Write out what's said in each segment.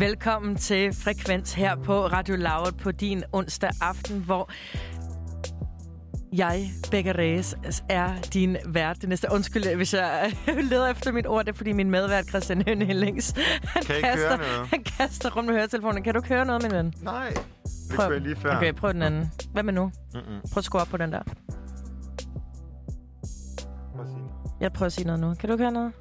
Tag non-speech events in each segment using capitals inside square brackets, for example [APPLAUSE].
Velkommen til Frekvens her på Radio Loud på din onsdag aften, hvor jeg, Becca Reyes, er din vært. Det næste undskyld, hvis jeg [LAUGHS] leder efter mit ord, det er fordi min medvært, Christian Hønne Hellings, han, Kan kaster, han kaster rundt med høretelefonen. Kan du ikke høre noget, min ven? Nej, det Prøv. kunne jeg lige før. Okay, prøv den anden. Hvad med nu? Mm-mm. Prøv at skrue op på den der. Jeg prøver at sige noget nu. Kan du ikke høre noget?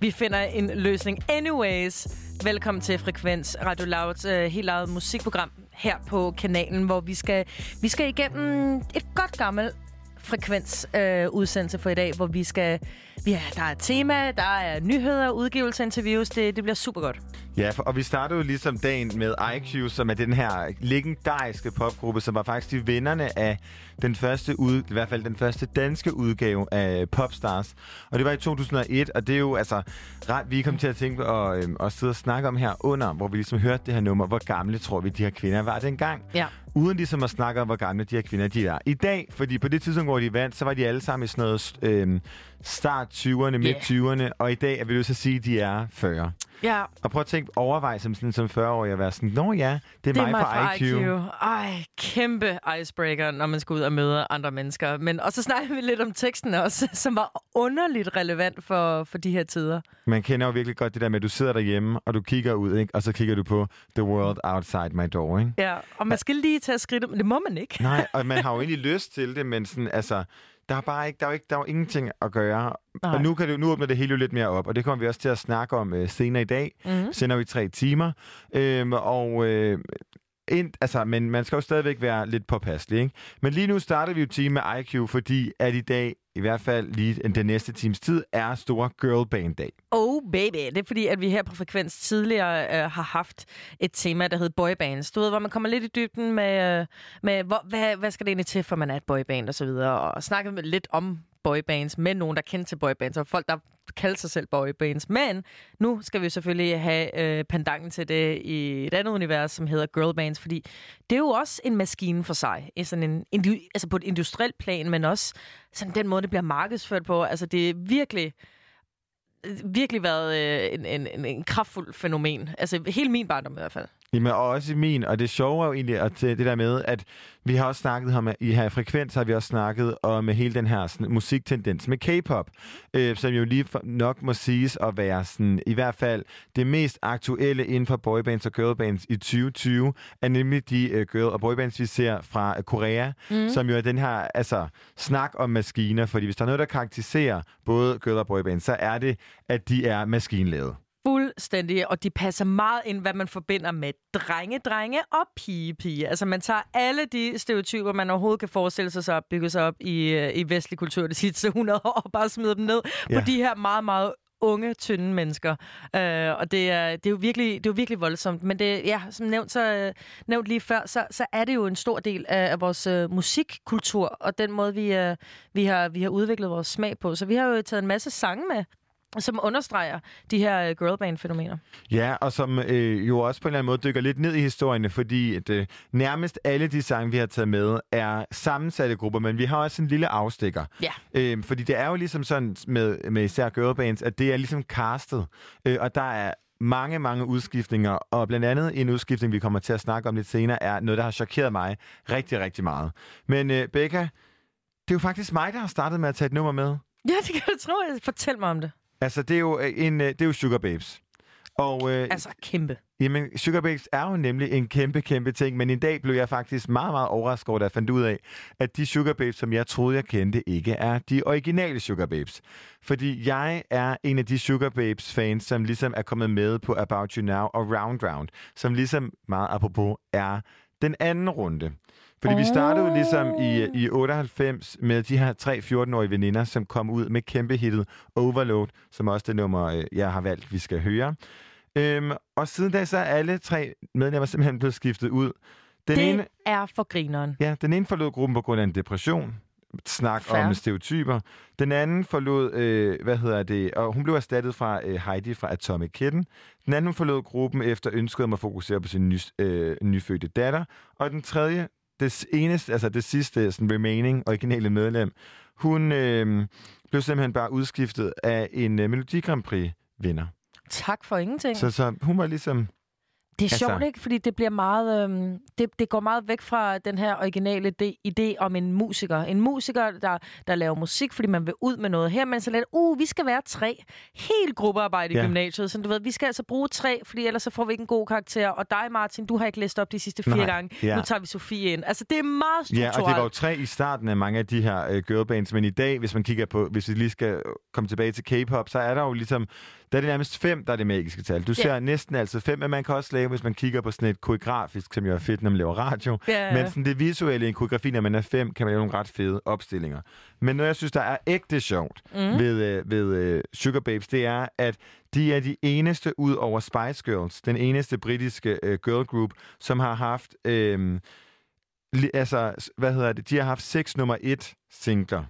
Vi finder en løsning. Anyways, velkommen til Frekvens, Radio Louds øh, helt eget musikprogram her på kanalen, hvor vi skal, vi skal igennem et godt gammelt frekvens øh, udsendelse for i dag, hvor vi skal... Ja, der er et tema, der er nyheder, udgivelser, interviews. Det, det bliver super godt. Ja, og vi startede jo ligesom dagen med IQ, som er den her legendariske popgruppe, som var faktisk de vinderne af den første ud, i hvert fald den første danske udgave af Popstars. Og det var i 2001, og det er jo altså ret, vi kom til at tænke og, øhm, og sidde og snakke om her under, hvor vi ligesom hørte det her nummer, hvor gamle tror vi de her kvinder var dengang. Ja. Uden ligesom at snakke om, hvor gamle de her kvinder de er. I dag, fordi på det tidspunkt, hvor de vandt, så var de alle sammen i sådan noget øhm, start 20'erne, midt 20'erne, og i dag er vi jo så at sige, at de er 40. Ja, Og prøv at tænke, overvej som, sådan, som 40-årig at være sådan, Nå ja, det er, mig, fra IQ. Ej, kæmpe icebreaker, når man skal ud og møde andre mennesker. Men, og så snakker vi lidt om teksten også, [LAUGHS] som var underligt relevant for, for de her tider. Man kender jo virkelig godt det der med, at du sidder derhjemme, og du kigger ud, ikke? og så kigger du på The World Outside My Door. Ikke? Ja, og man skal lige tage skridtet, men det må man ikke. Nej, [LAUGHS] og man har jo egentlig lyst til det, men sådan, altså, der er bare ikke, der er jo ikke, der er jo ingenting at gøre. Nej. Og nu, kan det, nu åbner det hele jo lidt mere op, og det kommer vi også til at snakke om øh, senere i dag. Mhm. Sender vi tre timer. Øhm, og øh, ind, altså, men man skal jo stadigvæk være lidt påpasselig. Ikke? Men lige nu starter vi jo team med IQ, fordi at i dag, i hvert fald lige den næste times tid, er store girlband-dag. Oh baby, det er fordi, at vi her på Frekvens tidligere øh, har haft et tema, der hed boybands. Du ved, hvor man kommer lidt i dybden med, øh, med hvor, hvad, hvad skal det egentlig til, for man er et boyband og så videre, og snakke lidt om boybands med nogen, der kendte til boybands, og folk, der kalder sig selv boybands. Men nu skal vi selvfølgelig have øh, pandangen til det i et andet univers, som hedder girlbands, fordi det er jo også en maskine for sig, i sådan en, indi- altså på et industrielt plan, men også sådan den måde, det bliver markedsført på. Altså det er virkelig virkelig været øh, en, en, en, en kraftfuld fænomen. Altså hele min barndom i hvert fald. Jamen, og også i min, og det sjove er jo egentlig at det der med, at vi har også snakket om, i her frekvens har vi også snakket om hele den her sådan, musiktendens med K-pop, øh, som jo lige nok må siges at være sådan, i hvert fald det mest aktuelle inden for boybands og girlbands i 2020, er nemlig de øh, girl- og boybands, vi ser fra øh, Korea, mm. som jo er den her altså, snak om maskiner, fordi hvis der er noget, der karakteriserer både girl- og boybands, så er det, at de er maskinlavet. Fuldstændig, og de passer meget ind, hvad man forbinder med drenge, drenge og pige, pige. Altså man tager alle de stereotyper, man overhovedet kan forestille sig sig bygge sig op i, øh, i vestlig kultur de sidste 100 år, og bare smider dem ned ja. På de her meget, meget unge, tynde mennesker. Uh, og det er, det, er jo virkelig, det er jo virkelig voldsomt. Men det, ja, som nævnt, så, uh, nævnt lige før, så, så er det jo en stor del af, af vores uh, musikkultur, og den måde, vi, uh, vi, har, vi har udviklet vores smag på. Så vi har jo taget en masse sange med, som understreger de her øh, girlband-fænomener. Ja, og som øh, jo også på en eller anden måde dykker lidt ned i historierne, fordi at, øh, nærmest alle de sange, vi har taget med, er sammensatte grupper, men vi har også en lille afstikker. Ja. Øh, fordi det er jo ligesom sådan med, med især girlbands, at det er ligesom castet, øh, og der er mange, mange udskiftninger, og blandt andet en udskiftning, vi kommer til at snakke om lidt senere, er noget, der har chokeret mig rigtig, rigtig meget. Men øh, Becca, det er jo faktisk mig, der har startet med at tage et nummer med. Ja, det kan du tro. Fortæl mig om det. Altså, det er jo, øh, en, øh, det er jo Sugar Babes. Og øh, Altså, kæmpe. Jamen, Sugar Babes er jo nemlig en kæmpe, kæmpe ting, men i dag blev jeg faktisk meget, meget overrasket over, da jeg fandt ud af, at de Sugar Babes, som jeg troede, jeg kendte, ikke er de originale Sugar Babes. Fordi jeg er en af de Sugar Babes-fans, som ligesom er kommet med på About You Now og Round Round, som ligesom meget apropos er den anden runde. Fordi vi startede jo ligesom i, i 98 med de her tre 14-årige veninder, som kom ud med kæmpe hittet Overload, som også det nummer, øh, jeg har valgt, vi skal høre. Øhm, og siden da så er alle tre medlemmer simpelthen blevet skiftet ud. Den Det ene, er for grineren. ja, den ene forlod gruppen på grund af en depression. Snak Fair. om stereotyper. Den anden forlod, øh, hvad hedder det, og hun blev erstattet fra øh, Heidi fra Atomic Kitten. Den anden forlod gruppen efter ønsket om at fokusere på sin ny, øh, nyfødte datter. Og den tredje, det eneste, altså det sidste sådan remaining originale medlem, hun øh, blev simpelthen bare udskiftet af en øh, Melodi Grand Prix vinder. Tak for ingenting. Så, så hun var ligesom Det er Altså- sjovt, ikke? Fordi det bliver meget... Øhm, det, det går meget væk fra den her originale de, idé om en musiker. En musiker, der, der laver musik, fordi man vil ud med noget. Her er man så lidt, uh, vi skal være tre. Helt gruppearbejde i Ja. gymnasiet. Så du ved, vi skal altså bruge tre, fordi ellers så får vi ikke en god karakter. Og dig, Martin, du har ikke læst op de sidste fire Nej, gange. ja. Nu tager vi Sofie ind. Altså, det er meget Ja, strukturelt. og det var jo tre i starten af mange af de her øh, girlbands, men i dag, hvis man kigger på, hvis vi lige skal komme tilbage til K-pop, så er der jo ligesom, der er det nærmest fem, der er det magiske tal. Du ser næsten altid fem, men man kan også lave, hvis man kigger på sådan et koreografisk, som jo er fedt, når man laver radio. Ja. Men sådan det visuelle i en koreografi, når man er fem, kan man lave nogle ret fede opstillinger. Men noget, jeg synes, der er ægte sjovt Mm. ved, øh, ved øh, Sugar Babes, det er, at de er de eneste ud over Spice Girls, den eneste britiske øh, girl group, som har haft, øh, altså, hvad hedder det, de har haft seks nummer et singler.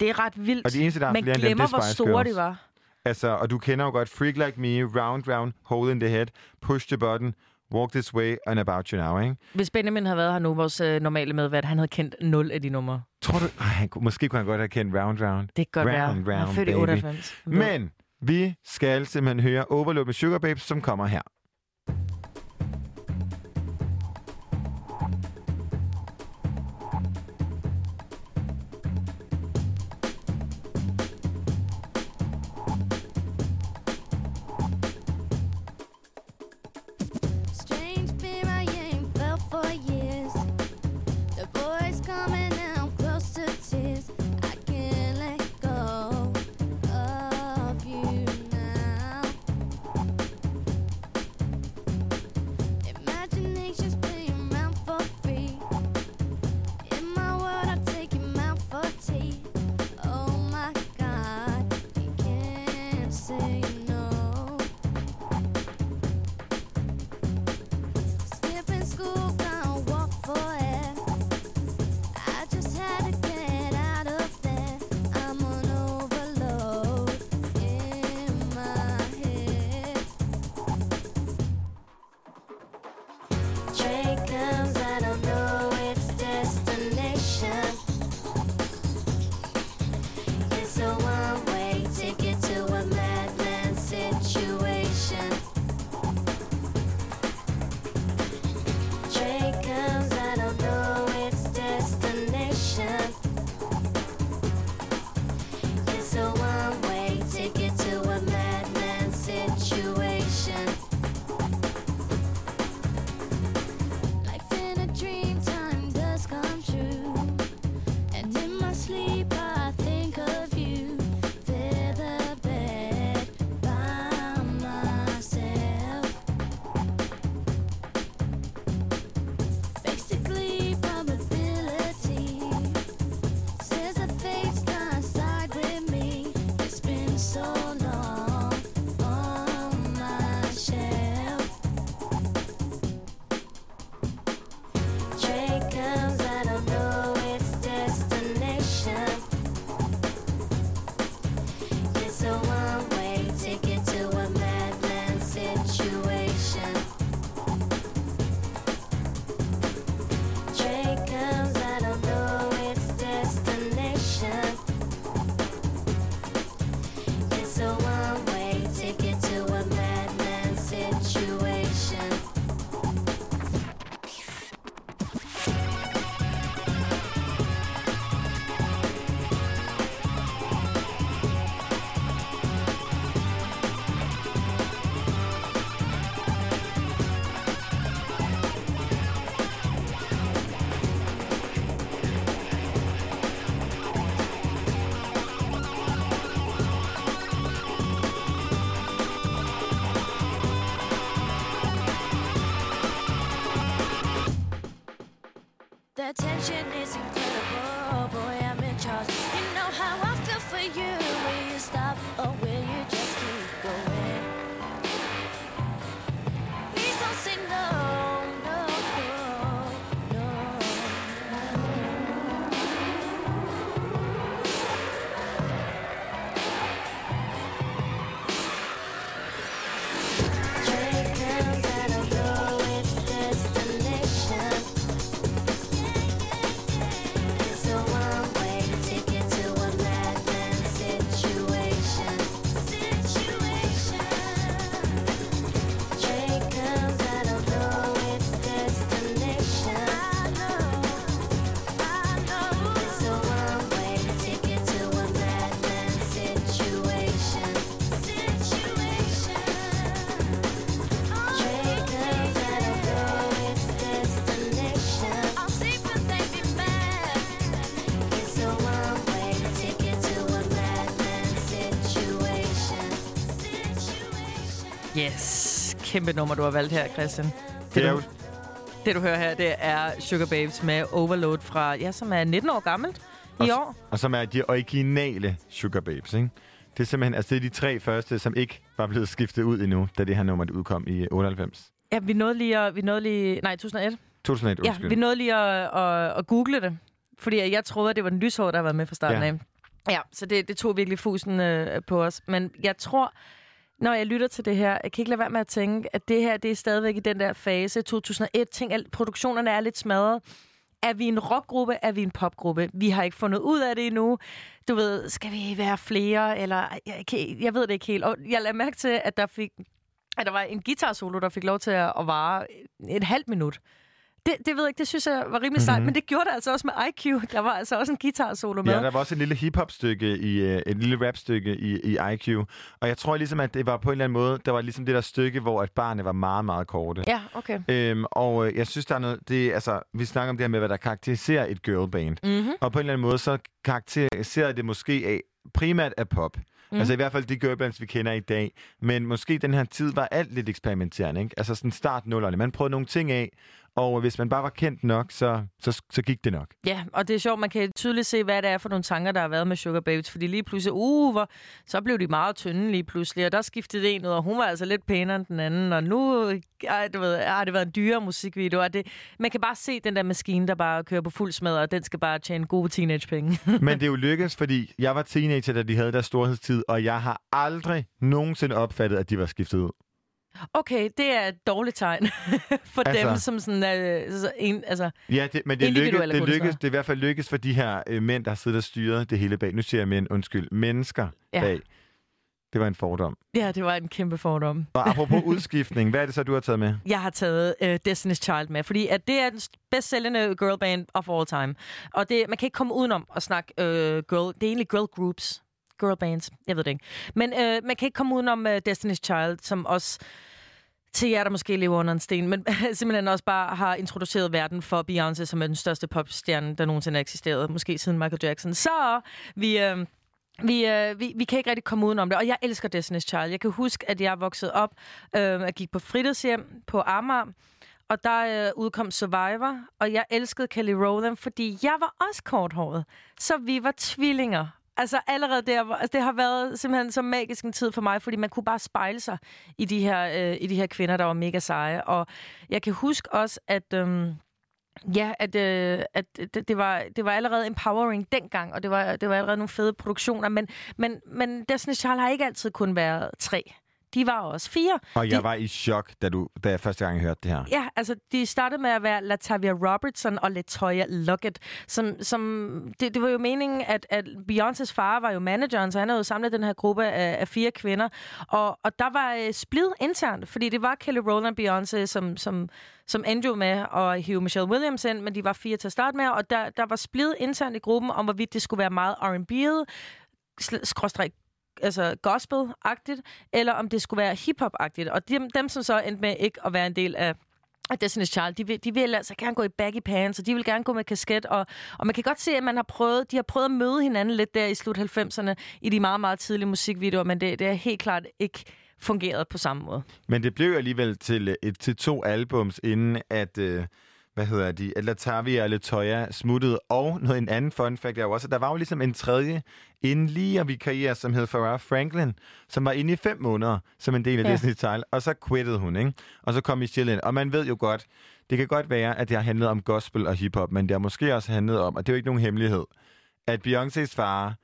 Det er ret vildt. Og de eneste, der har Man dem, glemmer, det er hvor store Girls. de var. Altså, og du kender jo godt Freak Like Me, Round Round, Hole in the Head, Push the Button, Walk This Way and About You Now, ikke? Hvis Benjamin havde været her nu, vores øh, normale medvært, han havde kendt 0 af de numre. Tror du, ej, han, måske kunne han godt have kendt Round Round. Det kan godt være. Round, Han er round, født i baby. 98. Men vi skal simpelthen høre Overload med Sugar Babes, som kommer her. Kæmpe nummer, du har valgt her, Christian. Det er du, jo, det, du hører her, det er Sugar Babes med Overload fra, ja, som er 19 år gammelt i Og- år. og som er de originale Sugar Babes, ikke? Det er simpelthen, altså det er de tre første, som ikke var blevet skiftet ud endnu, da det her nummer det udkom i 98. Ja, vi nåede lige at, vi nåede lige, nej, 2001. 2001, Ja, undskyld. vi nåede lige at, at, at google det, fordi jeg troede, at det var den lyshår, der var med fra starten Ja. af. Ja, så det, det tog virkelig fusen øh, på os. Men jeg tror, når jeg lytter til det her, jeg kan ikke lade være med at tænke, at det her det er stadigvæk i den der fase 2001. Ting, alt, produktionerne er lidt smadret. Er vi en rockgruppe? Er vi en popgruppe? Vi har ikke fundet ud af det endnu. Du ved, skal vi være flere? Eller jeg, kan, jeg ved det ikke helt. Og jeg lader mærke til, at der fik at der var en guitar-solo, der fik lov til at at vare et halvt minut. Det, det ved jeg ikke, det synes jeg var rimelig sejt, Mhm. men det gjorde det altså også med IQ. Der var altså også en guitar-solo med. Ja, der var også et lille hip-hop-stykke, i, øh, et lille rap-stykke i, i IQ. Og jeg tror ligesom, at det var på en eller anden måde, der var ligesom det der stykke, hvor at barne var meget, meget korte. Ja, okay. Øhm, og øh, jeg synes, der er noget... Det, altså, vi snakker om det her med, hvad der karakteriserer et girlband. Mm-hmm. Og på en eller anden måde, så karakteriserer det måske af primært af pop. Mm. Altså i hvert fald de girlbands, vi kender i dag. Men måske den her tid var alt lidt eksperimenterende. Ikke? Altså sådan start nullerne. Man prøvede nogle ting af, og hvis man bare var kendt nok, så, så, så gik det nok. Ja, og det er sjovt, man kan tydeligt se, hvad det er for nogle tanker, der har været med Sugar Babes. Fordi lige pludselig, uh, hvor, så blev de meget tynde lige pludselig, og der skiftede en ud, og hun var altså lidt pænere end den anden. Og nu ej, du ved, har det været en dyre musikvideo. Og det, man kan bare se den der maskine, der bare kører på fuld smad, og den skal bare tjene gode teenagepenge. [LAUGHS] Men det er jo lykkedes, fordi jeg var teenager, da de havde deres storhedstid, og jeg har aldrig nogensinde opfattet, at de var skiftet ud. okay, det er et dårligt tegn [LAUGHS] for Altså- dem, som sådan er... Så en, altså, Ja, det, men det, Individuelle det, lykkedes, det er i hvert fald lykkedes for de her øh, mænd, der har siddet og styret det hele bag. Nu siger jeg mænd, undskyld, mennesker Ja. bag. Det var en fordom. ja, det var en kæmpe fordom. Og apropos [LAUGHS] udskiftning, hvad er det så, du har taget med? jeg har taget uh, Destiny's Child med, fordi at det er den bedst sælgende girl band of all time. Og det, man kan ikke komme udenom at snakke uh, girl. Det er egentlig girl groups. Girl bands. Jeg ved det ikke. Men øh, man kan ikke komme udenom øh, Destiny's Child, som også til jer, der måske lever under en sten, men [LAUGHS] simpelthen også bare har introduceret verden for Beyoncé, som er den største popstjerne, der nogensinde har eksisteret, måske siden Michael Jackson. Så vi... Øh, vi, øh, vi, vi kan ikke rigtig komme udenom det, og jeg elsker Destiny's Child. Jeg kan huske, at jeg voksede op, øh, jeg gik på fritidshjem på Amager, og der øh, udkom Survivor, og jeg elskede Kelly Rowland, fordi jeg var også korthåret. Så vi var tvillinger. Altså allerede der, var- altså, det har været simpelthen så magisk en tid for mig, fordi man kunne bare spejle sig i de her, øh, i de her kvinder, der var mega seje. Og jeg kan huske også, at... Øh, Ja, at, øh, at det, det, var, det var allerede empowering dengang, og det var, det var allerede nogle fede produktioner, men, men, men Destiny's Child har ikke altid kun været tre. De var også fire. Og jeg De- var i chok, da, du, da jeg første gang hørte det her. Ja, altså de startede med at være Latavia Robertson og Latoya Luckett. Som, som, det, det var jo meningen, at, at Beyoncés far var jo manageren, så han havde jo samlet den her gruppe af, af fire kvinder. Og, og der var øh, splid internt, fordi det var Kelly Rowland Beyoncé, som, som, som endte jo med at hive Michelle Williams ind, men de var fire til at starte med, og der, der var splid internt i gruppen om, hvorvidt det skulle være meget R&B'et, skråstreg altså gospel-agtigt, eller om det skulle være hip-hop-agtigt. Og dem, dem, som så endte med ikke at være en del af Destiny's Child, de vil, de vil altså gerne gå i baggy pants, og de vil gerne gå med kasket, og, og man kan godt se, at man har prøvet, de har prøvet at møde hinanden lidt der i slut 90'erne, i de meget, meget tidlige musikvideoer, men det, det er helt klart ikke fungeret på samme måde. Men det blev alligevel til, øh, et, til to albums, inden at, øh, hvad hedder de, at Latavia og Latoya smuttede. Og noget en anden fun fact er jo også, at der var jo ligesom en tredje inden lige at vikariere, som hed Farrah Franklin, som var inde i fem måneder som en del af Ja. Disney Child, og så quittede hun, ikke? Og så kom Michelle ind. Og man ved jo godt, det kan godt være, at det har handlet om gospel og hiphop, men det har måske også handlet om, og det er jo ikke nogen hemmelighed, at Beyoncés far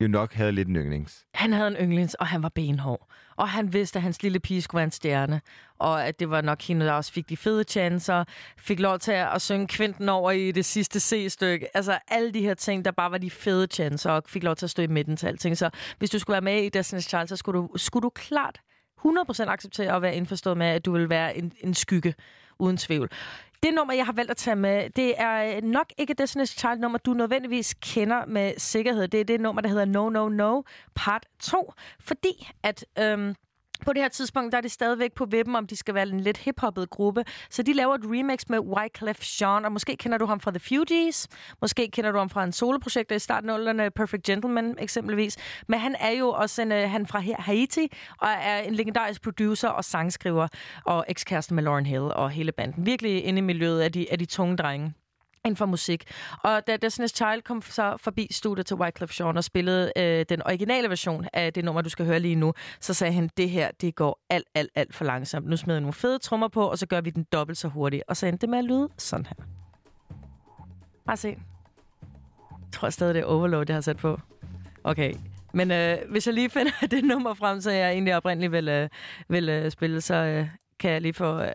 jo nok havde lidt en yndlings. Han havde en yndlings, og han var benhård. Og han vidste, at hans lille pige skulle være en stjerne. Og at det var nok hende, der også fik de fede chancer. Fik lov til at synge kvinten over i det sidste C-stykke. Altså alle de her ting, der bare var de fede chancer. Og fik lov til at stå i midten til alting. Så hvis du skulle være med i Destiny's Child, så skulle du, skulle du klart 100% acceptere at være indforstået med, at du vil være en, en skygge, uden tvivl. Det nummer, jeg har valgt at tage med, det er øh, nok ikke Destiny's Child-nummer, du nødvendigvis kender med sikkerhed. Det er det nummer, der hedder No No No, part 2. Fordi at øhm, på det her tidspunkt, der er det stadigvæk på vippen, om de skal være en lidt hiphoppet gruppe. Så de laver et remix med Wyclef Jean, og måske kender du ham fra The Fugees, måske kender du ham fra en soloprojekt i starten af nullerne, Perfect Gentleman eksempelvis. Men han er jo også en, øh, han fra Haiti, og er en legendarisk producer og sangskriver, og ekskæreste med Lauren Hill og hele banden. Virkelig inde i miljøet af de, af de tunge drenge inden for musik. Og da Destiny's Child kom så forbi studiet til Wyclef Jean og spillede øh, den originale version af det nummer, du skal høre lige nu, så sagde han, det her, det går alt, alt, alt for langsomt. Nu smider jeg nogle fede trommer på, og så gør vi den dobbelt så hurtigt. Og så endte det med at lyde sådan her. Bare se. Jeg tror stadig, det er Overload, jeg har sat på. Okay. Men øh, hvis jeg lige finder [LAUGHS] det nummer frem, så jeg egentlig oprindeligt vil, øh, vil øh, spille, så øh, kan jeg lige få øh,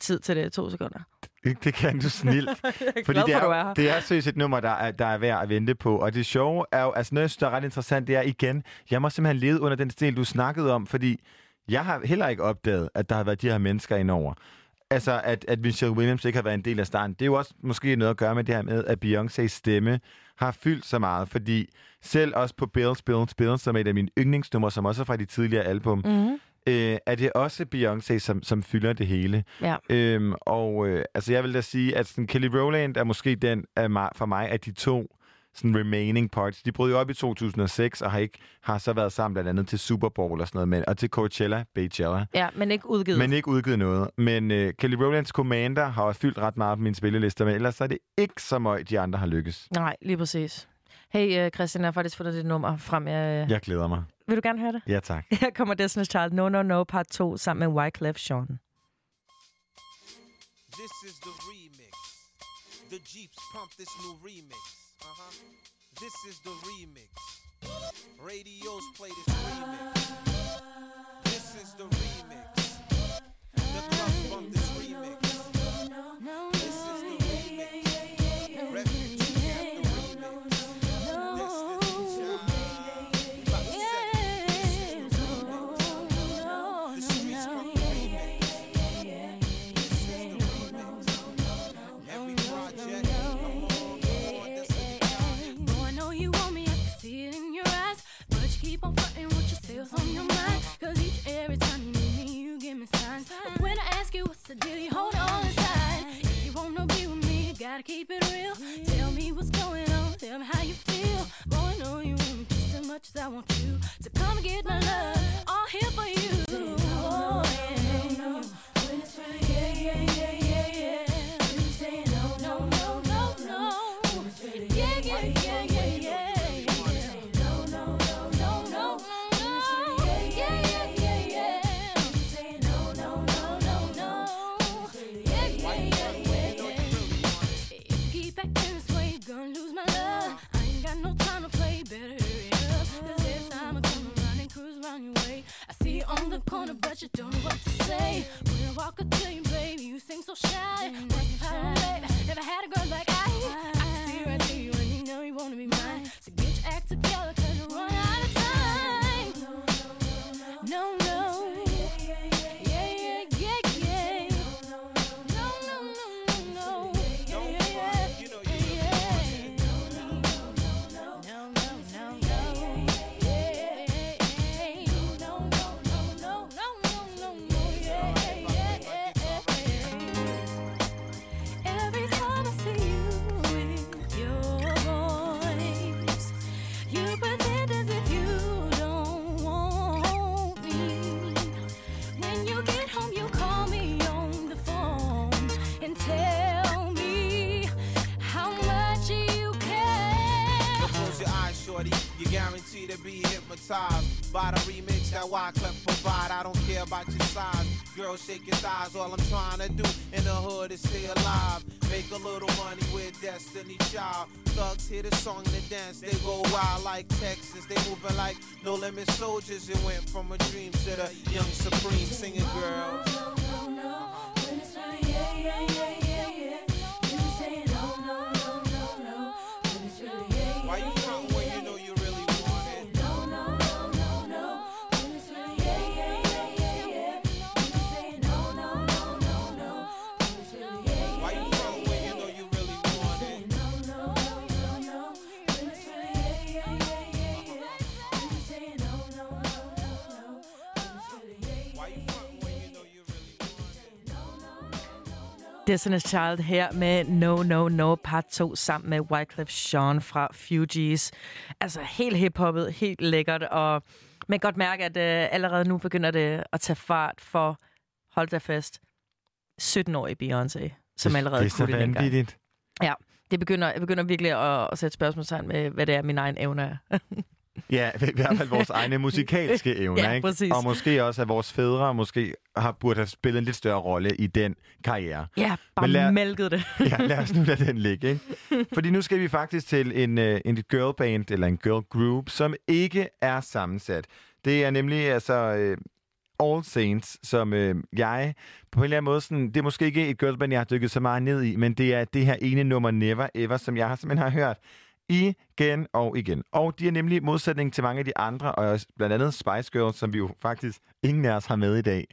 tid til det. To sekunder. Det, det kan du snilt. [LAUGHS] Fordi glad det for, er, du er det er seriøst et nummer, der er, der er værd at vente på. Og det sjove er jo, altså noget, jeg synes, der er ret interessant, det er igen, jeg må simpelthen lede under den stil, du snakkede om, fordi jeg har heller ikke opdaget, at der har været de her mennesker indover. Altså, at, at Michelle Williams ikke har været en del af starten. Det er jo også måske noget at gøre med det her med, at Beyoncé's stemme har fyldt så meget, fordi selv også på Bills, Bills, Bills, som er et af mine yndlingsnumre, som også er fra de tidligere album, Mm-hmm. Øh, er det også Beyoncé, som, som fylder det hele. Ja. Øhm, og øh, altså, jeg vil da sige, at sådan, Kelly Rowland er måske den mig, for mig af de to sådan remaining parts. De brød jo op i 2006 og har ikke har så været sammen blandt andet til Super Bowl og sådan noget, men, og til Coachella, Beychella, ja, men ikke udgivet. men ikke udgivet noget. Men øh, Kelly Rowlands Commander har jo fyldt ret meget på mine spillelister, men ellers er det ikke så meget, de andre har lykkes. Nej, lige præcis. Hey, uh, Christian, jeg har faktisk fundet dit nummer frem. Jeg, Jeg glæder mig. Vil du gerne høre det? Ja, tak. [LAUGHS] Her kommer Destiny's Child No No No part 2 sammen med Wyclef Jean. This is the remix. The Jeeps pump this new remix. Uh huh. This is the remix. Radios play this remix. This is the remix. The clubs bump this remix. This is the remix. Refugee what's the deal, you hold on inside. If you wanna be with me, you gotta keep it real. Tell me what's going on, tell me how you feel. Boy, I know you want me just as much as I want you. To come and get my love, all here for you. Oh, yeah. Say. I walk to you, baby, you seem so shy. Never had a girl like I. I can see right through you, and you know you wanna be mine. Hypnotized by the remix that Wyclef provide. I don't care about your size. Girl, shake your thighs. All I'm trying to do in the hood is stay alive. Make a little money with Destiny Child. Thugs hear the song and dance. They go wild like Texas. They moving like no limit soldiers. It went from a dream to the young supreme singing girls. Why Destiny's Child her med No No No part 2 sammen med Wyclef Jean fra Fugees. Altså helt hiphoppet, helt lækkert, og man kan godt mærke, at øh, allerede nu begynder det at tage fart for, hold da fast, 17-årige Beyoncé, som allerede det så kunne det dengang. Ja, det begynder, jeg begynder virkelig at, at sætte spørgsmålstegn med, hvad det er, min egen evne er. [LAUGHS] Ja, i hvert fald vores [LAUGHS] egne musikalske evner, Ja, ikke? præcis. Og måske også, at vores fædre måske har, burde have spillet en lidt større rolle i den karriere. ja, bare Men lad- mælket det. Ja, lad os nu lade den ligge, ikke? [LAUGHS] Fordi nu skal vi faktisk til en, øh, en girl band, eller en girl group, som ikke er sammensat. Det er nemlig altså øh, All Saints, som øh, jeg på en eller anden måde, sådan, det er måske ikke et girl band, jeg har dykket så meget ned i, men det er det her ene nummer Never Ever, som jeg simpelthen har hørt igen og igen. Og de er nemlig i modsætning til mange af de andre, og blandt andet Spice Girls, som vi jo faktisk ingen af os har med i dag.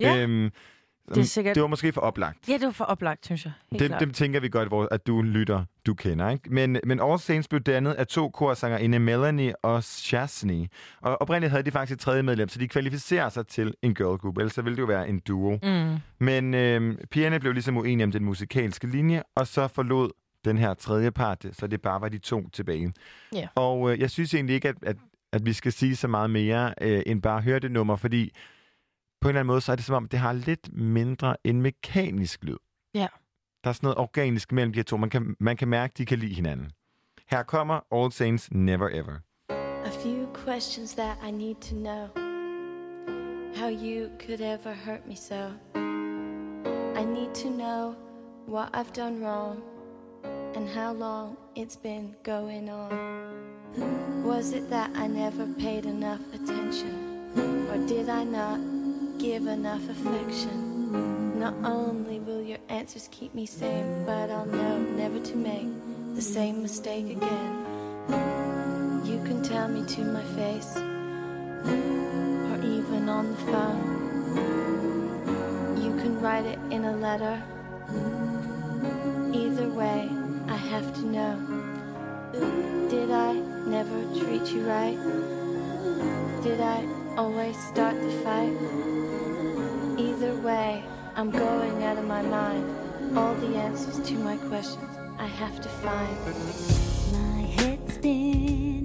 Ja, øhm, det er sikkert- Det var måske for oplagt. Ja, det var for oplagt, synes jeg. Helt Dem, klart. dem tænker vi godt, at du lytter, du kender. Ikke? Men, men All Saints blev dannet af to korsangerinder, Melanie og Chasney. Og oprindeligt havde de faktisk et tredje medlem, så de kvalificerer sig til en girl group, ellers så ville det jo være en duo. Mm. Men øh, pigerne blev ligesom uenige om den musikalske linje, og så forlod den her tredje part, så det bare var de to tilbage. Ja. Og øh, jeg synes egentlig ikke, at, at, at vi skal sige så meget mere, øh, end bare høre det nummer, fordi på en eller anden måde, så er det som om, det har lidt mindre en mekanisk lyd. Ja. Der er sådan noget organisk mellem de her to. Man kan, man kan mærke, at de kan lide hinanden. Her kommer All Saints Never Ever. A few questions that I need to know. How you could ever hurt me so. I need to know what I've done wrong and how long it's been going on. Was it that I never paid enough attention? Or did I not give enough affection? Not only will your answers keep me sane, but I'll know never to make the same mistake again. You can tell me to my face, or even on the phone. You can write it in a letter. Way, I have to know. Did I never treat you right? Did I always start the fight? Either way, I'm going out of my mind. All the answers to my questions I have to find. My head's spinning.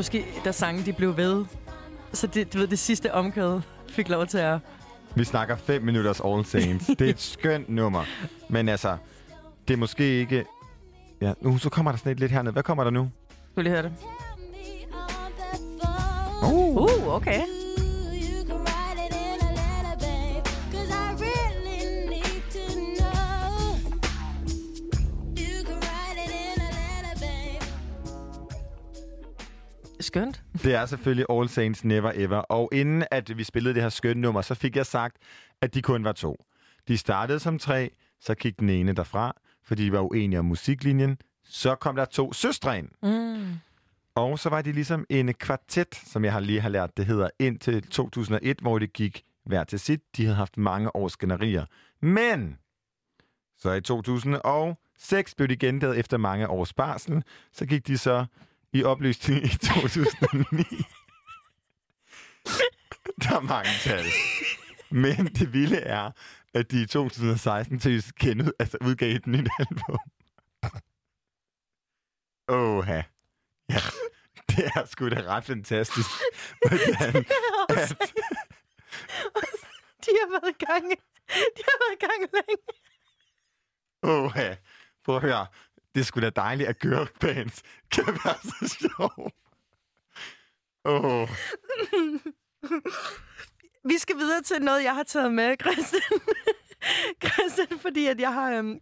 Huske, da sangen de blev ved. Så det, du ved, det sidste omkød fik lov til at... Vi snakker 5 minutters All Saints. Det er et skønt nummer. Men altså, det er måske ikke... Ja, nu så kommer der sådan et lidt hernede. Hvad kommer der nu? Du lige høre det. Uh. Uh, okay. Skønt. Det er selvfølgelig All Saints Never Ever. Og inden at vi spillede det her skønne nummer, så fik jeg sagt, at de kun var to. De startede som tre, så gik den ene derfra, fordi de var uenige om musiklinjen. Så kom der to søstre ind. Mm. Og så var de ligesom en kvartet, som jeg har lige har lært, det hedder, indtil 2001, hvor det gik hver til sit. De havde haft mange års skænderier. Men så i 2006 blev de gendaget efter mange års barsel. Så gik de så i opløsning i 2009. Der er mange tal. Men det vilde er, at de i 2016 til kendet, altså udgav et nyt album. Åh, ja. Det er sgu da ret fantastisk, hvordan at, De har været i gang. De har været i gang længe. åh, ja. Prøv at høre. Det skulle sgu da dejligt, at girlbands [LAUGHS] kan være så sjov. Åh, Vi skal videre til noget, jeg har taget med, Christian. [LAUGHS] Christian, fordi at jeg har... Øhm,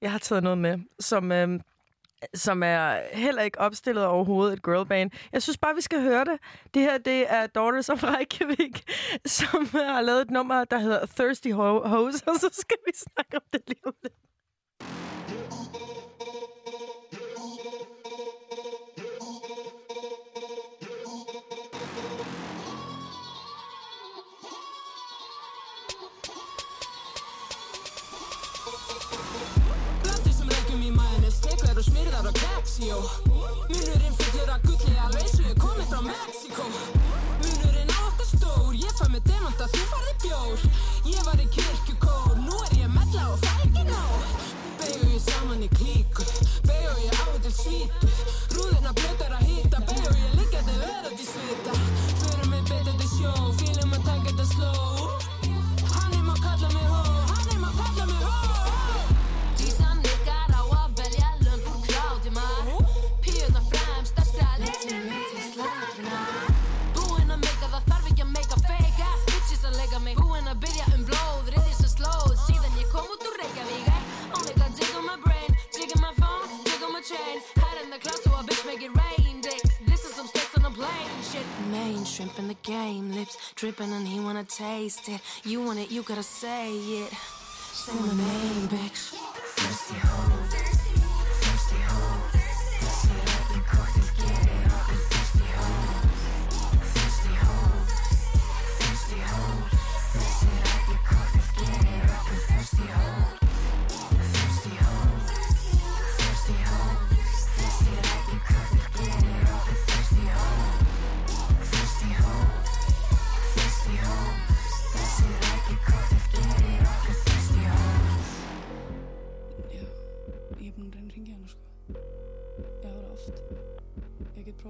jeg har taget noget med, som, øhm, som er heller ikke opstillet overhovedet et girlband. Jeg synes bare, vi skal høre det. Det her, det er Daughters of Reykjavik, [LAUGHS] som har lavet et nummer, der hedder Thirsty Hose, og så skal vi snakke om det lige om lidt. Keksjó Munurinn fullur að gulli alveg svo ég komið frá Mexiko Munurinn á okkur stór, ég fæ með demanta, þú farði bjór Ég var í kirkjukór, nú er ég mella og fæ ekki nóg Begu ég saman í klíku, begu ég á til svítu Rúðina blötar að hýta, the game, lips dripping and he wanna taste it. You want it, you gotta say it. Say my name, bitch. Thirsty hoe, thirsty hoe. Ekki koktel, gerir okkur thirsty hoe. Thirsty hoe, thirsty hoe. Ekki koktel, gerir okkur thirsty hoe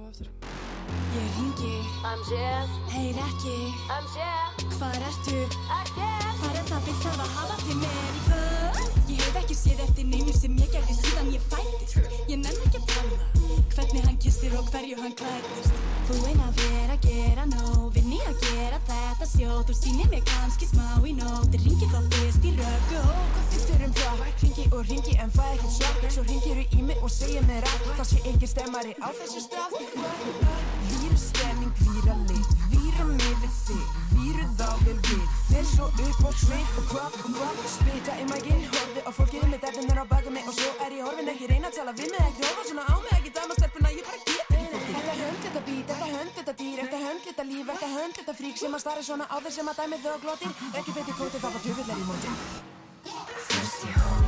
Ég prófað eftir. Ég ringi, heyr ekki, hvar ertu? Hvar er það við þarf að hafa þig með í kvöld? Ég hef ekki séð eftir neinu sem ég gerði síðan ég fættist. Ég nenn ekki að tala um hvernig hann kissir og hverju hann klættist. Þú ein að vera að gera nóg, vinn í að gera þetta sjó. Þú sýnir mig kannski smá Svo ringir þú í mig og segir mér að Það sé engin stemmari á þessu stað. Vírusstemming, víralit Vírum yfir þig, víru þá vel við Fer svo upp á svið og hvað og hvað Spita í mækinn, horfi og fólkið með derfinn á baka mig Og svo er ég horfin ekki reyna að tala við mig Ekki horfa svona á mig, ekki dæma stelpuna Ég bara get ekki fólkið. Þetta hönd, þetta bít, þetta hönd, þetta dýr Þetta hönd, þetta líf, þetta hönd, þetta frík Sem að starri svona á þér sem að dæmi þau og glótir Ekki beti kóti, það var tjöfullar í móti Thirsty hoe, thirsty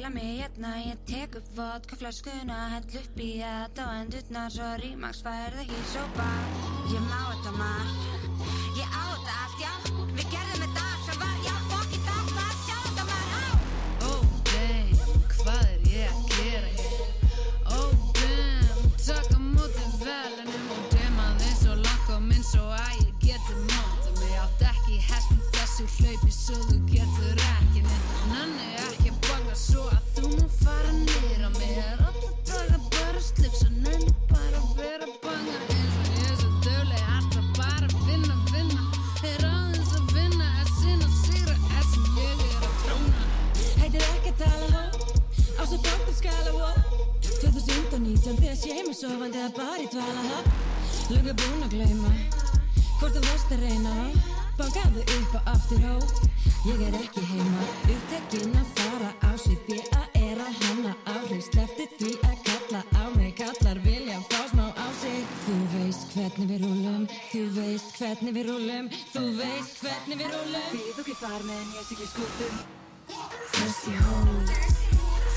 ég tek upp vodka flöskuna Hell upp í þetta og endurnar Svo rímaks færð ekki svo bak Ég má þetta marg Ég á þetta allt, já. Við gerðum þetta allt sem var Já, fokk í þetta var Sjá þetta á. Oh damn, hvað er ég að gera hér? Oh damn, taka móti velunum og dema þeim svo langt og minn svo að ég geti móta mig. Átt ekki hest í þessu hlaupi svo þú getur fara á mig Er alltaf taka bara slip svo nenni bara að vera að banga. Eins og ég er svo dögleg alltaf bara að vinna, vinna. Er aðeins að vinna, er sinna sigra er sem ég er að tróna Heitir ekki að tala hó Á svo fóktum skala hó. 2019 þegar sé mig sofandi að bara í dvala hó. Lunga búin að gleyma Hvort þú varst að reyna hó Upp og aftur hó Ég er ekki heima Upptekinn að fara á svið Því að er að hanna áhrif. Slefti því að kalla á mig Kallar vilja fá smá á sig. Þú veist hvernig við rúlum Þú veist hvernig við rúlum Þú veist hvernig við rúlum Því þú ekki far með en ég sé ekki skutum. Thirsty hold,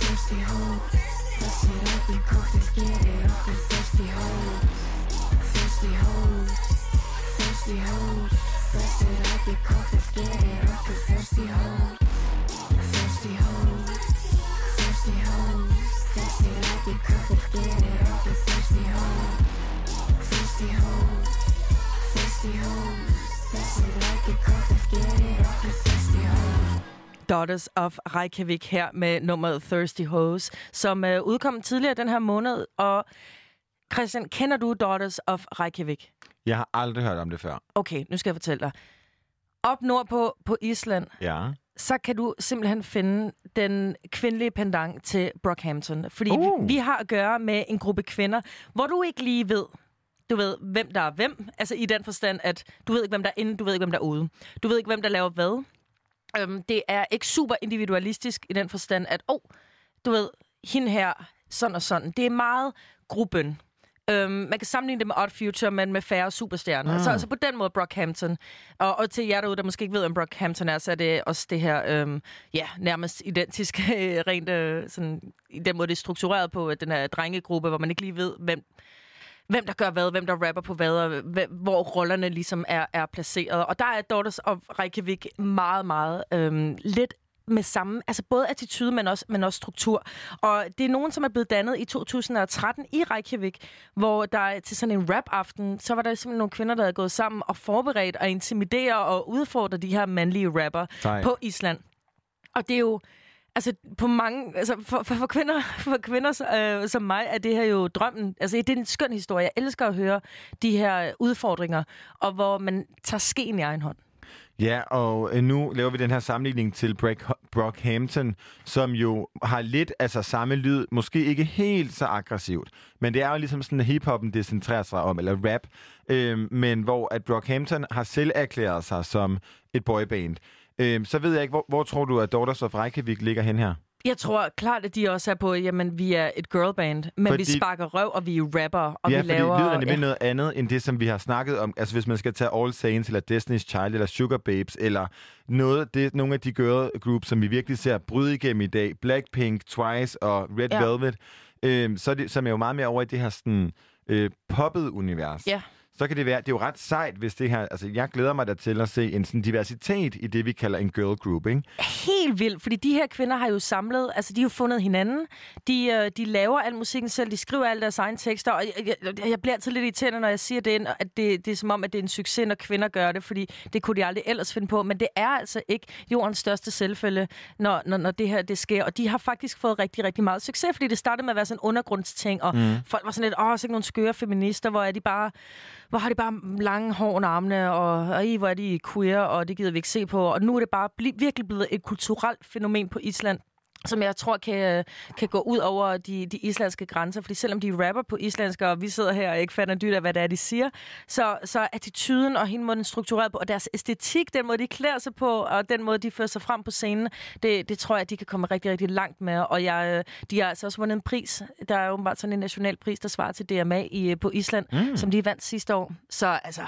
thirsty hold Þessi rætti kóktel gerir okkur thirsty hold Thirsty hold, thirsty hold Þessi rætti kóktel gerir okkur thirsty hold Thirsty hold, thirsty hold Þessi rætti kóktel gerir okkur thirsty hold Thirsty hold, thirsty hold Þessi rætti kóktel gerir okkur thirsty hold Daughters of Reykjavik her med nummeret Thirsty Hose, som øh, udkom tidligere den her måned. Og Christian, kender du Daughters of Reykjavik? Jeg har aldrig hørt om det før. Okay, nu skal jeg fortælle dig. Op nordpå på Island, Ja. så kan du simpelthen finde den kvindelige pendant til Brockhampton. Fordi uh. Vi, vi har at gøre med en gruppe kvinder, hvor du ikke lige ved, du ved, hvem der er hvem. Altså i den forstand, at du ved ikke, hvem der er inde, du ved ikke, hvem der er ude. Du ved ikke, hvem der laver hvad. Øhm, det er ikke super individualistisk i den forstand, at, oh, du ved, hende her, sådan og sådan. Det er meget gruppen. Øhm, man kan sammenligne det med Odd Future, men med færre superstjerner. Ah. Så, så på den måde Brockhampton. Og, og til jer derude, der måske ikke ved, om Brockhampton er, så er det også det her, øhm, ja, nærmest identisk, [LAUGHS] rent øh, sådan, i den måde, det er struktureret på, at den her drengegruppe, hvor man ikke lige ved, hvem, hvem der gør hvad, hvem der rapper på hvad, og hvem, hvor rollerne ligesom er, er placeret. Og der er Daughters of Reykjavik meget, meget øhm, lidt med samme, altså både attitude, men også, men også struktur. Og det er nogen, som er blevet dannet i 2013 i Reykjavik, hvor der til sådan en rap-aften, så var der simpelthen nogle kvinder, der havde gået sammen og forberedt og intimidere og udfordre de her mandlige rapper Sej. på Island. Og det er jo, altså på mange, altså for, for, for kvinder, [LAUGHS] for kvinder øh, som mig, er det her jo drømmen. Altså det er en skøn historie. Jeg elsker at høre de her udfordringer, og hvor man tager skeen i egen hånd. Ja, og øh, nu laver vi den her sammenligning til Brockhampton, som jo har lidt altså samme lyd, måske ikke helt så aggressivt, men det er jo ligesom sådan, at hiphoppen decentrerer sig om, eller rap, øh, men hvor at Brockhampton har selv erklæret sig som et boyband. Øh, så ved jeg ikke, hvor, hvor tror du, at Daughters of Reykjavik ligger hen her? Jeg tror klart, at de også er på, jamen vi er et girlband, men Fordi- vi sparker røv, og vi er rapper, og ja, vi laver... fordi lyden er ja. noget andet, end det, som vi har snakket om. Altså, hvis man skal tage All Saints, eller Destiny's Child, eller Sugar Babes, eller noget, det nogle af de girl groups, som vi virkelig ser bryde igennem i dag. Blackpink, Twice og Red Ja. ja. Velvet. Øhm, så er det, som er jo meget mere over i det her sådan, øh, poppet univers. Ja. Så kan det være, det er jo ret sejt, hvis det her... Altså, jeg glæder mig da til at se en sådan diversitet i det, vi kalder en girl group, ikke? helt vildt, fordi de her kvinder har jo samlet, altså de har jo fundet hinanden, de, øh, de laver al musikken selv, de skriver alle deres egne tekster, og jeg, jeg, jeg bliver altid lidt irriterende, når jeg siger det, at det, det er som om, at det er en succes, når kvinder gør det, fordi det kunne de aldrig ellers finde på, men det er altså ikke jordens største selvfølge, når, når, når det her det sker, og de har faktisk fået rigtig, rigtig meget succes, fordi det startede med at være sådan en undergrundsting, og mm. folk var sådan lidt, åh, så nogle skøre feminister, hvor er de bare, hvor har de bare lange hår og armene, og, og i, hvor er de queer, og det gider vi ikke se på, og nu er det bare bl- virkelig blevet et kulturelt fænomen på Island, som jeg tror kan, øh, kan gå ud over de, de islandske grænser. Fordi selvom de rapper på islandsk, og vi sidder her og ikke fatter dyrt af, hvad det er, de siger, så, så er attituden og hele måden den er struktureret på, og deres æstetik, den måde, de klæder sig på, og den måde, de fører sig frem på scenen, det, det tror jeg, de kan komme rigtig, rigtig langt med. Og jeg, øh, de har altså også vundet en pris. Der er åbenbart sådan en national pris, der svarer til DMA i, øh, på Island, mm. som de vandt sidste år. Så altså,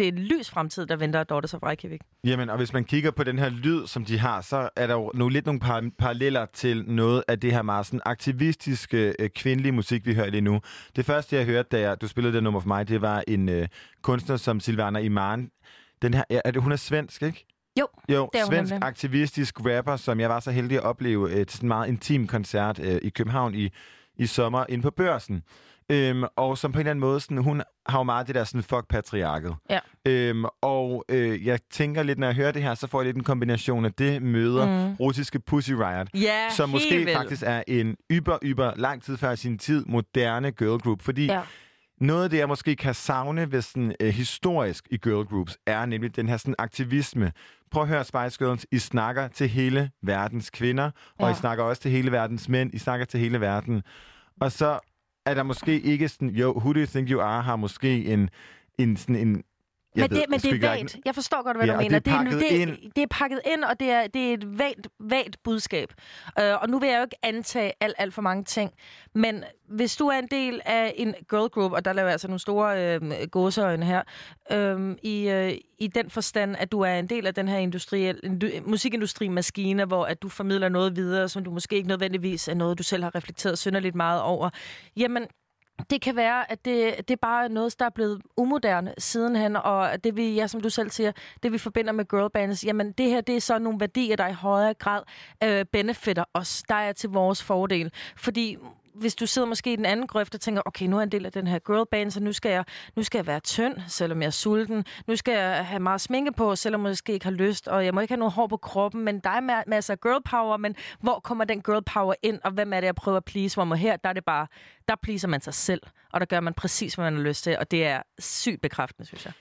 det er en lys fremtid, der venter Daughters of Reykjavik. Jamen, og hvis man kigger på den her lyd, som de har, så er der jo nogle, lidt nogle par, paralleller til noget af det her meget sådan aktivistiske øh, kvindelige musik, vi hører lige nu. Det første, jeg hørte, da jeg, du spillede det nummer for mig, det var en øh, kunstner som Silvana Iman. Den her, er det, hun er svensk, ikke? Jo, Jo, det er hun svensk nemlig. aktivistisk rapper, som jeg var så heldig at opleve øh, til sådan en meget intim koncert øh, i København i, i sommer inde på børsen. Øhm, og som på en eller anden måde, sådan, hun har jo meget det der sådan, fuck patriarket. Ja. Øhm, og øh, jeg tænker lidt, når jeg hører det her, så får jeg lidt en kombination af det møder mm. russiske Pussy Riot, Ja, som måske vildt. faktisk er en yber, yber, lang tid før sin tid, moderne girl group. Fordi Ja. noget af det, jeg måske kan savne ved sådan, øh, historisk i girl groups, er nemlig den her sådan, aktivisme. Prøv at høre Spice Girls. I snakker til hele verdens kvinder, og Ja. I snakker også til hele verdens mænd. I snakker til hele verden. Og så er der måske ikke sådan... Jo, Who Do You Think You Are har måske en... en, sådan en jeg Men ved det, men det er vagt. Jeg forstår godt, hvad Ja, du mener. det er pakket det, ind. det er pakket ind, og det er, det er et vagt, vagt budskab. Uh, og nu vil jeg jo ikke antage alt, alt for mange ting. Men hvis du er en del af en girl group, og der laver jeg altså nogle store øh, gåseøjne her, øh, i, øh, i den forstand, at du er en del af den her industri, musikindustri-maskine, hvor at du formidler noget videre, som du måske ikke nødvendigvis er noget, du selv har reflekteret synderligt meget over, jamen, det kan være, at det, det er bare noget, der er blevet umoderne sidenhen, og at det vi, ja, som du selv siger, det vi forbinder med girlbands, jamen det her, det er så nogle værdier, der i højere grad øh, benefitter os, der er til vores fordel. Fordi hvis du sidder måske i den anden grøft og tænker, okay, nu er jeg en del af den her girlband, så nu skal, jeg, nu skal jeg være tynd, selvom jeg er sulten. Nu skal jeg have meget sminke på, selvom jeg måske ikke har lyst, og jeg må ikke have noget hår på kroppen, men der er masser af girl power, men hvor kommer den girl power ind, og hvem er det, jeg prøver at please? Hvor man her, der er det bare, der pleaser man sig selv, og der gør man præcis, hvad man har lyst til, og det er sygt bekræftende, synes jeg.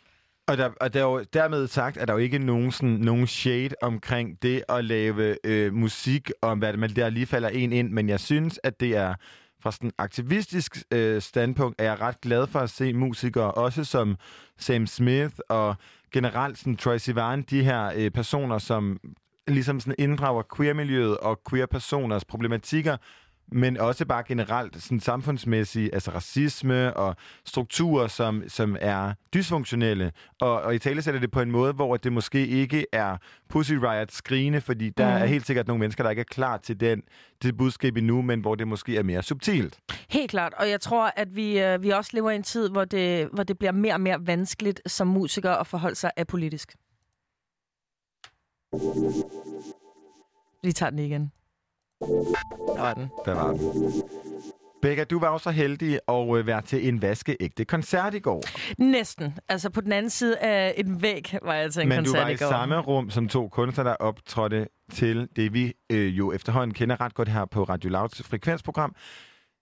Og, der, og der er jo, dermed sagt, at der jo ikke nogen, sådan, nogen shade omkring det at lave øh, musik, om hvad det, man der lige falder en ind. Men jeg synes, at det er fra sådan en aktivistisk øh, standpunkt, er jeg ret glad for at se musikere, også som Sam Smith og generelt sådan Troy Sivan, de her øh, personer, som ligesom sådan inddrager queer-miljøet og queer-personers problematikker, men også bare generelt sådan samfundsmæssige, altså racisme og strukturer, som, som er dysfunktionelle. Og, og i tale sætter det på en måde, hvor det måske ikke er Pussy Riot skrigende, fordi der Mhm. er helt sikkert nogle mennesker, der ikke er klar til den, det budskab endnu, men hvor det måske er mere subtilt. Helt klart, og jeg tror, at vi, øh, vi også lever i en tid, hvor det, hvor det bliver mere og mere vanskeligt som musiker at forholde sig apolitisk. Vi tager den igen. Der var den. Der var den. Becca, du var jo så heldig at øh, være til en vaskeægte koncert i går. Næsten. Altså på den anden side af en væg var jeg til en Men du koncert var i går. samme rum som to kunstnere, der optrådte til det, vi øh, jo efterhånden kender ret godt her på Radio Louds frekvensprogram,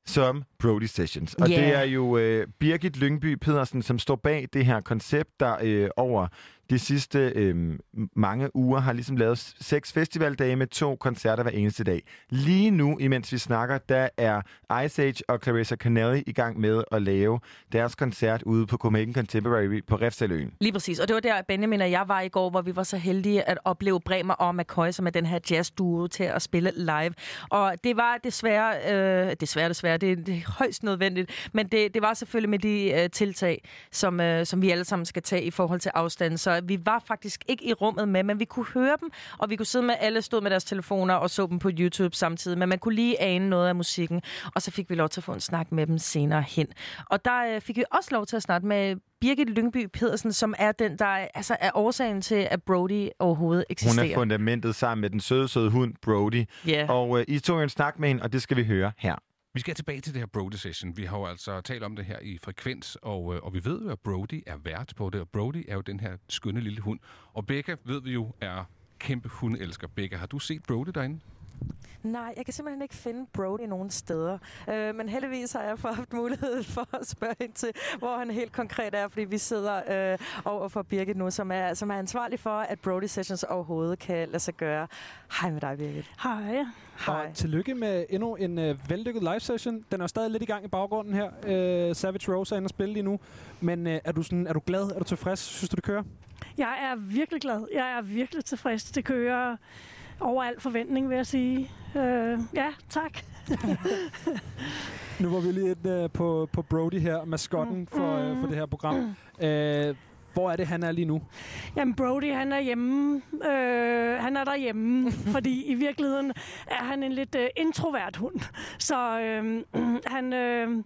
som Brody Sessions. Og Ja. det er jo øh, Birgit Lyngby Pedersen, som står bag det her koncept, der øh, over de sidste øh, mange uger har ligesom lavet seks festivaldage med to koncerter hver eneste dag. Lige nu, imens vi snakker, der er Ice Age og Clarissa Canelli i gang med at lave deres koncert ude på Copenhagen Contemporary på Refsaløen. Lige præcis. Og det var der, Benjamin og jeg var i går, hvor vi var så heldige at opleve Bremer og McCoy, som er den her jazzduo, til at spille live. Og det var desværre, øh, desværre, desværre, det, det er højst nødvendigt, men det, det var selvfølgelig med de øh, tiltag, som, øh, som vi alle sammen skal tage i forhold til afstand. Så vi var faktisk ikke i rummet med, men vi kunne høre dem, og vi kunne sidde med, alle stod med deres telefoner og så dem på YouTube samtidig, men man kunne lige ane noget af musikken, og så fik vi lov til at få en snak med dem senere hen. Og der øh, fik vi også lov til at snakke med Birgit Lyngby Pedersen, som er den, der er- altså, er årsagen til, at Brody overhovedet Hun eksisterer. er fundamentet sammen med den søde, søde hund, Brody. Ja. Og øh, I tog en snak med hende, og det skal vi høre her. Vi skal tilbage til det her Brody Session. Vi har jo altså talt om det her i Frekvens, og, øh, og vi ved jo, at Brody er vært på det, og Brody er jo den her skønne lille hund. Og Becca ved vi jo er kæmpe hundelsker. Becca, har du set Brody derinde? Nej, jeg kan simpelthen ikke finde Brody nogen steder. Øh, men heldigvis har jeg fået haft mulighed [LAUGHS] for at spørge ind til, hvor han helt konkret er, fordi vi sidder øh, over for Birgit nu, som er, som er ansvarlig for, at Brody Sessions overhovedet kan lade sig gøre. Hej med dig, Birgit. Hej. Hej. Og tillykke med endnu en øh, vellykket live session. Den er stadig lidt i gang i baggrunden her. Øh, Savage Rose er inde og spille lige nu. Men øh, er, du sådan, er du glad? Er du tilfreds? Synes du, det kører? Jeg er virkelig glad. Jeg er virkelig tilfreds. Det kører over al forventning, vil jeg sige. Øh, ja, tak. [LAUGHS] Nu var vi lige inde øh, på, på Brody her, maskotten for, øh, for det her program. Øh, Hvor er det, han er lige nu? Jamen, Brody, han er hjemme. Øh, han er derhjemme, [LAUGHS] fordi i virkeligheden er han en lidt øh, introvert hund. Så øh, [CLEARS THROAT] han, øh,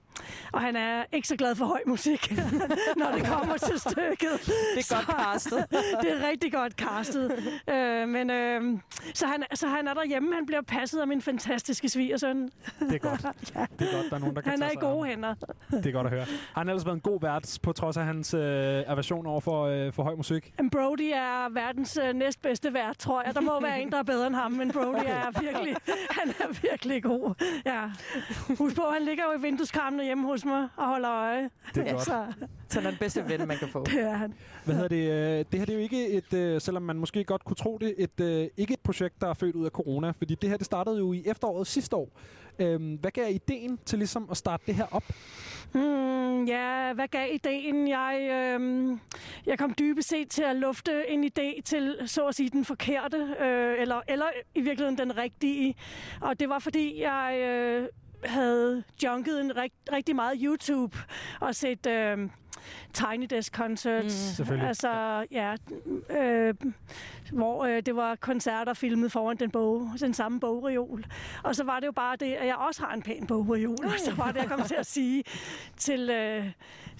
og han er ikke så glad for høj musik, [LAUGHS] når det kommer til stykket. Det er godt castet. [LAUGHS] det er rigtig godt castet. Øh, men, øh, så, han, så han er derhjemme. Han bliver passet af min fantastiske svigersøn. Det er godt. ja. Det er godt, der er nogen, der kan Han er tage i gode hænder. Det er godt at høre. Har han ellers været en god vært, på trods af hans øh, aversion over for, øh, for høj musik? Men Brody er verdens øh, næstbedste vært, tror jeg. Der må være en, der er bedre end ham, men Brody er virkelig, han er virkelig god. Ja. Husk på, han ligger jo i vindueskarmene hjemme hos mig og holder øje. Det er godt. Så, Så han er den bedste ven, man kan få. det er han. Hvad hedder det? øh, Det her det er jo ikke et, øh, selvom man måske godt kunne tro det, et, øh, ikke et projekt, der er født ud af corona. Fordi det her det startede jo i efteråret sidste år. Øhm, hvad gav ideen til ligesom at starte det her op? Hmm, ja, hvad gav ideen? Jeg, øhm, jeg kom dybest set til at lufte en idé til, så at sige, den forkerte, øh, eller, eller i virkeligheden den rigtige. Og det var fordi, jeg øh, havde junket en rigt, rigtig meget YouTube og set... Øh, Tiny Desk Concerts. Mm. Altså, ja, øh, hvor øh, det var koncerter filmet foran den, bog, den samme bogreol. Og så var det jo bare det, at jeg også har en pæn bogreol. Og så var det, jeg kom til at sige til, øh,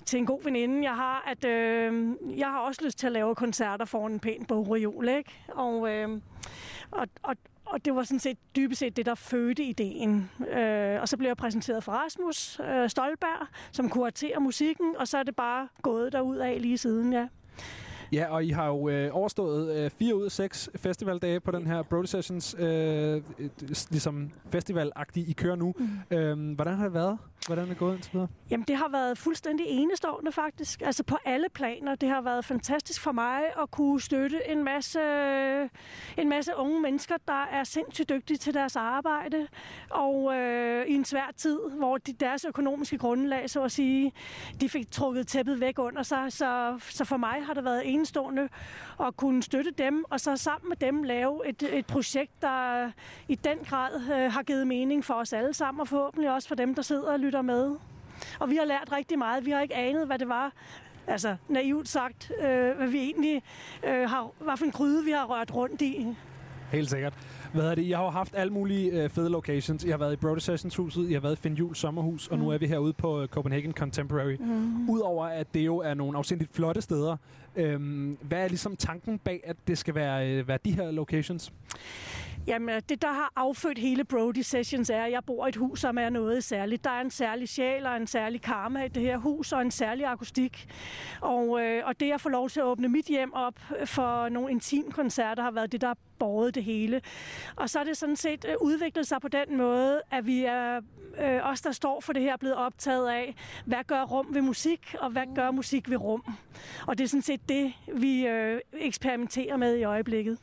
til en god veninde, jeg har, at øh, jeg har også lyst til at lave koncerter foran en pæn bogreol, ikke? Og, øh, og, og, og det var sådan set dybest set det, der fødte ideen. Øh, og så blev jeg præsenteret for Rasmus øh, Stolberg, som kuraterer musikken, og så er det bare gået derud af lige siden, ja. Ja, og I har jo øh, overstået øh, fire ud af seks festivaldage på den her Brody Sessions, øh, ligesom festivalagtige, I kører nu. Mm. Øhm, hvordan har det været? Hvordan er det gået indtil videre? Jamen, det har været fuldstændig enestående faktisk. Altså på alle planer. Det har været fantastisk for mig at kunne støtte en masse, en masse unge mennesker, der er sindssygt dygtige til deres arbejde. Og øh, i en svær tid, hvor de, deres økonomiske grundlag, så at sige, de fik trukket tæppet væk under sig. Så, så for mig har det været enestående at kunne støtte dem, og så sammen med dem lave et, et projekt, der i den grad øh, har givet mening for os alle sammen, og forhåbentlig også for dem, der sidder og lytter med. Og vi har lært rigtig meget. Vi har ikke anet, hvad det var, altså naivt sagt, øh, hvad vi egentlig øh, har, hvad for en gryde, vi har rørt rundt i. Helt sikkert. Hvad er det? I har haft alle mulige øh, fede locations. I har været i Brody Sessions huset, I har været i Finn Jules sommerhus, og nu er vi herude på øh, Copenhagen Contemporary. Mm. Udover at det jo er nogle afsindigt flotte steder, øhm, hvad er ligesom tanken bag, at det skal være, øh, være de her locations? Jamen, det der har affødt hele Brody Sessions er, at jeg bor i et hus, som er noget særligt. Der er en særlig sjæl og en særlig karma i det her hus, og en særlig akustik. Og, øh, og det at få lov til at åbne mit hjem op for nogle intimkoncerter har været det, der båret det hele. Og så er det sådan set øh, udviklet sig på den måde, at vi er øh, os, der står for det her, blevet optaget af, hvad gør rum ved musik, og hvad gør musik ved rum. Og det er sådan set det, vi øh, eksperimenterer med i øjeblikket.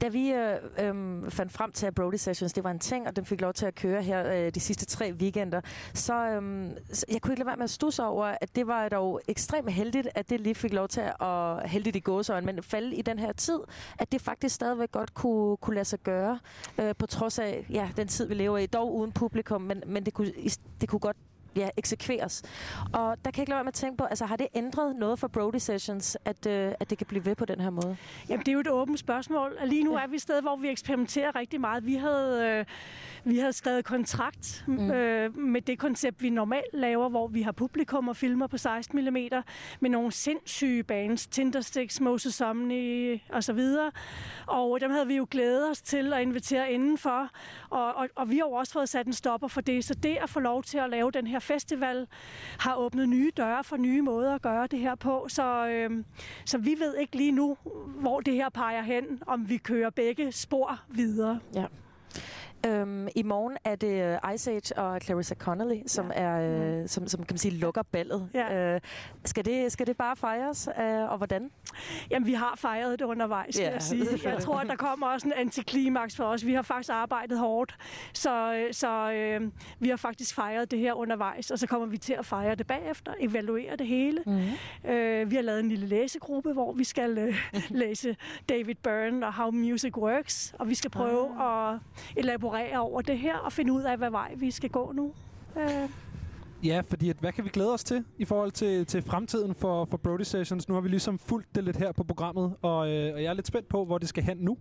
Da vi øh, øh, fandt frem til, at Brody Sessions det var en ting, og den fik lov til at køre her øh, de sidste tre weekender, så øh, så jeg kunne ikke lade være med at stusse over, at det var dog ekstremt heldigt, at det lige fik lov til at, heldigt i gåsøjne, men falde i den her tid, at det faktisk stadigvæk godt kunne, kunne lade sig gøre, øh, på trods af ja, den tid, vi lever i, dog uden publikum, men, men det, kunne, det kunne godt ja, eksekveres. Og der kan jeg ikke lade være med at tænke på, altså har det ændret noget for Brody Sessions, at, øh, at det kan blive ved på den her måde? Jamen, det er jo et åbent spørgsmål. Lige nu er vi et sted, hvor vi eksperimenterer rigtig meget. Vi havde, øh, vi havde skrevet kontrakt mm. øh, med det koncept, vi normalt laver, hvor vi har publikum og filmer på 16 mm med nogle sindssyge bands, Tindersticks, Moses Omni og så videre. Og dem havde vi jo glædet os til at invitere indenfor. Og, og, og vi har jo også fået sat en stopper for det. Så det at få lov til at lave den her festival har åbnet nye døre for nye måder at gøre det her på. Så, øh, så vi ved ikke lige nu, hvor det her peger hen, om vi kører begge spor videre. Ja. Øhm, I morgen er det uh, Ice Age og Clarissa Connolly, som ja. er øh, som, som kan man sige lukker ballet. Ja. Øh, skal det skal det bare fejres, øh, og hvordan? Jamen, vi har fejret det undervejs, skal Ja, jeg sige. [LAUGHS] Jeg tror, at der kommer også en antiklimaks for os. Vi har faktisk arbejdet hårdt, så, øh, så øh, vi har faktisk fejret det her undervejs, og så kommer vi til at fejre det bagefter, evaluere det hele. Mm. Øh, vi har lavet en lille læsegruppe, hvor vi skal øh, [LAUGHS] læse David Byrne og How Music Works, og vi skal prøve at elaborere over det her og finde ud af, hvad vej vi skal gå nu. Øh, Ja, fordi at, hvad kan vi glæde os til i forhold til, til fremtiden for, for Brody Sessions? Nu har vi ligesom fulgt det lidt her på programmet, og, øh, og jeg er lidt spændt på, hvor det skal hen nu.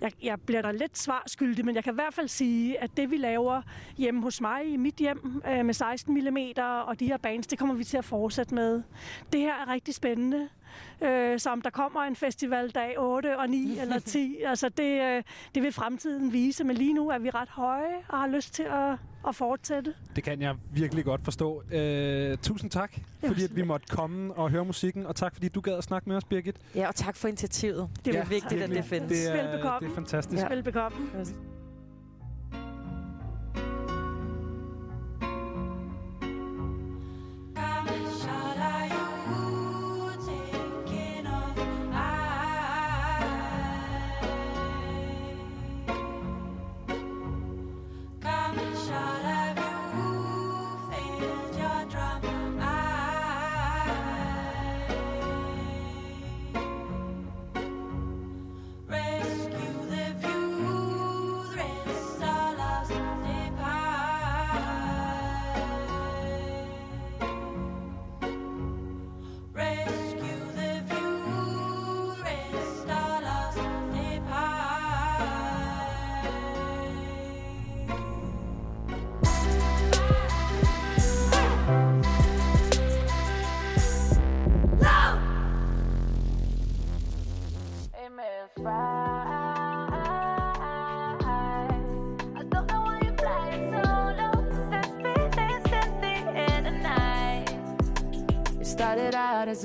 Jeg, jeg bliver da lidt svarskyldig, men jeg kan i hvert fald sige, at det vi laver hjemme hos mig i mit hjem øh, med 16 mm og de her bands, det kommer vi til at fortsætte med. Det her er rigtig spændende. Øh, så om der kommer en festival dag 8 og 9 [LAUGHS] eller 10, altså det, øh, det vil fremtiden vise. Men lige nu er vi ret høje og har lyst til at, at fortsætte. Det kan jeg virkelig godt forstå. Øh, tusind tak, fordi at vi måtte komme og høre musikken, og tak fordi du gad at snakke med os, Birgit. Ja, og tak for initiativet. Det er Ja, vigtigt, at virkelig. det findes. Det er, Velbekomme. det er fantastisk. Ja. Velbekomme.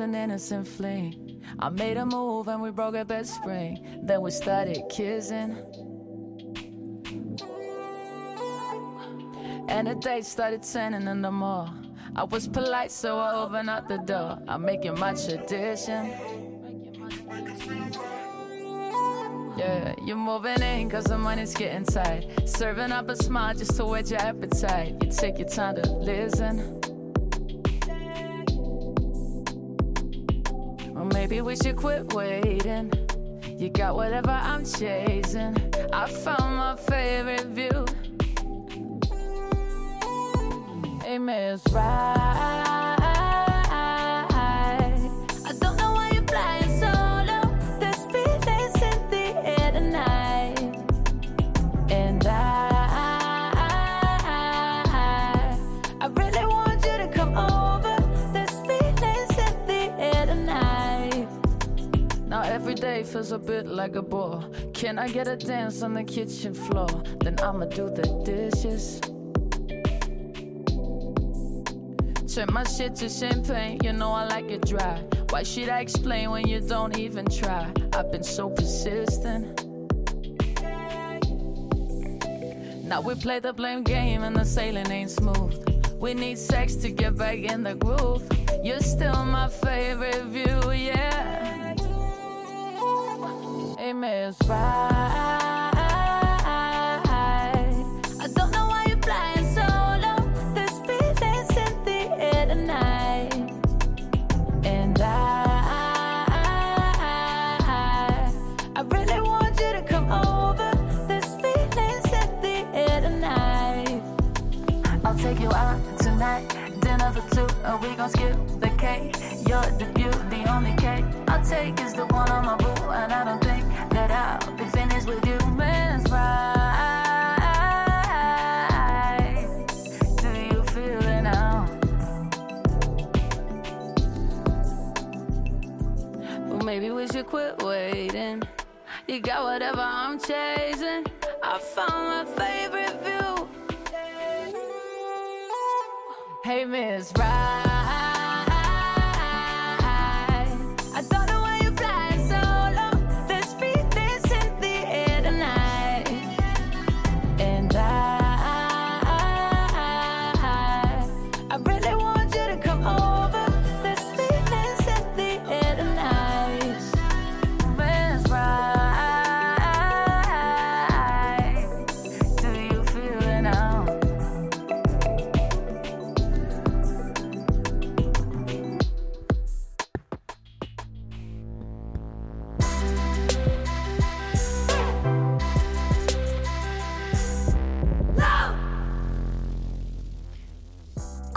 An innocent fling. I made a move and we broke our best spring. Then we started kissing. And the date started turning into more. I was polite, so I opened up the door. I make it my tradition. Yeah, you're moving in cause the money's getting tight. Serving up a smile just to whet your appetite. You take your time to listen. Maybe we should quit waiting. You got whatever I'm chasing. I found my favorite view. Miss Right. Feels a bit like a bore. Can I get a dance on the kitchen floor? Then I'ma do the dishes. Turn my shit to champagne, you know I like it dry. Why should I explain when you don't even try? I've been so persistent. Now we play the blame game and the sailing ain't smooth. We need sex to get back in the groove. You're still my favorite view, yeah. Miss Right. I don't know why you're flying solo. There's feelings in the air tonight. And I, I really want you to come over. There's feelings in the air tonight. I'll take you out tonight. Dinner for two, and we gon' skip the cake. You're the beauty, the only cake I'll take is the one on my boo, and I don't think I'll be finished with you, right. Do you feel it now? Well, maybe we should quit waiting. You got whatever I'm chasing. I found my favorite view. Hey, Miss Right.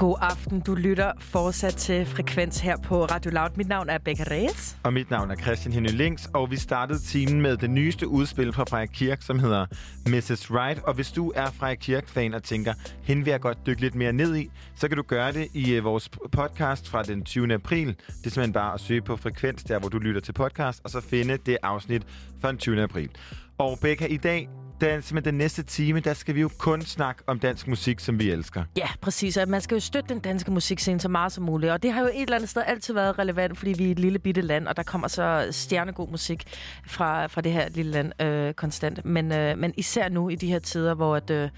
God aften. Du lytter fortsat til Frekvens her på Radio Loud. Mit navn er Becca Reyes. Og mit navn er Christian Henny Links, og vi startede timen med det nyeste udspil fra Freja Kirk, som hedder Mrs. Right. Og hvis du er Freja Kirk-fan og tænker, hende vil jeg godt dykke lidt mere ned i, så kan du gøre det i øh, vores podcast fra den 20. april. Det er simpelthen bare at søge på Frekvens, der hvor du lytter til podcast, og så finde det afsnit fra den 20. april. Og Becca, i dag, der er simpelthen den næste time, der skal vi jo kun snakke om dansk musik, som vi elsker. Ja, præcis. Og man skal jo støtte den danske musikscene så meget som muligt. Og det har jo et eller andet sted altid været relevant, fordi vi er et lille bitte land, og der kommer så stjernegod musik fra, fra det her lille land øh, konstant. Men, øh, men især nu i de her tider, hvor at, øh,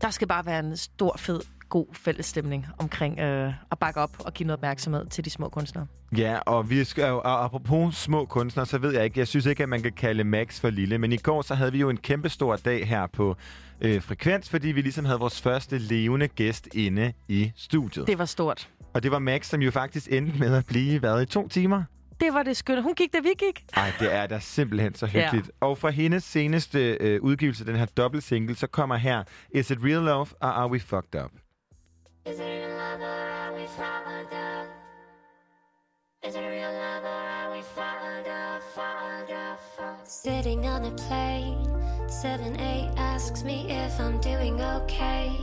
der skal bare være en stor, fed, god fællesstemning omkring øh, at bakke op og give noget opmærksomhed til de små kunstnere. Ja, og vi skal jo, og apropos små kunstnere, så ved jeg ikke, jeg synes ikke, at man kan kalde Max for lille, men i går så havde vi jo en kæmpe stor dag her på øh, Frekvens, fordi vi ligesom havde vores første levende gæst inde i studiet. Det var stort. Og det var Max, som jo faktisk endte med at blive, hvad, i to timer? Det var det skønne. Hun gik, da vi gik. Ej, det er da simpelthen så hyggeligt. Ja. Og fra hendes seneste øh, udgivelse, den her dobbelt single, så kommer her Is It Real Love, or Are We Fucked Up? Is it real love or are we followed up? Is it real love or are we followed up, followed up, followed Sitting on a plane, 7-8 asks me if I'm doing okay.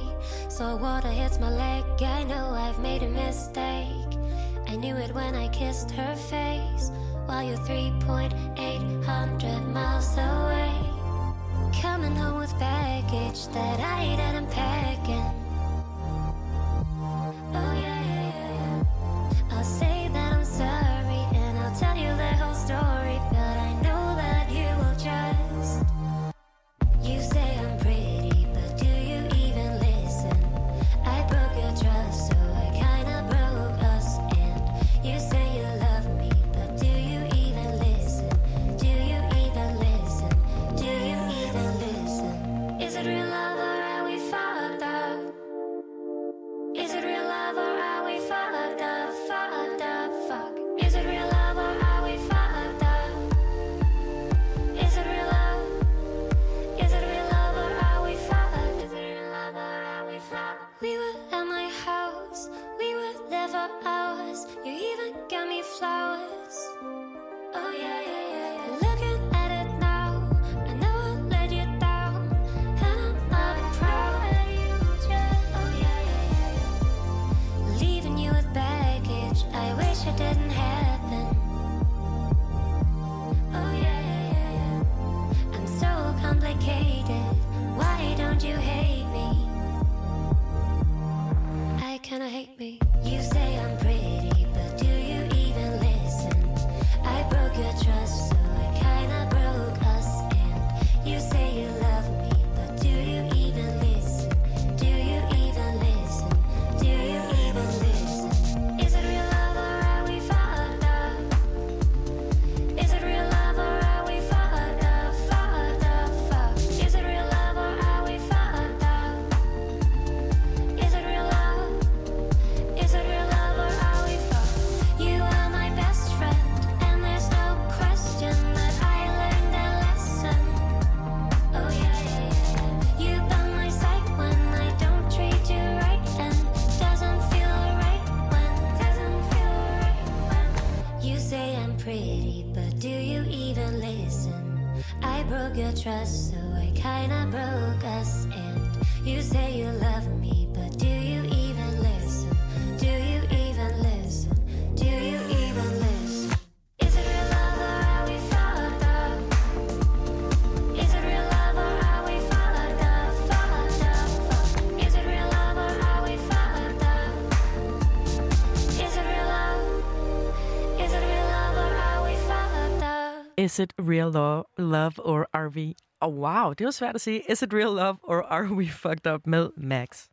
So water hits my leg, I know I've made a mistake. I knew it when I kissed her face, while you're 3.8 hundred miles away. Coming home with baggage that I didn't pack in. Oh yeah, yeah. I'll say that trust, so I kinda broke us. And you say real lo- love or are we... Oh, wow, det var svært at sige. Is it real love or are we fucked up med Max?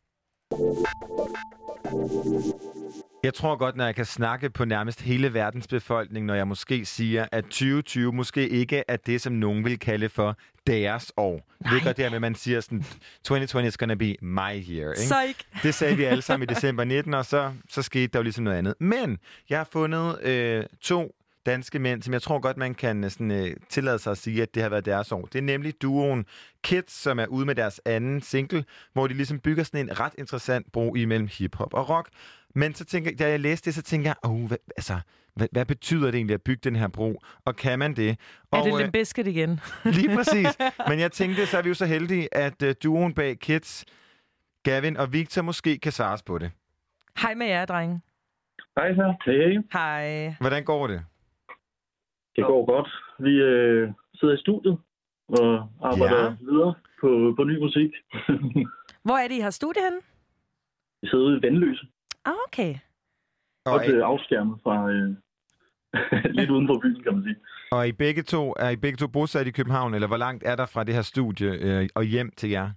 Jeg tror godt, når jeg kan snakke på nærmest hele verdens befolkning, når jeg måske siger, at 2020 måske ikke er det, som nogen vil kalde for deres år. Nej. Det godt det her med, at man siger sådan, 2020 is gonna be my year. Ikke? Psych. [LAUGHS] Det sagde vi alle sammen i december 19, og så, så skete der jo ligesom noget andet. Men jeg har fundet øh, to danske mænd, som jeg tror godt, man kan øh, sådan, øh, tillade sig at sige, at det har været deres år. Det er nemlig duoen Kids, som er ude med deres anden single, hvor de ligesom bygger sådan en ret interessant bro imellem hiphop og rock. Men så tænker, da jeg læste det, så tænker jeg, oh, hvad, altså, hvad, hvad betyder det egentlig at bygge den her bro? Og kan man det? Er og, det øh, Limp Bizkit igen? [LAUGHS] Lige præcis. [LAUGHS] Men jeg tænkte, så er vi jo så heldige, at uh, duoen bag Kids, Gavin og Victor, måske kan svares på det. Hej med jer, drenge. Hej så. Hey. Hej. Hvordan går det? Det går godt. Vi øh, sidder i studiet og arbejder Ja. videre på, på ny musik. [LAUGHS] Hvor er det, I har studie henne? vi sidder ude i Vandløse. Ah, okay. Og, Godt øh, afskærmet fra øh, [LAUGHS] lidt uden for byen, kan man sige. og I begge to, er I begge to bosat i København, eller hvor langt er der fra det her studie øh, og hjem til jer?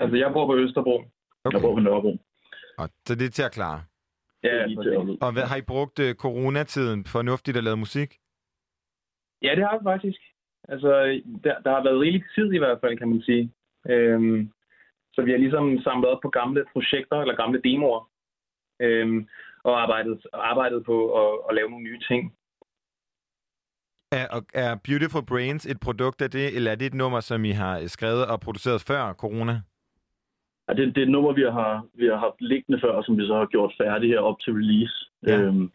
Altså, jeg bor på Østerbro. Okay. Jeg bor på Nørrebro. Og, så det er til at klare. Ja, lige til at Og hvad, har I brugt øh, coronatiden fornuftigt at lave musik? Ja, det har vi faktisk. Altså, der, der har været rigelig tid i hvert fald, kan man sige. Øhm, så vi har ligesom samlet op på gamle projekter, eller gamle demoer, øhm, og arbejdet, arbejdet på at, at lave nogle nye ting. Er, og er Beautiful Brains et produkt af det, eller er det et nummer, som I har skrevet og produceret før corona? Ja, det, det er et nummer, vi har, vi har haft liggende før, som vi så har gjort færdigt her op til release. Ja. Øhm,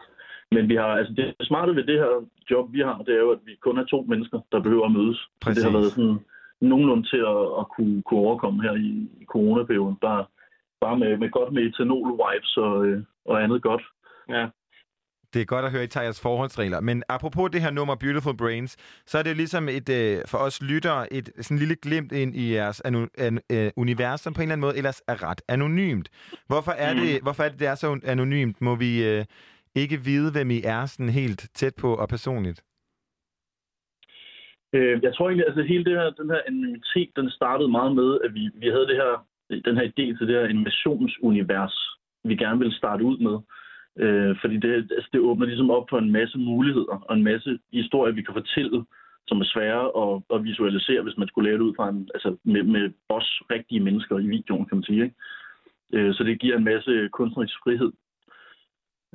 men vi har, altså det smarte ved det her job, vi har, det er jo, at vi kun er to mennesker, der behøver at mødes. Så Præcis. Det har været sådan nogenlunde til at, at kunne, kunne overkomme her i, i coronaperioden. Bare, bare med, med godt med etanol-wipes og, øh, og andet godt. Ja. Det er godt at høre, at I tager jeres forholdsregler. Men apropos det her nummer Beautiful Brains, så er det ligesom et, øh, for os lyttere et sådan lille glimt ind i jeres anu, an, øh, univers, som på en eller anden måde ellers er ret anonymt. Hvorfor er, Mm. det, hvorfor er det, det er så anonymt? Må vi øh, ikke vide, hvem I er sådan helt tæt på og personligt? Øh, jeg tror egentlig, altså hele det her, den her anonymitet, den startede meget med, at vi, vi havde det her, den her idé til det her animationsunivers, vi gerne ville starte ud med. Øh, fordi det, altså det åbner ligesom op for en masse muligheder og en masse historier, vi kan fortælle, som er svære at, at visualisere, hvis man skulle lave det ud fra en, altså med, med os rigtige mennesker i videoen, kan man sige. Ikke? Øh, så det giver en masse kunstnerisk frihed.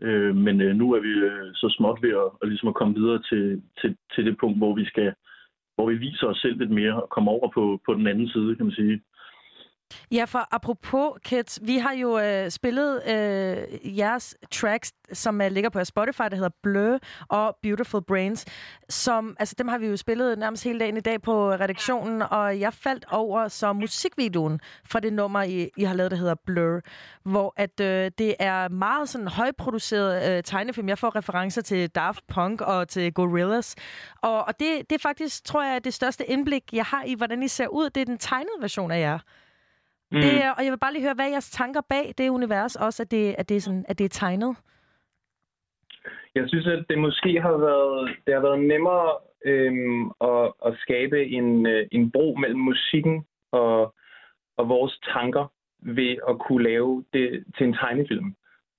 Øh, men øh, nu er vi øh, så småt ved at, at, ligesom at komme videre til, til, til det punkt, hvor vi skal hvor vi viser os selv lidt mere og kommer over på, på den anden side, kan man sige. Ja, for apropos Kids, vi har jo øh, spillet øh, jeres tracks, som øh, ligger på jeres Spotify, der hedder Blø og Beautiful Brains, som, altså dem har vi jo spillet nærmest hele dagen i dag på redaktionen, og jeg faldt over så musikvideoen fra det nummer, I, I har lavet, der hedder Blur, hvor at øh, det er meget sådan højproduceret øh, tegnefilm. Jeg får referencer til Daft Punk og til Gorillaz, og, og det, det er faktisk, tror jeg, det største indblik, jeg har i, hvordan I ser ud. Det er den tegnede version af jer. Mm. Det, og jeg vil bare lige høre, hvad er jeres tanker bag det univers, også at det, at det, er, sådan, at det er tegnet? Jeg synes, at det måske har været, det har været nemmere øhm, at, at skabe en, øh, en bro mellem musikken og, og vores tanker ved at kunne lave det til en tegnefilm.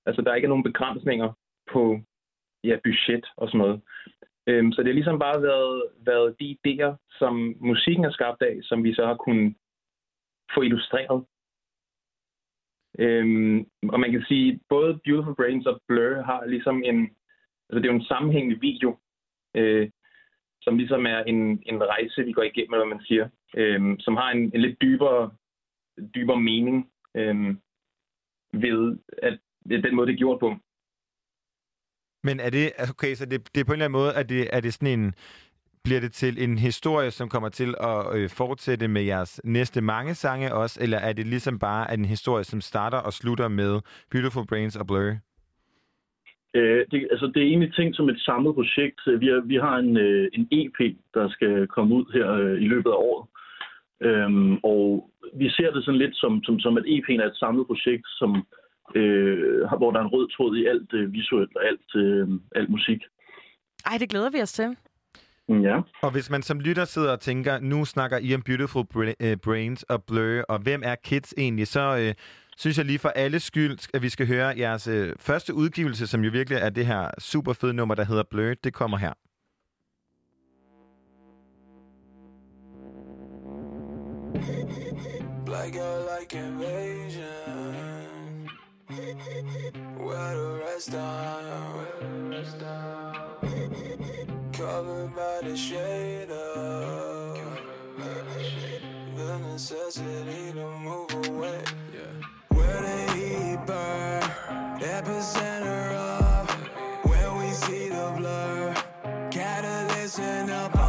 Altså, der ikke er nogen begrænsninger på ja, budget og sådan noget. Øhm, så det har ligesom bare været, været de idéer, som musikken er skabt af, som vi så har kunnet få illustreret. Øhm, og man kan sige, både Beautiful Brains og Blur har ligesom en, altså det er jo en sammenhængende video, øh, som ligesom er en, en rejse, vi går igennem, eller hvad man siger, øh, som har en, en lidt dybere, dybere mening øh, ved at, ved den måde, det er gjort på. Men er det, altså, okay, så det, det er på en eller anden måde, at det, er det sådan en, bliver det til en historie, som kommer til at øh, fortsætte med jeres næste mange sange også, eller er det ligesom bare en historie, som starter og slutter med Beautiful Brains og Blur? Øh, det, altså, det er egentlig tænkt som et samlet projekt. Vi, er, vi har en, øh, en EP, der skal komme ud her øh, i løbet af året. Øhm, og vi ser det sådan lidt som, som, som at EP'en er et samlet projekt, som, øh, har- hvor der er en rød tråd i alt øh, visuelt og alt, øh, alt musik. Ej, det glæder vi os til. Ja. Og hvis man som lytter sidder og tænker, nu snakker I om Beautiful Bra- øh, Brains og Blur, og hvem er Kids egentlig, så øh, synes jeg lige for alle skyld, at vi skal høre jeres øh, første udgivelse, som jo virkelig er det her super fede nummer, der hedder Blur. Det kommer her. Black girl like invasion. Where the rest are? Covered by the shade of the necessity to move away. Where the heat burn, epicenter of where we see the blur. Gotta listen up,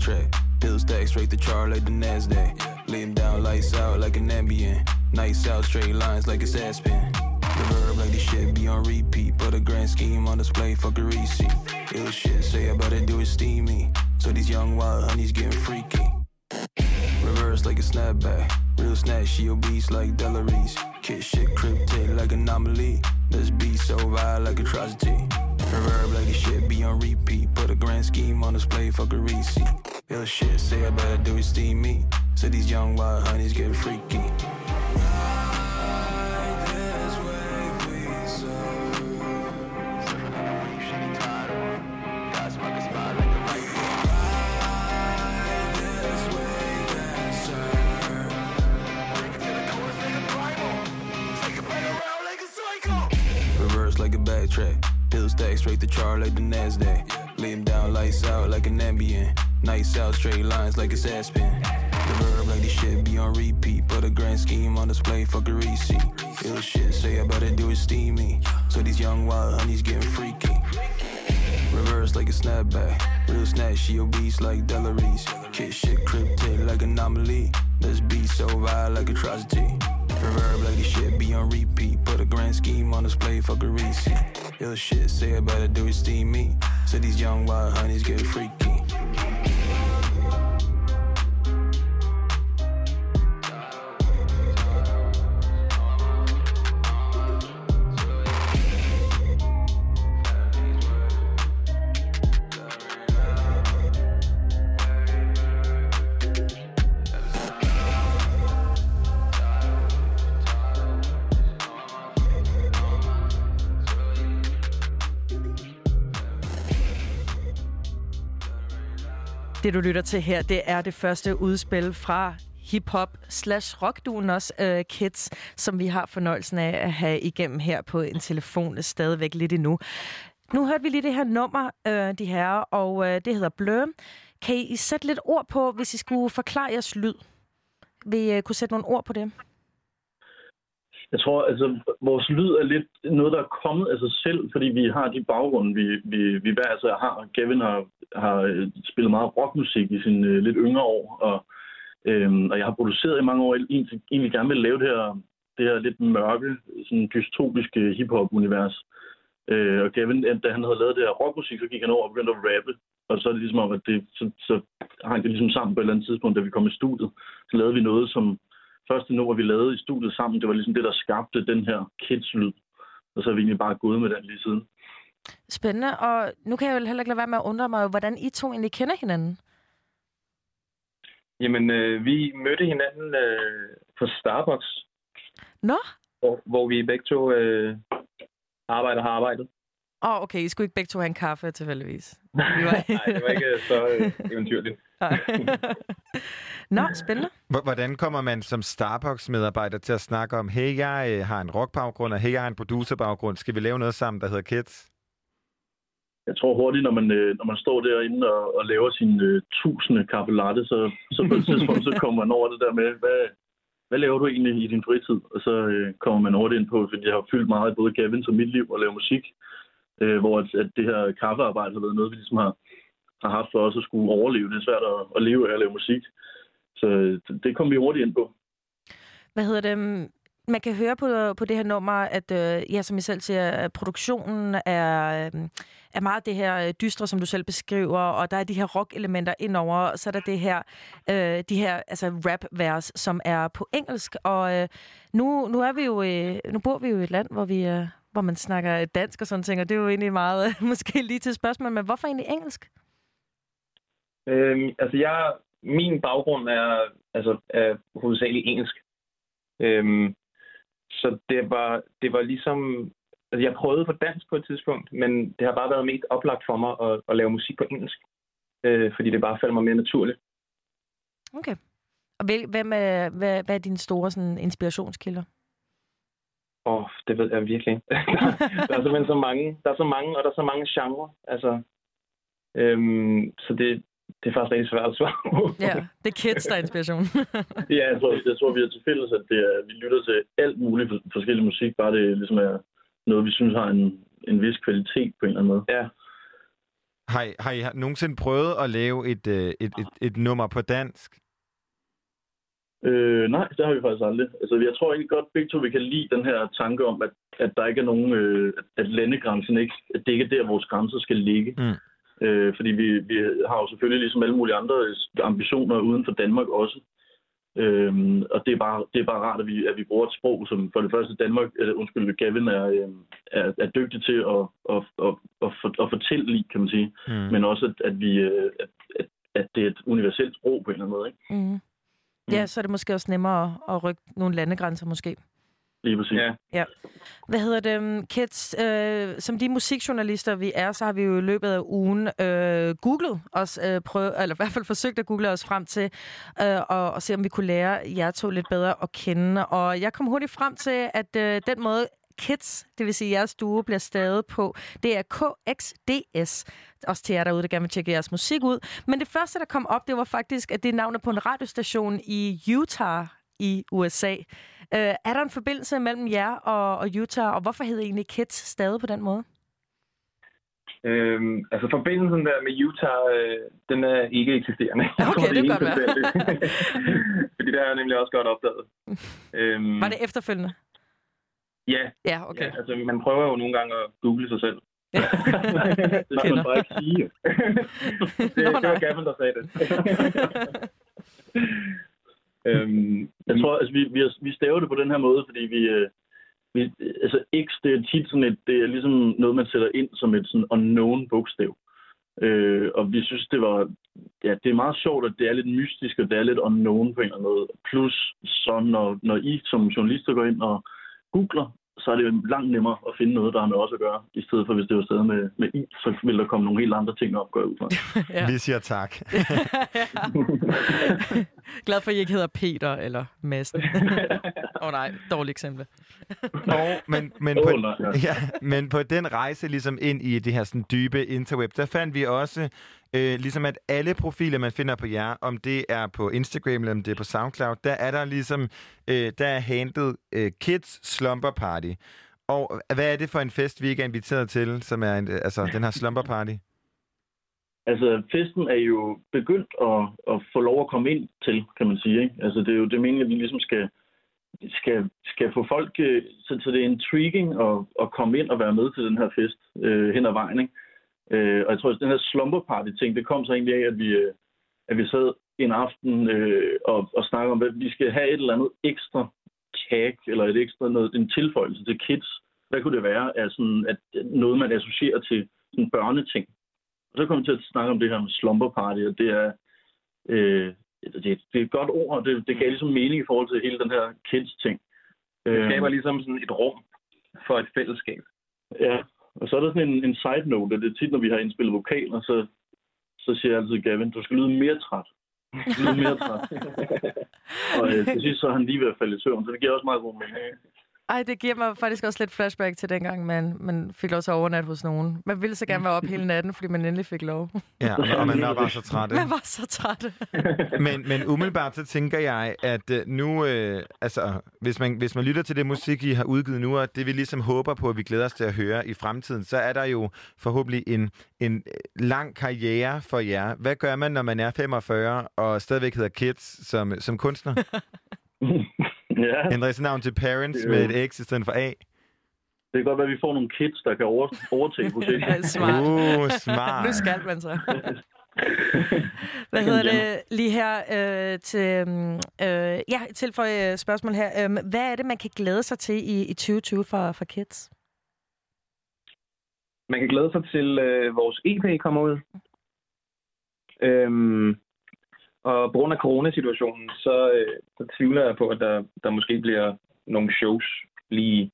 a. Bill stack straight to char like the NASDAQ. Lay down, lights out like an ambient. Nights out, straight lines like it's Aspen. Reverb like this shit be on repeat. But a grand scheme on display, a receipt. Ill shit, say I better do it steamy. So these young wild honeys getting freaky. Reverse like a snapback. Real snatch, she obese like Delaries. Kid shit cryptic like anomaly. This beat so wild like atrocity. Reverb like this shit be on repeat. Put a grand scheme on display, fuck a receipt. Ill shit, say I better do it steamy. So these young wild honeys getting freaky. Like it's The verb like this shit be on repeat. Put a grand scheme on display, a receipt. Ill shit, say I better do it steamy. So these young wild honeys getting freaky. Reverse like a snapback. Real snatch, she obese like Delaries. Kid shit cryptic like anomaly. This beat so vile like atrocity. Reverb like this shit be on repeat. Put a grand scheme on display, a receipt. Ill shit, say I better do it steamy. So these young wild honeys get freaky. Det, du lytter til her, det er det første udspil fra hip-hop slash rockduen også, uh, Kids, som vi har fornøjelsen af at have igennem her på en telefon stadigvæk lidt endnu. Nu hørte vi lige det her nummer, uh, de her, og uh, det hedder Blø. Kan I sætte lidt ord på, hvis I skulle forklare jeres lyd? Vil I uh, kunne sætte nogle ord på det? Jeg tror, altså, vores lyd er lidt noget, der er kommet af sig selv, fordi vi har de baggrunde, vi, vi, vi hver altså har. Gavin har, har øh, spillet meget rockmusik i sine øh, lidt yngre år, og, øhm, og jeg har produceret i mange år, egentlig, egentlig gerne vil lave det her, det her lidt mørke, sådan dystopiske hiphop-univers. Øh, og Gavin, øh, da han havde lavet det her rockmusik, så gik han over og begyndte at rappe. Og så er det ligesom om, at det, så, så hang det ligesom sammen på et eller andet tidspunkt, da vi kom i studiet. Så lavede vi noget, som første nummer, vi lavede i studiet sammen, det var ligesom det, der skabte den her kids-lyd. Og så er vi egentlig bare gået med den lige siden. Spændende, og nu kan jeg jo heller ikke lade være med at undre mig, hvordan I to egentlig kender hinanden. Jamen, øh, vi mødte hinanden øh, på Starbucks, Nå? hvor, hvor vi begge to øh, arbejder har arbejdet. Åh, oh, okay, I skulle ikke begge to have en kaffe, tilfældigvis. Vi [LAUGHS] Nej, det var ikke så øh, eventyrligt. [LAUGHS] Nå, spændende. H- Hvordan kommer man som Starbucks-medarbejder til at snakke om, hey, jeg øh, har en rockbaggrund, og hey, jeg har en producerbaggrund. Skal vi lave noget sammen, der hedder Kids? Jeg tror hurtigt, når man, øh, når man står derinde og, og laver sin øh, tusinde kaffe latte, så, så på et tidspunkt så kommer man over det der med, hvad, hvad laver du egentlig i din fritid? Og så øh, kommer man hurtigt ind på, fordi det har fyldt meget i både Gavin og mit liv at lave musik. Øh, hvor at, at det her kaffearbejde har været noget, vi ligesom har, har haft for os at skulle overleve. Det er svært at, at leve af at lave musik. Så øh, det, det kom vi hurtigt ind på. Hvad hedder det? Mm, man kan høre på, på det her nummer, at øh, ja, som I selv siger, at produktionen er, øh, er meget det her øh, dystre, som du selv beskriver, og der er de her rock-elementer indover, og så er der det her, øh, de her altså rap-vers, som er på engelsk. Og øh, nu, nu, er vi jo, øh, nu bor vi jo i et land, hvor vi... Øh, hvor man snakker dansk og sådan ting, og det er jo egentlig meget, [LAUGHS] måske lige til spørgsmål, men hvorfor egentlig engelsk? Øhm, altså, jeg, min baggrund er, altså, er hovedsageligt engelsk. Øhm, så det var, det var ligesom... Altså, jeg prøvede på dansk på et tidspunkt, men det har bare været mest oplagt for mig at, at lave musik på engelsk. Øh, fordi det bare faldt mig mere naturligt. Okay. Og hvem er, hvad, hvad er dine store sådan, inspirationskilder? Åh, oh, det ved jeg virkelig ikke. der, [LAUGHS] der er simpelthen så mange. Der er så mange, og der er så mange genrer. Altså, øhm, så det, det er faktisk rigtig svært at svare på. Ja, det er kids, der er inspiration. [LAUGHS] Ja, jeg tror, jeg tror vi har til fælles, at det er, vi lytter til alt muligt for- forskellig musik, bare det ligesom er noget, vi synes har en, en vis kvalitet på en eller anden måde. Ja. Har I, har I nogensinde prøvet at lave et, øh, et, et, et nummer på dansk? Øh, nej, det har vi faktisk aldrig. Altså, jeg tror ikke godt, begge to vi kan lide den her tanke om, at, at der ikke er nogen, øh, at landegrænsen ikke, at det ikke er der, vores grænser skal ligge. Mm. Øh, fordi vi, vi har jo selvfølgelig ligesom alle mulige andre ambitioner uden for Danmark også. Øhm, og det er, bare, det er bare rart, at vi, at vi bruger et sprog, som for det første Danmark, eller undskyld, Gavin er, øh, er, er dygtig til at, at, at, at, for, at fortælle lige, kan man sige. Mm. Men også, at, at, vi, øh, at, at, at det er et universelt sprog på en eller anden måde. Ikke? Mm. Ja, så er det måske også nemmere at, at rykke nogle landegrænser måske. Lige præcis. Ja. Ja. Hvad hedder det? Kids, øh, som de musikjournalister, vi er, så har vi jo i løbet af ugen øh, googlet os, øh, prøve, eller i hvert fald forsøgt at google os frem til, øh, og, og se om vi kunne lære jer to lidt bedre at kende. Og jeg kom hurtigt frem til, at øh, den måde, Kids, det vil sige jeres duo, bliver stavet på, det er KXDS. Også til jer derude, der gerne vil tjekke jeres musik ud. Men det første, der kom op, det var faktisk, at det er navnet på en radiostation i Utah i USA. Øh, er der en forbindelse mellem jer og, og Utah, og hvorfor hedder egentlig Kids stadig på den måde? Øhm, altså forbindelsen der med Utah, øh, den er ikke eksisterende. Okay, tror, det kan godt være. [LAUGHS] Fordi det har jeg nemlig også godt opdaget. Øhm, Var det efterfølgende? Ja. Ja, okay. Ja, altså, man prøver jo nogle gange at google sig selv. [LAUGHS] Det skal man bare ikke sige. [LAUGHS] det, det var Gavin, der sagde det. [LAUGHS] øhm, jeg tror, altså, vi, vi, vi staver det på den her måde, fordi vi, øh, vi altså X, det er tit sådan et, det er ligesom noget, man sætter ind som et sådan unknown bogstav. Øh, og vi synes, det var, ja, det er meget sjovt, at det er lidt mystisk, og det er lidt unknown på en eller anden måde. Plus, så når, når I som journalister går ind og googler, så er det jo langt nemmere at finde noget, der har med os at gøre, i stedet for hvis det var stadig med, med I, så vil der komme nogle helt andre ting op, går ud fra. [LAUGHS] Ja. Vi siger tak. [LAUGHS] Glad for, at I ikke hedder Peter eller Madsen. [LAUGHS] Åh oh, nej, dårligt eksempel. Og, men, men, på, nej, ja. ja, men på den rejse ligesom ind i det her sådan dybe interweb, der fandt vi også, øh, ligesom at alle profiler, man finder på jer, om det er på Instagram eller om det er på SoundCloud, der er der ligesom, øh, der er handlet øh, Kids Slumber Party. Og øh, hvad er det for en fest, vi ikke er inviteret til, som er en, øh, altså den her Slumber Party? Altså, festen er jo begyndt at, at få lov at komme ind til, kan man sige. Ikke? Altså, det er jo det meningen, at vi ligesom skal, skal, skal få folk... Øh, så, så det er intriguing at, at komme ind og være med til den her fest øh, hen ad vejen. Ikke? Øh, og jeg tror, at den her slumber party ting, det kom så egentlig af, at vi, øh, at vi sad en aften øh, og, og snakkede om, at vi skal have et eller andet ekstra tag, eller et ekstra noget, en tilføjelse til kids. Hvad kunne det være? af sådan, at noget, man associerer til sådan børneting. Og så kom vi til at snakke om det her med slumber party, og det er, øh, det, det er et godt ord, og det, det gav ligesom mening i forhold til hele den her kids-ting. Det skaber ligesom sådan et rum for et fællesskab. Ja, og så er der sådan en, en side note, at det er tit, når vi har indspillet vokaler, så, så siger jeg altid, Gavin, du skal lyde mere træt. Du skal lyde mere træt. [LAUGHS] og øh, til sidst så er han lige ved at falde i søvn, så det giver også meget god mening. Ej, det giver mig faktisk også lidt flashback til dengang, man, man fik lov til at overnatte hos nogen. Man ville så gerne være op hele natten, fordi man endelig fik lov. Ja, og man var bare så træt. Man var så træt. [LAUGHS] men, men umiddelbart så tænker jeg, at øh, nu, øh, altså, hvis man, hvis man lytter til det musik, I har udgivet nu, og det vi ligesom håber på, at vi glæder os til at høre i fremtiden, så er der jo forhåbentlig en, en øh, lang karriere for jer. Hvad gør man, når man er 45 og stadigvæk hedder Kids som, som kunstner? [LAUGHS] [LAUGHS] ja. Ændrer I sit navn til Parents med et X i stedet for A? Det kan godt være, at vi får nogle kids, der kan over, overtage [LAUGHS] projektet. Ja, smart. Uh, [LAUGHS] smart. Nu skal man så. Hvad hedder det lige her øh, til... øhm, Øh, ja, tilføje spørgsmål her. Øh, hvad er det, man kan glæde sig til i, i 2020 for, for kids? Man kan glæde sig til, øh, vores EP kommer ud. Øhm, og på grund af coronasituationen, så, øh, så tvivler jeg på, at der, der måske bliver nogle shows lige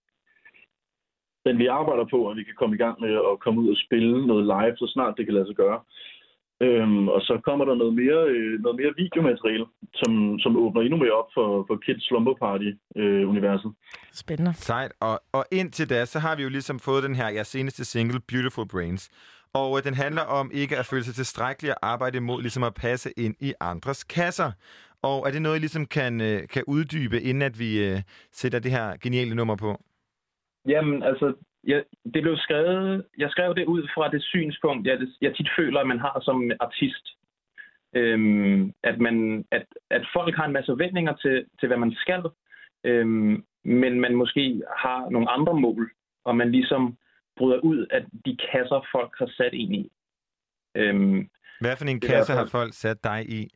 Men vi arbejder på, at vi kan komme i gang med at komme ud og spille noget live, så snart det kan lade sig gøre. Øhm, og så kommer der noget mere, øh, noget mere videomateriale, som, som åbner endnu mere op for, for Kids Slumber Party-universet. Spændende. Sejt. Og, og indtil da, så har vi jo ligesom fået den her, jeres seneste single, Beautiful Brains. Og øh, den handler om ikke at føle sig tilstrækkelig at arbejde imod ligesom at passe ind i andres kasser. Og er det noget, I ligesom kan, øh, kan uddybe, inden at vi øh, sætter det her geniale nummer på? Jamen, altså, jeg, det blev skrevet, jeg skrev det ud fra det synspunkt, jeg, jeg tit føler, at man har som artist. Øhm, at, man, at, at folk har en masse forventninger til, til hvad man skal, øhm, men man måske har nogle andre mål, og man ligesom bryder ud af de kasser, folk har sat ind i. Øhm, Hvad for en kasse har folk sat dig i?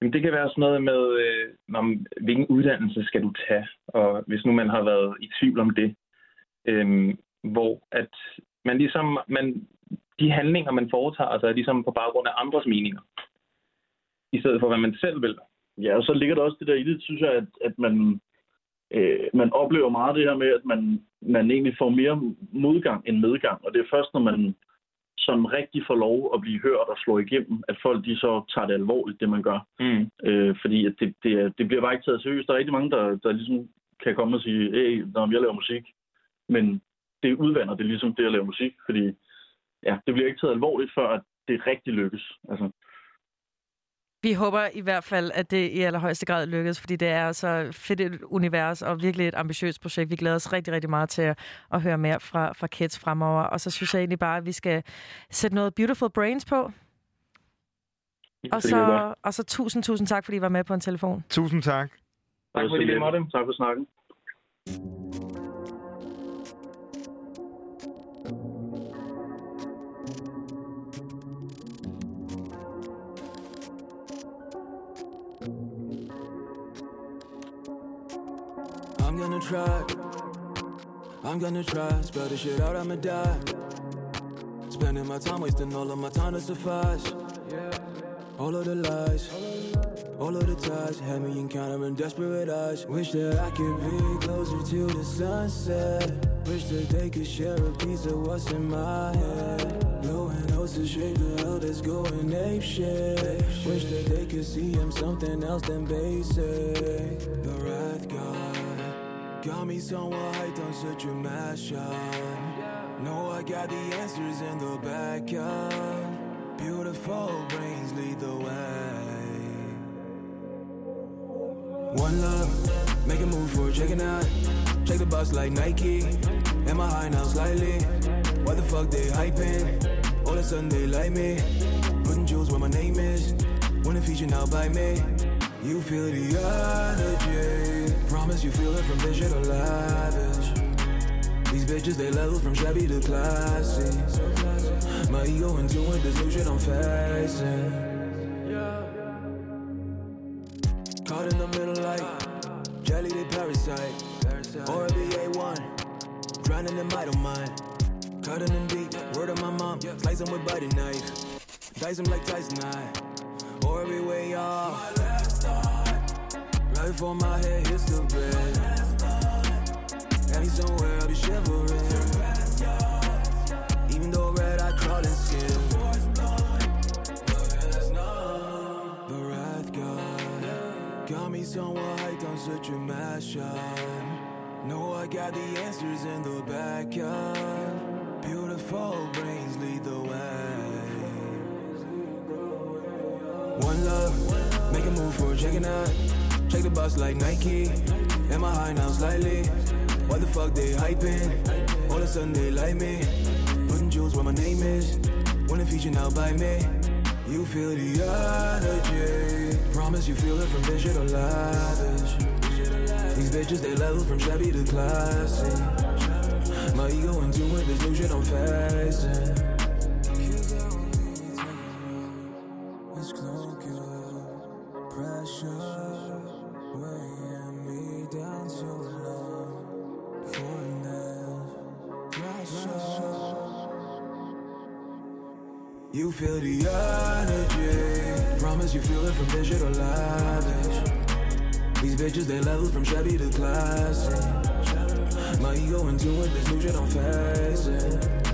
Jamen, det kan være sådan noget med, øh, om, hvilken uddannelse skal du tage, og hvis nu man har været i tvivl om det, øhm, hvor at man ligesom, man, de handlinger, man foretager sig, er ligesom på baggrund af andres meninger, i stedet for, hvad man selv vil. Ja, og så ligger der også det der i det, synes jeg, at, at man, øh, man oplever meget det her med, at man, man egentlig får mere modgang end medgang. Og det er først, når man sådan rigtig får lov at blive hørt og slå igennem, at folk de så tager det alvorligt, det man gør. Mm. Øh, fordi at det, det, det bliver bare ikke taget seriøst. Der er rigtig mange, der, der ligesom kan komme og sige, hey, når jeg laver musik. Men det udvander det ligesom det at lave musik, fordi ja, det bliver ikke taget alvorligt, før at det rigtig lykkes. Altså, Vi håber i hvert fald, at det i allerhøjeste grad lykkes, fordi det er så fedt et univers og virkelig et ambitiøst projekt. Vi glæder os rigtig, rigtig meget til at, at høre mere fra, fra Kids fremover. Og så synes jeg egentlig bare, at vi skal sætte noget Beautiful Brains på. Og så, og så tusind, tusind tak, fordi I var med på en telefon. Tusind tak. Tak fordi vi måtte. Tak for snakken. Gonna try. I'm gonna try. Spell this shit out, I'ma die. Spending my time wasting all of my time to suffice. All of the lies, all of the ties had me encountering desperate eyes. Wish that I could be closer to the sunset. Wish that they could share a piece of what's in my head. Blowing hoses straight to hell that's going ape shit. Wish that they could see him something else than basic. The wrath God got me somewhere hyped on such a mashup. Know I got the answers in the backup. Beautiful brains lead the way. One love, make a move for checking out. Check the box like Nike. Am I high now slightly? Why the fuck they hyping? All of a sudden they like me. Putting jewels where my name is. Wanna feature now by me. You feel the energy. You feel it from vision to lavish. These bitches they level from shabby to classy. My ego into new shit I'm facing. Caught in the middle like jelly they parasite. Or a BA1. Drowning in my mind. Cutting them deep, word of my mom. Them with butter knife. Dice them like Tyson I. Or every way off. Right before my head hits the bed. Got me somewhere, I'll be shivering. Even though red, I crawl in skin. The wrath God got me somewhere hyped on such a mashup. Know I got the answers in the backup. Beautiful brains lead the way. One love, make a move for checking out. Check the box like Nike. Am I high now slightly? Why the fuck they hyping? All of a sudden they like me. Putting jewels where my name is. Wanna feature now by me. You feel the energy. Promise you feel it from vision to lavish. These bitches they level from shabby to classy. My ego into it, there's new shit I'm good. Pressure You feel the energy. Promise you feel it from digital lavish. These bitches, they level from Chevy to classic. My ego into it, this new shit I'm facing.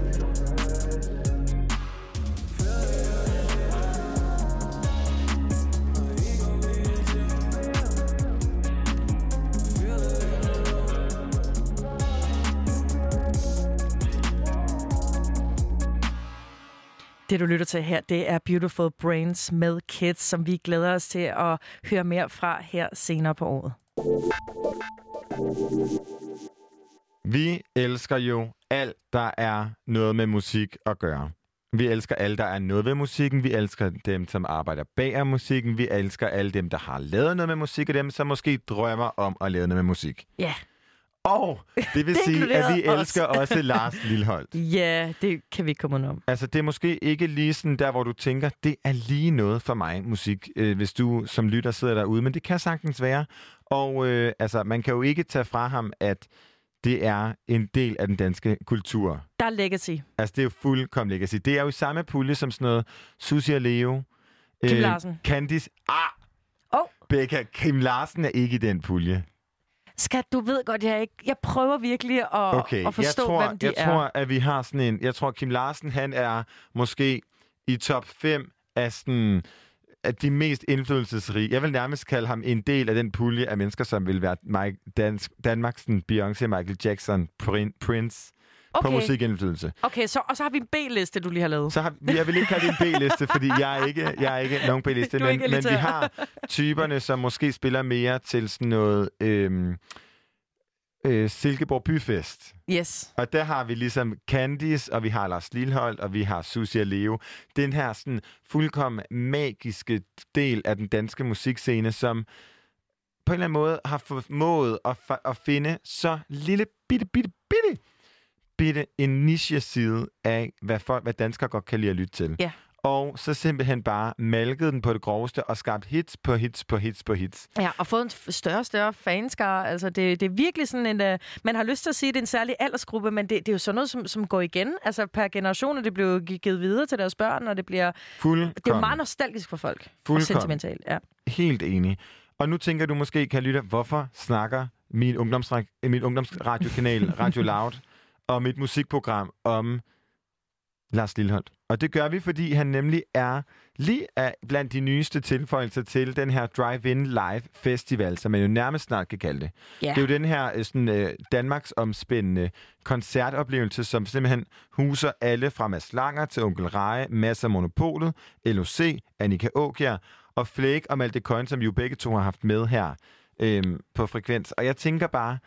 Det, du lytter til her, det er Beautiful Brains med Kids, som vi glæder os til at høre mere fra her senere på året. Vi elsker jo alt, der er noget med musik at gøre. Vi elsker alle, der er noget ved musikken. Vi elsker dem, som arbejder bag af musikken. Vi elsker alle dem, der har lavet noget med musik, og dem, som måske drømmer om at lave noget med musik. Ja. Og det vil [LAUGHS] Det sige, at vi os. elsker også [LAUGHS] Lars Lilholdt. Ja, det kan vi ikke komme om. Altså, det er måske ikke lige sådan der, hvor du tænker, det er lige noget for mig, musik, øh, hvis du som lytter sidder derude, men det kan sagtens være. Og øh, altså, man kan jo ikke tage fra ham, at det er en del af den danske kultur. Der er legacy. Altså, det er jo fuldkommen legacy. Det er jo i samme pulje som sådan noget Susie og Leo. Kim Larsen. Candice. Ah! Oh. Becca, Kim Larsen er ikke i den pulje. Skat, du ved godt, jeg ikke... Jeg prøver virkelig at, Okay, at forstå, jeg tror, hvem de jeg er. tror, at vi har sådan en... Jeg tror, Kim Larsen, han er måske i top 5 af sådan af de mest indflydelsesrige. Jeg vil nærmest kalde ham en del af den pulje af mennesker, som vil være Mike, Dansk, Danmarks Beyoncé, Michael Jackson, Prin, Prince på Okay. musikindflydelse. Okay, så, og så har vi en B-liste, du lige har lavet. Så har, jeg vil ikke kalde det en B-liste, fordi jeg er ikke, jeg er ikke nogen [LAUGHS] B-liste, men, men vi har typerne, som måske spiller mere til sådan noget øhm, øh, Silkeborg Byfest. Yes. Og der har vi ligesom Candice, og vi har Lars Lilholdt, og vi har Susie og Leo. Den her sådan fuldkommen magiske del af den danske musikscene, som på en eller anden måde har formået at, at finde så lille bitte, bitte, bitte, bitte en niche-side af, hvad, folk, hvad danskere godt kan lide at lytte til. Ja. Og så simpelthen bare malket den på det groveste og skabt hits på hits på hits på hits. Ja, og fået en større og større fanskare. Altså, det, det er virkelig sådan en... Uh, man har lyst til at sige, at det er en særlig aldersgruppe, men det, det er jo sådan noget, som, som går igen. Altså, per generation, og det bliver givet videre til deres børn, og det bliver... Fuldkommen. Det er jo meget nostalgisk for folk. Og Fuldkommen. sentimentalt, ja. Helt enig. Og nu tænker du måske, kan lytte, hvorfor snakker min, ungdomsra- min ungdomsradiokanal Radio Loud og mit musikprogram om Lars Lilholdt. Og det gør vi, fordi han nemlig er lige af blandt de nyeste tilføjelser til den her Drive-In Live Festival, som man jo nærmest snart kan kalde det. Ja. Det er jo den her øh, sådan, øh, Danmarks omspændende koncertoplevelse, som simpelthen huser alle fra Mads Langer til Onkel Reje, Mads af Monopolet, LOC, Annika Åkjær og Flake og Malte Coyne, som jo begge to har haft med her øhm, på Frekvens. Og jeg tænker bare,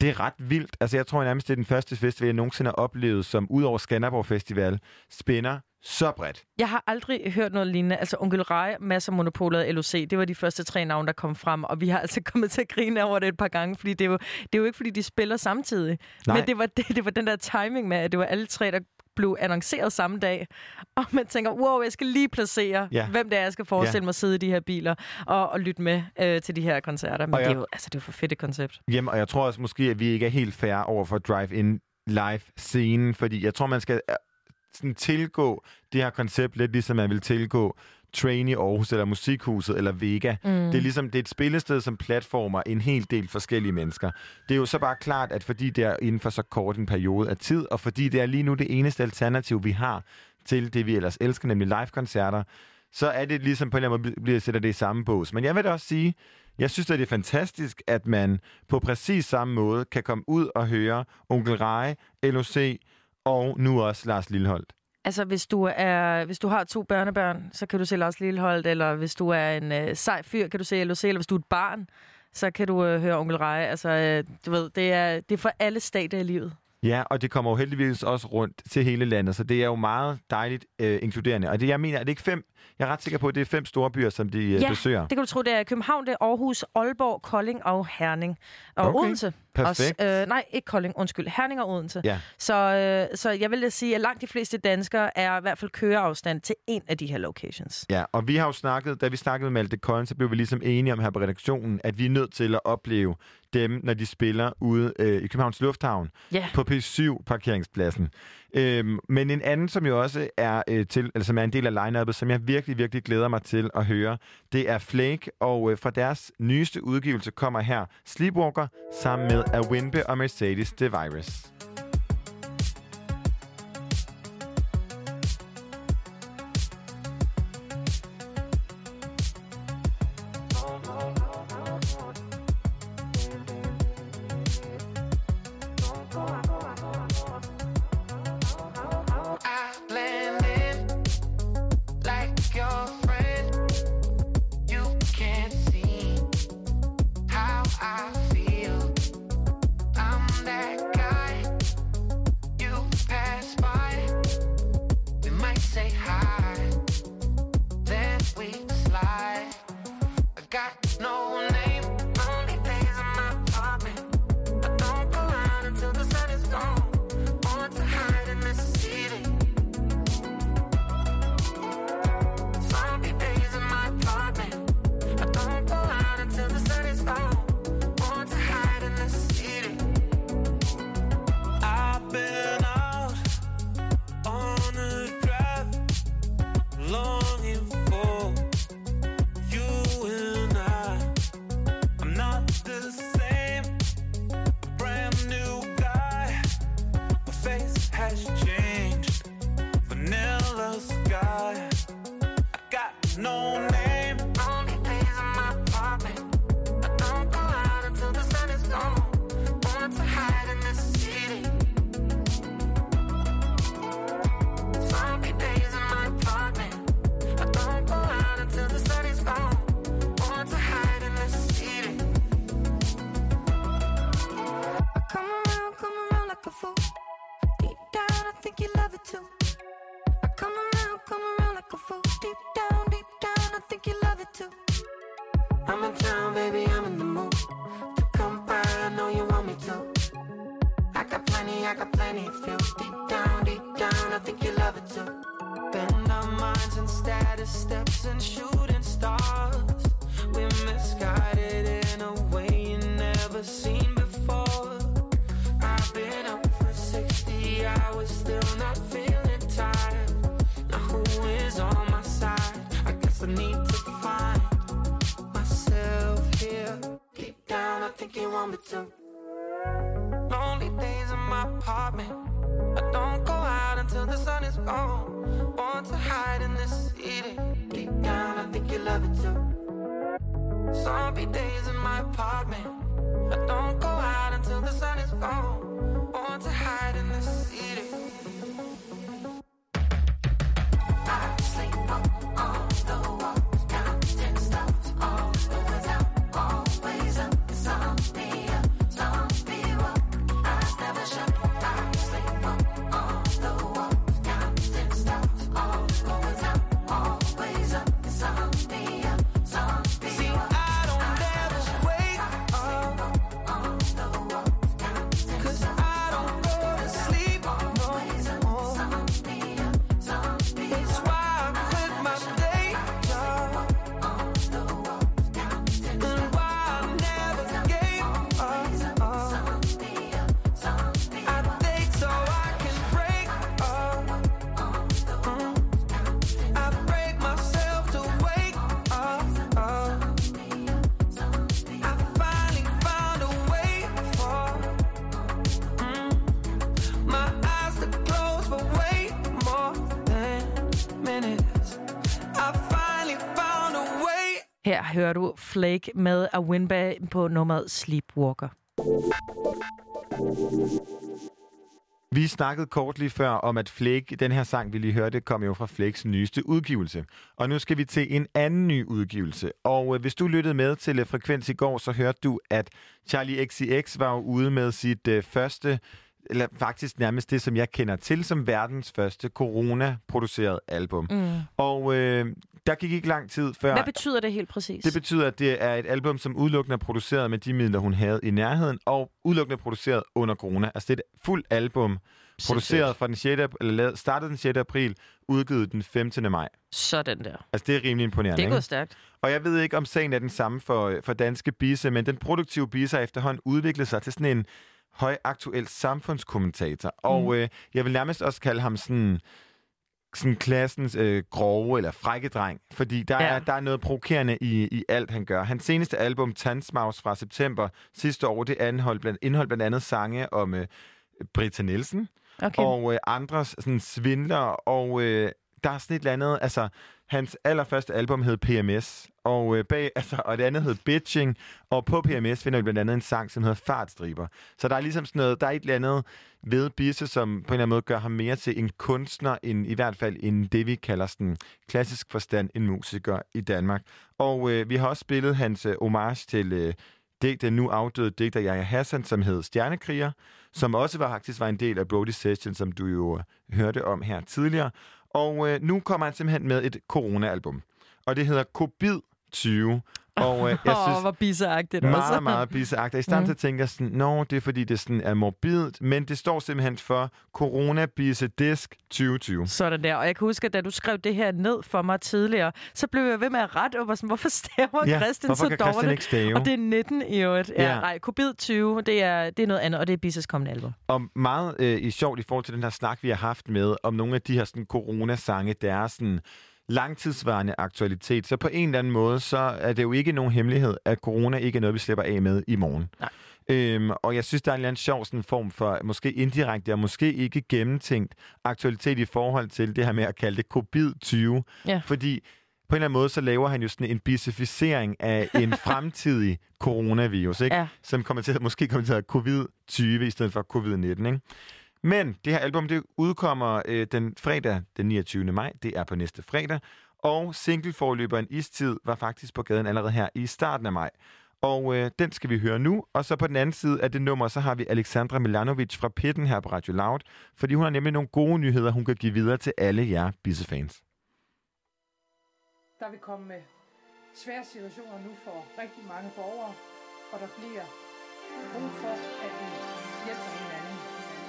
det er ret vildt. Altså, jeg tror nærmest, det er den første festival, jeg nogensinde har oplevet, som ud over Skanderborg Festival, spænder så bredt. Jeg har aldrig hørt noget lignende. Altså, Onkel Rej, Masser Monopolet og LOC, det var de første tre navne, der kom frem, og vi har altså [LAUGHS] kommet til at grine over det et par gange, fordi det er jo, det er jo ikke, fordi de spiller samtidig. Nej. Men det var, det, det var den der timing med, at det var alle tre, der blev annonceret samme dag. [LAUGHS] Og man tænker, wow, jeg skal lige placere, Ja. hvem det er, jeg skal forestille Ja. mig at sidde i de her biler og, og lytte med øh, til de her koncerter. Men Og det er jo, altså, det er jo for fedt et koncept. Jamen, og jeg tror også måske, at vi ikke er helt færre over for Drive-In Live-scenen, fordi jeg tror, man skal øh, sådan tilgå det her koncept lidt ligesom man vil tilgå Train i Aarhus, eller Musikhuset, eller Vega. Mm. Det er ligesom, det er et spillested, som platformer en hel del forskellige mennesker. Det er jo så bare klart, at fordi det er inden for så kort en periode af tid, og fordi det er lige nu det eneste alternativ, vi har til det, vi ellers elsker, nemlig live-koncerter, så er det ligesom på en eller anden måde, bliver sætter det i samme bås. Men jeg vil da også sige, jeg synes, at det er fantastisk, at man på præcis samme måde kan komme ud og høre Onkel Rej, LOC og nu også Lars Lilholdt. Altså, hvis du, er, hvis du har to børnebørn, så kan du se Lars Lilleholdt, eller hvis du er en øh, sej fyr, kan du se LOC, eller hvis du er et barn, så kan du øh, høre Onkel Reje. Altså, øh, du ved, det er, det er for alle stadier i livet. Ja, og det kommer jo heldigvis også rundt til hele landet, så det er jo meget dejligt øh, inkluderende. Og det, jeg mener, er det ikke fem? Jeg er ret sikker på, at det er fem store byer, som de øh, ja, besøger. det kan du tro. Det er København, det er Aarhus, Aalborg, Kolding og Herning. Og Okay. Odense. Perfekt. Også, øh, nej, ikke Kolding, undskyld. Herning og Odense. Ja. Så, øh, så jeg vil sige, at langt de fleste danskere er i hvert fald køreafstand til en af de her locations. Ja, og vi har jo snakket, da vi snakkede med Malte Kolding, så blev vi ligesom enige om her på redaktionen, at vi er nødt til at opleve dem, når de spiller ude øh, i Københavns Lufthavn ja. på P7-parkeringspladsen. Øhm, men en anden, som jo også er, øh, til, eller som er en del af line som jeg virkelig, virkelig glæder mig til at høre, det er Flake, og øh, fra deres nyeste udgivelse kommer her Sleepwalker sammen med Awinbe og Mercedes The Virus. hører du Flake med A Winbag på nummeret Sleepwalker. Vi snakkede kort lige før om, at Flake, den her sang, vi lige hørte, kom jo fra Flakes nyeste udgivelse. Og nu skal vi til en anden ny udgivelse. Og øh, hvis du lyttede med til øh, Frekvens i går, så hørte du, at Charlie XCX var jo ude med sit øh, første, eller faktisk nærmest det, som jeg kender til som verdens første corona-produceret album. Mm. Og øh, der gik ikke lang tid før... Hvad betyder det helt præcis? Det betyder, at det er et album, som udelukkende er produceret med de midler, hun havde i nærheden, og udelukkende produceret under corona. Altså, det er et fuldt album, produceret fra den 6. ap- eller startet den 6. april, udgivet den 15. maj. Sådan der. Altså, det er rimelig imponerende. Det er ikke? gået stærkt. Og jeg ved ikke, om sagen er den samme for, for danske Bisse, men den produktive Bisse har efterhånden udviklet sig til sådan en højaktuel samfundskommentator. Og Mm. øh, jeg vil nærmest også kalde ham sådan sådan klassens øh, grove eller frække dreng, fordi der, Ja. er, der er noget provokerende i, i alt, han gør. Hans seneste album, Tandsmaus fra september sidste år, det indeholdt blandt, indeholdt blandt andet sange om øh, Britta Nielsen Okay. og øh, andre sådan, svindler, og øh, der er sådan et eller andet, altså hans allerførste album hed PMS, og, øh, bag, [LAUGHS] altså, og det andet hed Bitching, og på PMS finder vi blandt andet en sang, som hedder Fartstriber. Så der er ligesom sådan noget, der er et eller andet ved Bisse, som på en eller anden måde gør ham mere til en kunstner, end i hvert fald en det, vi kalder sådan klassisk forstand, en musiker i Danmark. Og øh, vi har også spillet hans øh, homage til øh, dig, den nu afdøde digter Jaja Hassan, som hed Stjernekriger, som også var, faktisk var en del af Brody Session, som du jo hørte om her tidligere. Og øh, nu kommer han simpelthen med et corona-album. Og det hedder Covid 20. Og øh, jeg synes, hvor bisseagtigt meget, også. meget bisseagtigt. I stedet Mm. mm. til at tænke sådan, nå, det er fordi, det sådan er morbidt, men det står simpelthen for Corona Bisse Disk 2020. Sådan der. Og jeg kan huske, at da du skrev det her ned for mig tidligere, så blev jeg ved med at rette op og sådan, hvorfor staver Ja, Christian hvorfor så kan Christian dårligt? ikke stave? Og det er 19 i øvrigt. Ja, Ja. nej, Covid 20, det er, det er noget andet, og det er Bisses kommende album. Og meget øh, i sjovt i forhold til den her snak, vi har haft med, om nogle af de her sådan, coronasange, der er sådan langtidsvarende aktualitet. Så på en eller anden måde, så er det jo ikke nogen hemmelighed, at corona ikke er noget, vi slipper af med i morgen. Nej. Øhm, og jeg synes, der er en eller anden sjov sådan, form for, måske indirekte og måske ikke gennemtænkt aktualitet i forhold til det her med at kalde det COVID-20. Ja. Fordi på en eller anden måde, så laver han jo sådan en bisificering af en [LAUGHS] fremtidig coronavirus, ikke? Ja. som kommer til, at- måske kommer til at hedde covid-20 i stedet for covid-19. Ikke? Men det her album, det udkommer øh, den fredag den 29. maj. Det er på næste fredag. Og singleforløberen Istid var faktisk på gaden allerede her i starten af maj. Og øh, den skal vi høre nu. Og så på den anden side af det nummer, så har vi Alexandra Milanovic fra Pitten her på Radio Loud. Fordi hun har nemlig nogle gode nyheder, hun kan give videre til alle jer Bisse-fans. Der vil komme med svære situationer nu for rigtig mange borgere, og der bliver brug for, at vi hjælper hinanden.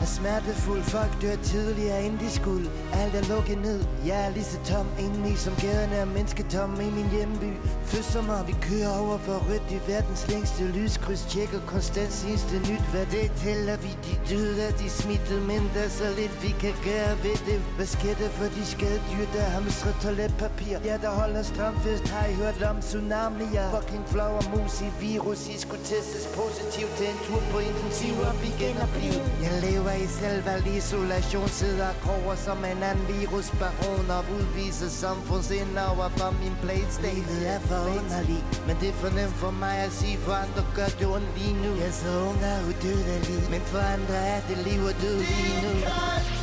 er smertefuld Folk dør tidligere end de skulle. Alt er lukket ned. Jeg er lige så tom indeni som gaderne er mennesketomme i min hjemby. Fødsler mig, vi kører over for rødt i verdens længste lyskryds. Tjekker konstant sidste nyt. Hvad det tæller vi? De døde er de smittede Men der er så lidt vi kan gøre ved det. Hvad sker der for de skadedyr der hamstrer toiletpapir? Ja der holder stramfest Har I hørt om tsunamier Fucking flower mus i virus. I skulle testes positivt til en tur på intensiv op igen og blive. Jeg lever i selvvalgt isolation Sidder og kroger som en anden virusbaron Og udviser samfundsind over for min playstation. Livet er forunderlig Men det er for nemt for mig at sige For andre gør det ondt lige nu. Jeg er så ung og udødelig Men for andre er det liv og død lige nu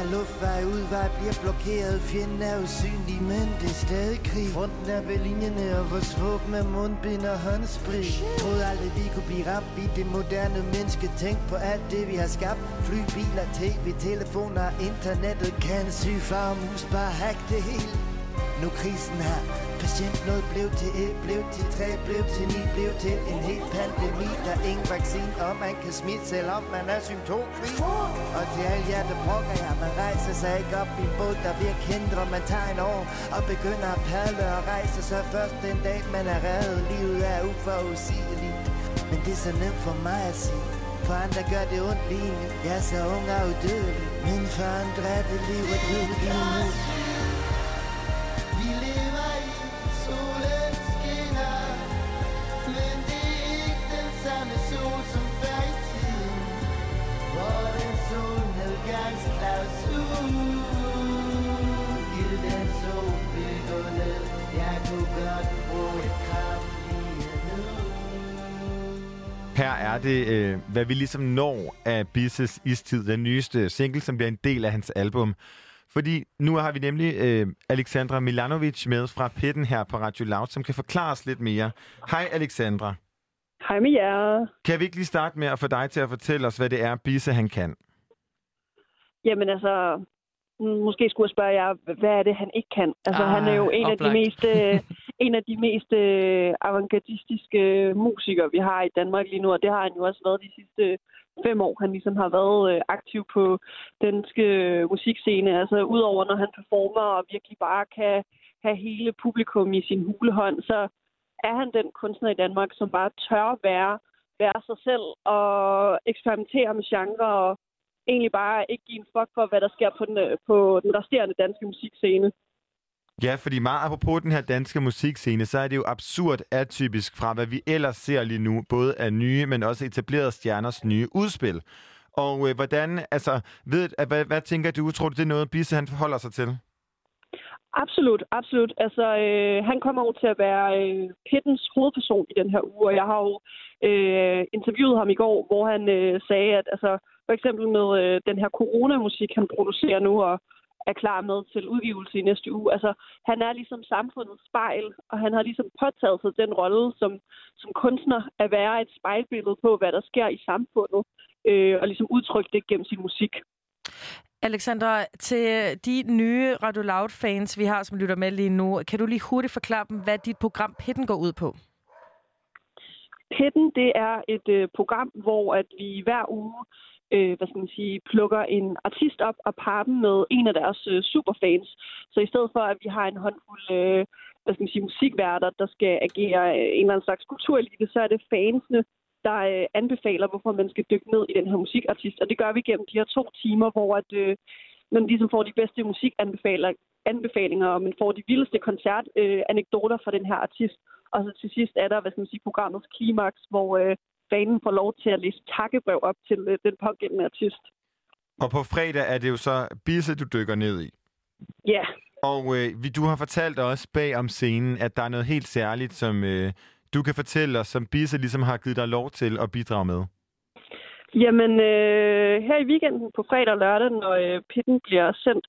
Levevej, luftvej, udvej bliver blokeret Fjenden er usynlig, men det er stadig krig. Fronten er ved linjerne, og vores våben er mundbind og håndsprit. Troede aldrig, vi kunne blive ramt i det moderne menneske. Tænk på alt det, vi har skabt. Fly, biler, tv, telefoner, internettet. Kan syge flagermus bare hack det hele? Nu krisen her. Patient noget blev til et, blev til tre, blev til ni, blev til en hel pandemi. Der er ingen vaccine, og man kan smitte, selvom man er symptomfri. Og til alle jer, der brokker jer, man rejser sig ikke op i en båd, der virker hindre. Man tager en år og begynder at padle og rejse sig først den dag, man er reddet. Livet er uforudsigeligt, men det er så nemt for mig at sige. For andre gør det ondt lige nu. Jeg er så ung og udødelig, men for andre er det livet helt død Her er det, øh, hvad vi ligesom når af Bisses Istid, den nyeste single, som bliver en del af hans album. Fordi nu har vi nemlig øh, Alexandra Milanovic med fra Pitten her på Radio Loud, som kan forklare os lidt mere. Hej Alexandra. Hej med jer. Kan vi ikke lige starte med at få dig til at fortælle os, hvad det er, Bisse han kan? Jamen altså, måske skulle spørge jer, hvad er det, han ikke kan? Altså, Ah, han er jo en af de oplagt. mest, øh, [LAUGHS] en af de mest øh, avantgardistiske musikere, vi har i Danmark lige nu, og det har han jo også været de sidste fem år. Han ligesom har været øh, aktiv på danske musikscene. Altså, udover når han performer og virkelig bare kan have hele publikum i sin hulehånd, så er han den kunstner i Danmark, som bare tør være, være sig selv og eksperimentere med genre og egentlig bare ikke give en fuck for, hvad der sker på den, øh, på den resterende danske musikscene. Ja, fordi meget apropos den her danske musikscene, så er det jo absurd atypisk fra, hvad vi ellers ser lige nu, både af nye, men også etablerede stjerners nye udspil. Og øh, hvordan, altså, ved, at, hvad, hvad tænker du, tror du, det er noget, Bisse han forholder sig til? Absolut, absolut. Altså, øh, han kommer jo til at være øh, Pittens hovedperson i den her uge, og jeg har jo øh, interviewet ham i går, hvor han øh, sagde, at altså, for eksempel med øh, den her coronamusik, han producerer nu og er klar med til udgivelse i næste uge. Altså, han er ligesom samfundets spejl, og han har ligesom påtaget sig den rolle som, som kunstner at være et spejlbillede på, hvad der sker i samfundet, øh, og ligesom udtrykke det gennem sin musik. Alexandra, til de nye Radio Loud-fans, vi har, som lytter med lige nu, kan du lige hurtigt forklare dem, hvad dit program Pitten går ud på? Pitten, det er et øh, program, hvor at vi hver uge øh, hvad skal man sige, plukker en artist op og parer dem med en af deres øh, superfans. Så i stedet for, at vi har en håndfuld øh, hvad skal man sige, musikværter, der skal agere øh, en eller anden slags kulturelite, så er det fansene, der øh, anbefaler, hvorfor man skal dykke ned i den her musikartist. Og det gør vi gennem de her to timer, hvor at, øh, man ligesom får de bedste musikanbefalinger, anbefalinger, og man får de vildeste koncertanekdoter øh, anekdoter fra den her artist. Og så til sidst er der, hvad skal man sige, programmets klimaks, hvor øh, fanen får lov til at læse takkebrev op til øh, den pågældende artist. Og på fredag er det jo så Bisse, du dykker ned i. Ja. Og øh, vi- du har fortalt os bag om scenen, at der er noget helt særligt, som øh, du kan fortælle os, som Bisse ligesom har givet dig lov til at bidrage med. Jamen, øh, her i weekenden på fredag og lørdag, når øh, pitten bliver sendt,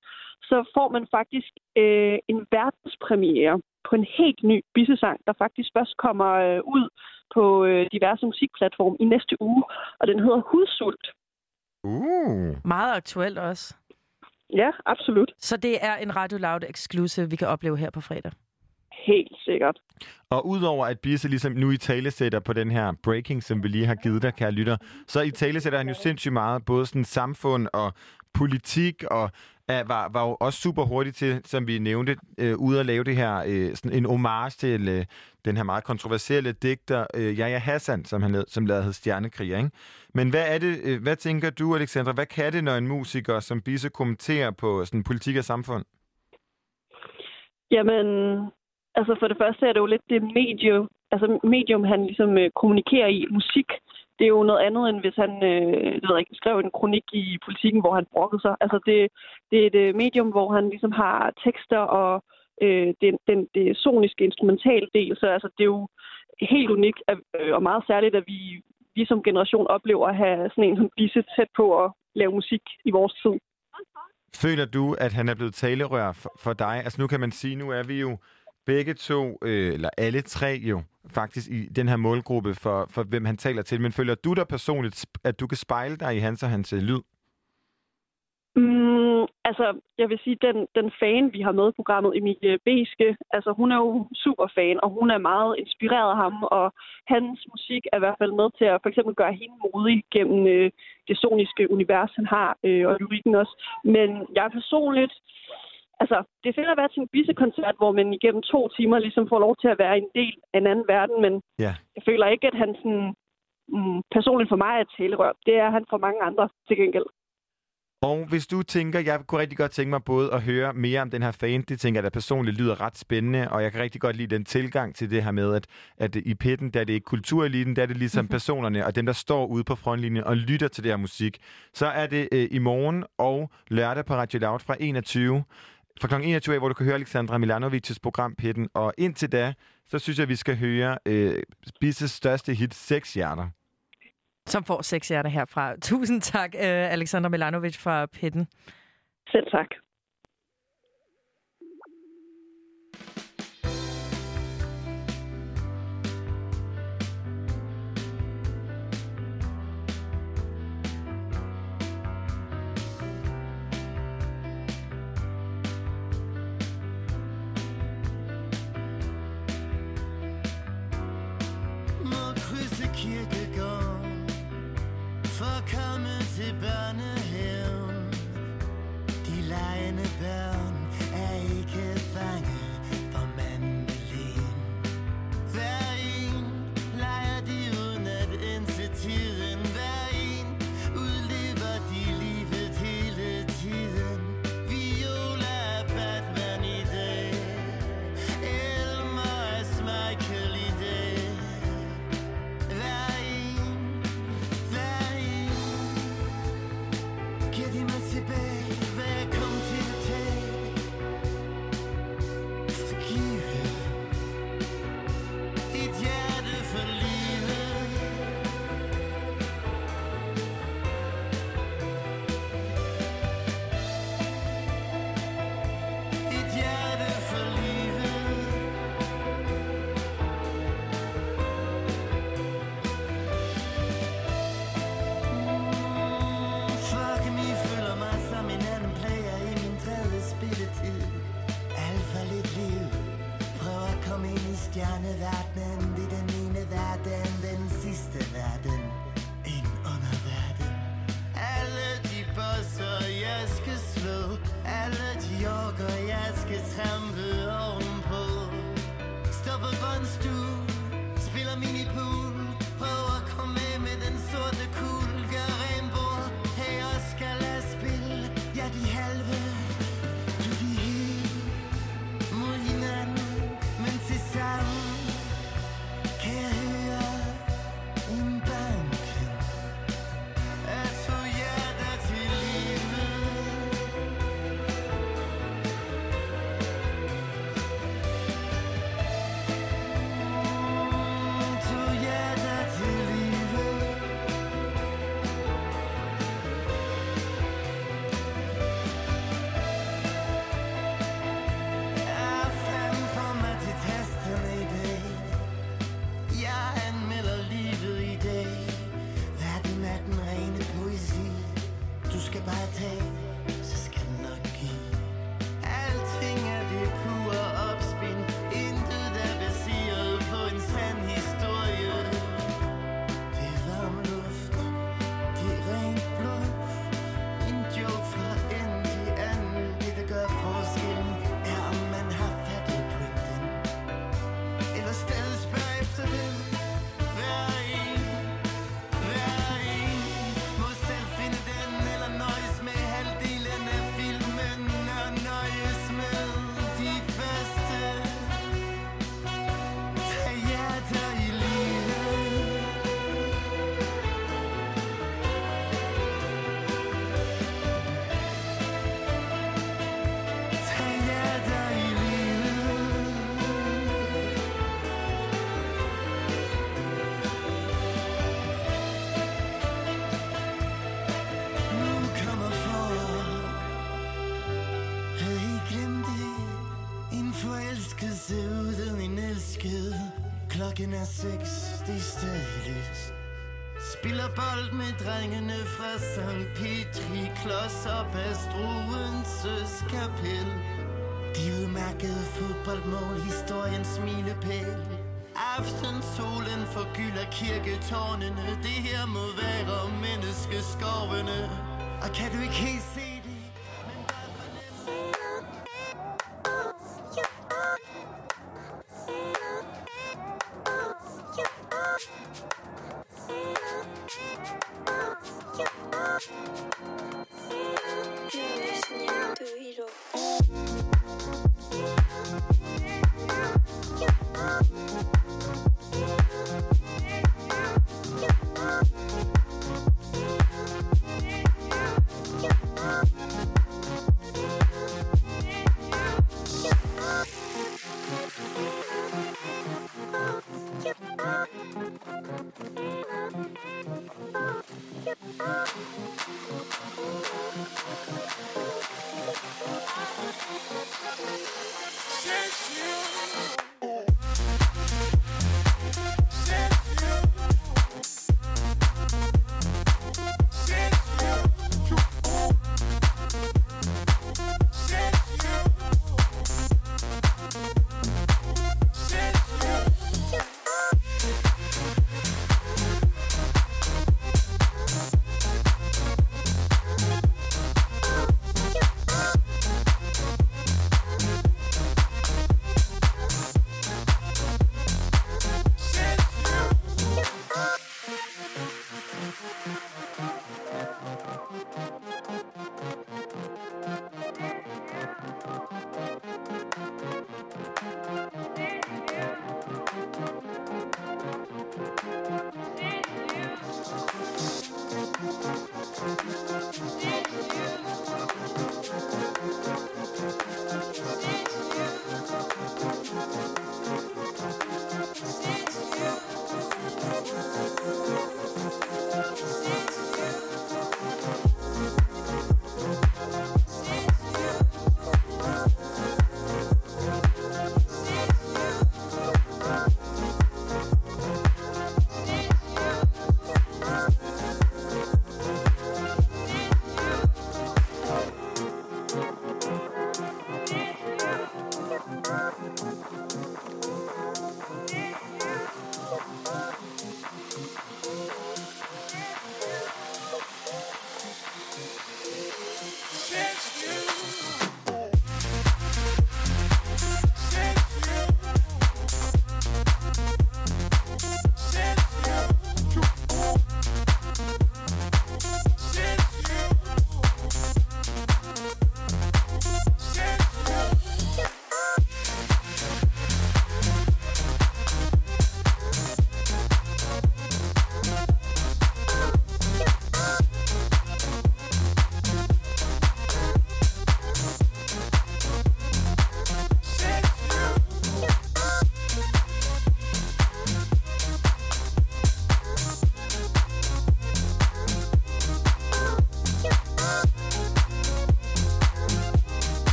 så får man faktisk øh, en verdenspremiere på en helt ny bissesang, der faktisk først kommer øh, ud på øh, diverse musikplatforme i næste uge, og den hedder Hudsult. Uh. Meget aktuelt også. Ja, absolut. Så det er en Radio Loud exclusive, vi kan opleve her på fredag. Helt sikkert. Og udover at Bisse ligesom nu i talesætter på den her breaking, som vi lige har givet dig, kære lytter, så i talesætter han jo sindssygt meget, både sådan samfund og politik, og er, var, var jo også super hurtig til, som vi nævnte, øh, ude at lave det her, øh, sådan en homage til øh, den her meget kontroversielle digter, øh, Yahya Hassan, som han lavede, som lavede hed Stjernekriger, ikke? Men hvad er det, øh, hvad tænker du, Alexandra, hvad kan det, når en musiker som Bisse kommenterer på sådan politik og samfund? Jamen, altså for det første er det jo lidt det medium, altså medium, han ligesom øh, kommunikerer i. Musik, det er jo noget andet, end hvis han øh, det ved jeg ikke, skrev en kronik i politikken, hvor han brokkede sig. Altså det, det er et øh, medium, hvor han ligesom har tekster og øh, den, den det soniske instrumental del. Så altså, det er jo helt unikt at, øh, og meget særligt, at vi, vi som generation oplever at have sådan en som Bisse tæt på at lave musik i vores tid. Føler du, at han er blevet talerør for, for dig? Altså nu kan man sige, nu er vi jo begge to, øh, eller alle tre jo, faktisk i den her målgruppe for, for hvem han taler til. Men føler du dig personligt, at du kan spejle dig i hans og hans øh, lyd? Mm, altså, jeg vil sige, den, den fan, vi har med i programmet, Emilie Beske, altså hun er jo super fan, og hun er meget inspireret af ham, og hans musik er i hvert fald med til at for eksempel gøre hende modig gennem øh, det soniske univers, han har, øh, og lyrikken også. Men jeg personligt, altså, det er fedt at være til en bissekoncert, hvor man igennem to timer ligesom får lov til at være en del af en anden verden, men Ja. jeg føler ikke, at han sådan, mm, personligt for mig er et talerør. Det er han for mange andre til gengæld. Og hvis du tænker, jeg kunne rigtig godt tænke mig både at høre mere om den her fan, det tænker jeg da personligt lyder ret spændende, og jeg kan rigtig godt lide den tilgang til det her med, at, at i pitten, der er det ikke kultureliten, der er det ligesom personerne og dem, der står ude på frontlinjen og lytter til det her musik. Så er det øh, i morgen og lørdag på Radio Loud fra 21 fra kl. 21 af, hvor du kan høre Alexandra Milanovics program Pitten. Og indtil da, så synes jeg, vi skal høre øh, Bisses største hit, Seks Hjerter. Som får seks hjerter herfra. Tusind tak, øh, Alexander Milanovic fra Pitten. Selv tak. Klokken er seks, det er stadig Spiller bold med drengene fra St. Petri Klods op af kapel De udmærkede fodboldmål, historiens milepæl. Aftensolen forgylder kirketårnene. Det her må være menneskeskovene. Og kan du ikke helt se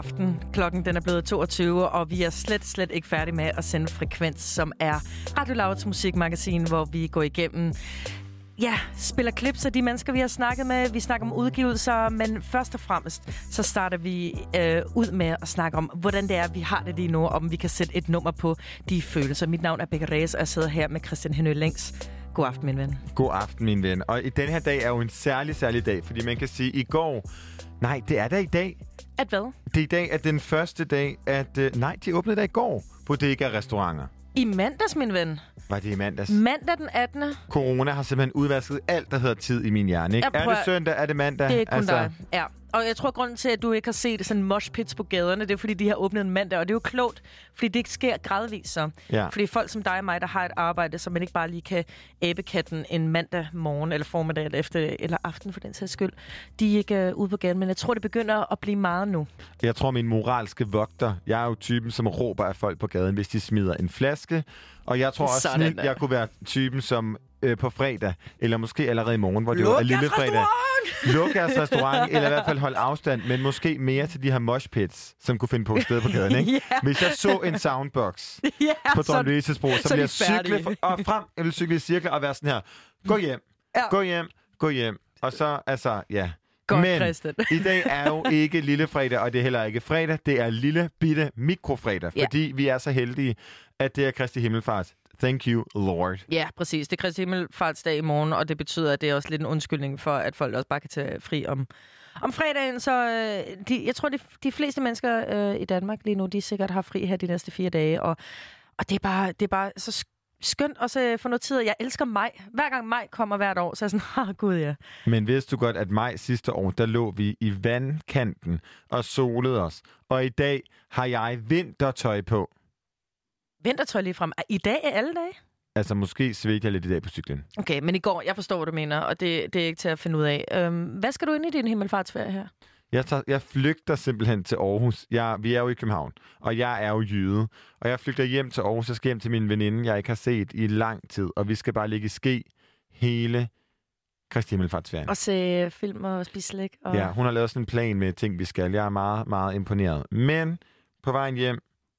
aften. Klokken den er blevet 22, og vi er slet, slet ikke færdige med at sende Frekvens, som er Radio Lauts musikmagasin, hvor vi går igennem Ja, spiller klips af de mennesker, vi har snakket med. Vi snakker om udgivelser, men først og fremmest, så starter vi øh, ud med at snakke om, hvordan det er, vi har det lige nu, og om vi kan sætte et nummer på de følelser. Mit navn er Becca Reyes, og jeg sidder her med Christian Henø Længs. God aften, min ven. God aften, min ven. Og i den her dag er jo en særlig, særlig dag, fordi man kan sige, i går... Nej, det er da i dag. At hvad? Det er i dag, at den første dag, at... Øh, nej, de åbnede da i går. Bodega-restauranter. I mandags, min ven. Var det i mandags? Mandag den 18. Corona har simpelthen udvasket alt, der hedder tid i min hjerne. Ikke? Jeg Er det søndag? Er det mandag? Det er kun altså... dig. Ja. Og jeg tror, grunden til, at du ikke har set sådan mosh pits på gaderne, det er, fordi de har åbnet en mandag, og det er jo klogt, fordi det ikke sker gradvist så. Ja. Fordi folk som dig og mig, der har et arbejde, som man ikke bare lige kan æbekatten en mandag morgen, eller formiddag, eller efter, eller aften for den sags skyld, de er ikke øh, ude på gaden, men jeg tror, det begynder at blive meget nu. Jeg tror, min moralske vogter, jeg er jo typen, som råber af folk på gaden, hvis de smider en flaske. Og jeg tror også, Sådan snit, der. jeg kunne være typen, som øh, på fredag, eller måske allerede i morgen, hvor det Luk var lille fredag. Luk jeres restaurant, eller i hvert fald holde afstand, men måske mere til de her moshpits, som kunne finde på et sted på gaden. Ikke? [LAUGHS] Ja. Hvis jeg så en soundbox [LAUGHS] Ja, på Dronning Louises bro, så, så ville jeg cykle for, og frem, jeg ville cykle i cirkler og være sådan her. Gå hjem, Ja. gå hjem, gå hjem. Og så, altså, ja. Godt, Men Christian. i dag er jo [LAUGHS] ikke lille fredag, og det er heller ikke fredag. Det er lille bitte mikrofredag, Ja. fordi vi er så heldige, at det er Kristi Himmelfart. Thank you, Lord. Ja, præcis. Det er Kristi Himmelfartsdag i morgen, og det betyder, at det er også lidt en undskyldning for, at folk også bare kan tage fri om, om fredagen. Så øh, de, jeg tror, de, de fleste mennesker øh, i Danmark lige nu, de sikkert har fri her de næste fire dage. Og, og det, er bare, det er bare så skønt også øh, for noget tid. Jeg elsker maj. Hver gang maj kommer hvert år, så er jeg sådan, [LAUGHS] ah, gud ja. Men vidste du godt, at maj sidste år, der lå vi i vandkanten og solede os. Og i dag har jeg vintertøj på. Vintertøj lige frem. I dag er alle dage? Altså, måske svedte jeg lidt i dag på cyklen. Okay, men i går, jeg forstår, hvad du mener, og det, det er ikke til at finde ud af. Øhm, hvad skal du ind i din himmelfartsferie her? Jeg, tager, jeg flygter simpelthen til Aarhus. Jeg, vi er jo i København, og jeg er jo jyde. Og jeg flygter hjem til Aarhus. Jeg skal hjem til min veninde, jeg ikke har set i lang tid. Og vi skal bare ligge i ske hele Kristi Himmelfartsferien. Og se film og spise slik? Og... Ja, hun har lavet sådan en plan med ting, vi skal. Jeg er meget, meget imponeret. Men på vejen hjem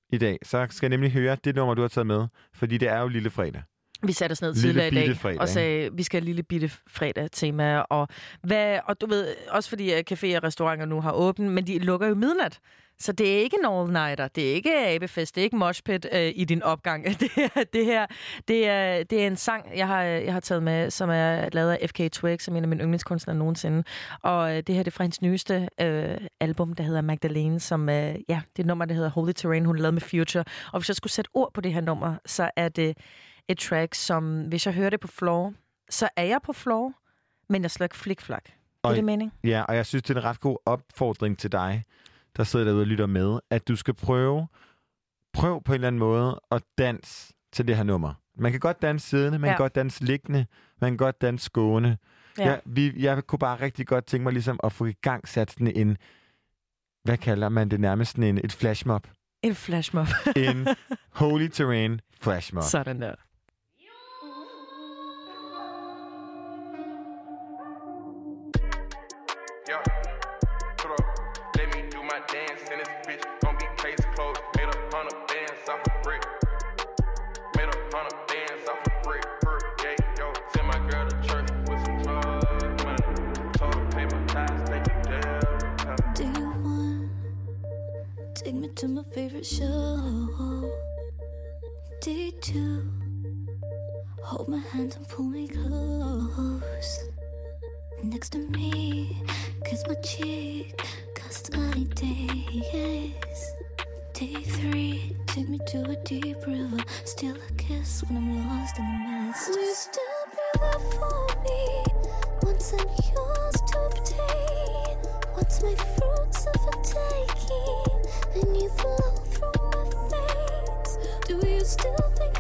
i dag, så skal jeg nemlig høre det nummer, du har taget med. Fordi det er jo lille fredag. Vi satte os ned Lille tidligere i dag fredag, og sagde, vi skal have lille bitte fredag tema. Og, hvad, og du ved, også fordi caféer og restauranter nu har åbent, men de lukker jo midnat. Så det er ikke en all-nighter, det er ikke abefest, det er ikke moshpit øh, i din opgang. [LAUGHS] Det, er- det her, det er, det er en sang, jeg har, jeg har taget med, som er lavet af FK Twig, som er en af mine yndlingskunstnere nogensinde. Og øh, det her det er fra hendes nyeste øh, album, der hedder Magdalene, som øh, ja, det er et nummer, der hedder Holy Terrain, hun lavet med Future. Og hvis jeg skulle sætte ord på det her nummer, så er det et track, som hvis jeg hører det på floor, så er jeg på floor, men jeg slår ikke flikflak. Det er det mening? Ja, og jeg synes, det er en ret god opfordring til dig, der sidder derude og lytter med, at du skal prøve, prøv på en eller anden måde at danse til det her nummer. Man kan godt danse siddende, man Ja. kan godt danse liggende, man kan godt danse gående. Ja. Jeg, vi, jeg kunne bare rigtig godt tænke mig ligesom at få i gang sat sådan en, hvad kalder man det nærmest, sådan en, et flashmob. En flashmob. En [LAUGHS] holy terrain flashmob. Sådan der. To my favorite show? D2 Hold my hand and pull me close? Next to me Kiss my cheek Custody days. Day three Take me to a deep river. Steal a kiss when I'm lost in the mist. Will you still be there for me? Once I'm yours to obtain. What's my fruits of a taking And you flow through my veins Do you still think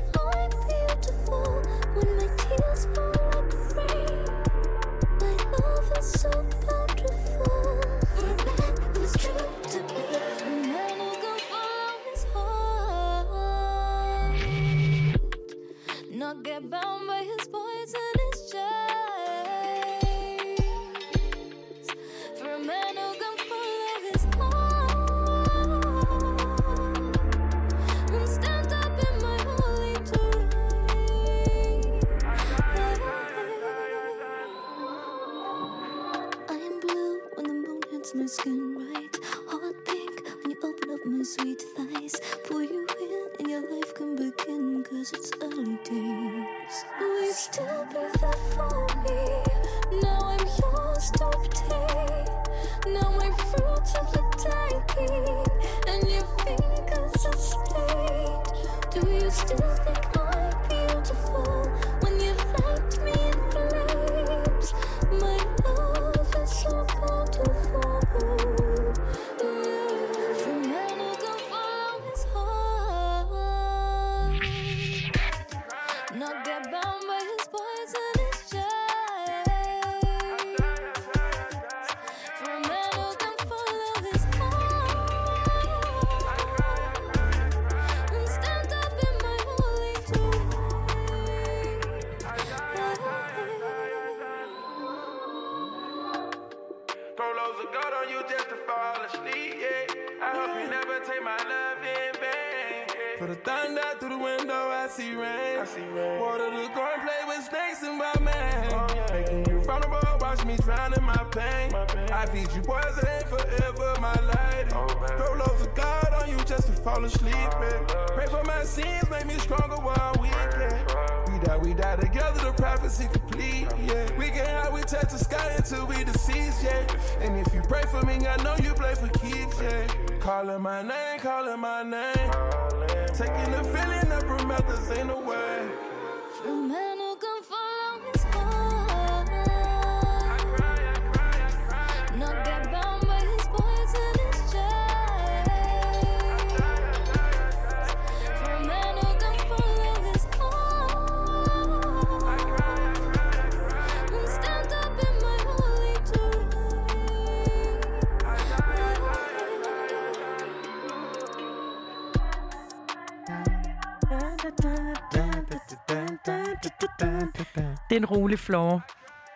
Det er en rolig floor.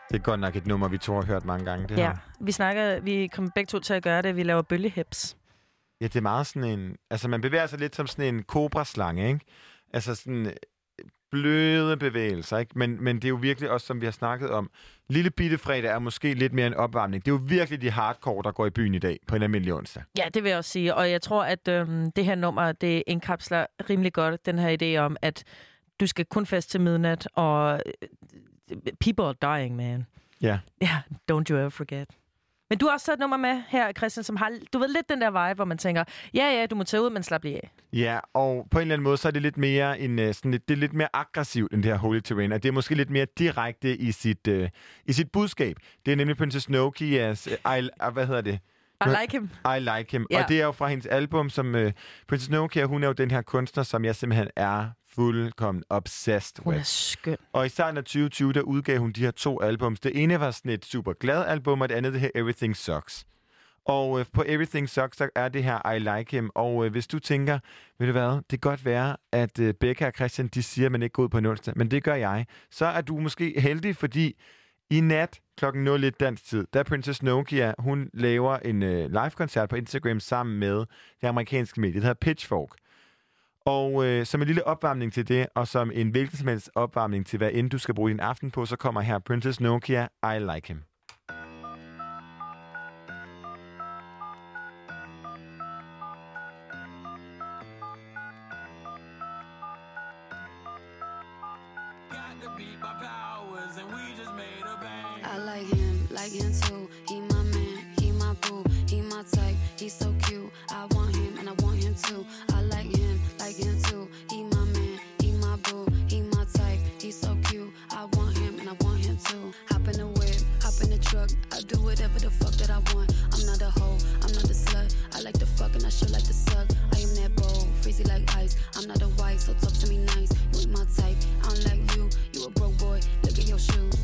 Det er godt nok et nummer, vi to har hørt mange gange. Det Ja, her. vi snakker, vi kommer begge to til at gøre det. Vi laver bølgehips. Ja, det er meget sådan en... Altså, man bevæger sig lidt som sådan en kobraslange, ikke? Altså sådan øh, bløde bevægelser, ikke? Men, men det er jo virkelig også, som vi har snakket om, Lille Bitte Fredag er måske lidt mere en opvarmning. Det er jo virkelig de hardcore, der går i byen i dag på en almindelig onsdag. Ja, det vil jeg også sige. Og jeg tror, at øhm, det her nummer, det indkapsler rimelig godt den her idé om, at du skal kun fest til midnat, og people are dying, man. Ja. Ja, don't you ever forget. Men du har også taget et nummer med her, Christian, som har, du ved, lidt den der vibe, hvor man tænker, ja, ja, du må tage ud, men slap lige af. Ja, og på en eller anden måde, så er det lidt mere, en, øh, sådan lidt, det er lidt mere aggressivt end det her Holy Terrain, og det er måske lidt mere direkte i sit, øh, i sit budskab. Det er nemlig Princess Nokias, øh, I, uh, hvad hedder det? I like him. I like him. Ja. Og det er jo fra hendes album, som øh, Princess Nokia, hun er jo den her kunstner, som jeg simpelthen er fuldkommen obsessed Hun with. er skøn. Og i starten af 2020, der udgav hun de her to albums. Det ene var sådan et super glad album, og det andet det her Everything Sucks. Og øh, på Everything Sucks, der er det her I Like Him. Og øh, hvis du tænker, ved du hvad, det kan godt være, at øh, Becca og Christian, de siger, at man ikke går ud på en onsdag, men det gør jeg. Så er du måske heldig, fordi i nat kl. 01 dansk tid, der Princess Nokia, hun laver en øh, live-koncert på Instagram sammen med det amerikanske medie, det hedder Pitchfork. Og øh, som en lille opvarmning til det, og som en hvilken som helst opvarmning til, hvad end du skal bruge din aften på, så kommer her Princess Nokia, I Like Him. I like him, like him too. He my man, he my boo, he my type. He's so cute. I want him and I want him too. I I do whatever the fuck that I want. I'm not a hoe, I'm not a slut. I like the fuck and I sure like to suck. I am that bold, freezy like ice. I'm not a wife, so talk to me nice. You ain't my type. I don't like you. You a broke boy. Look at your shoes.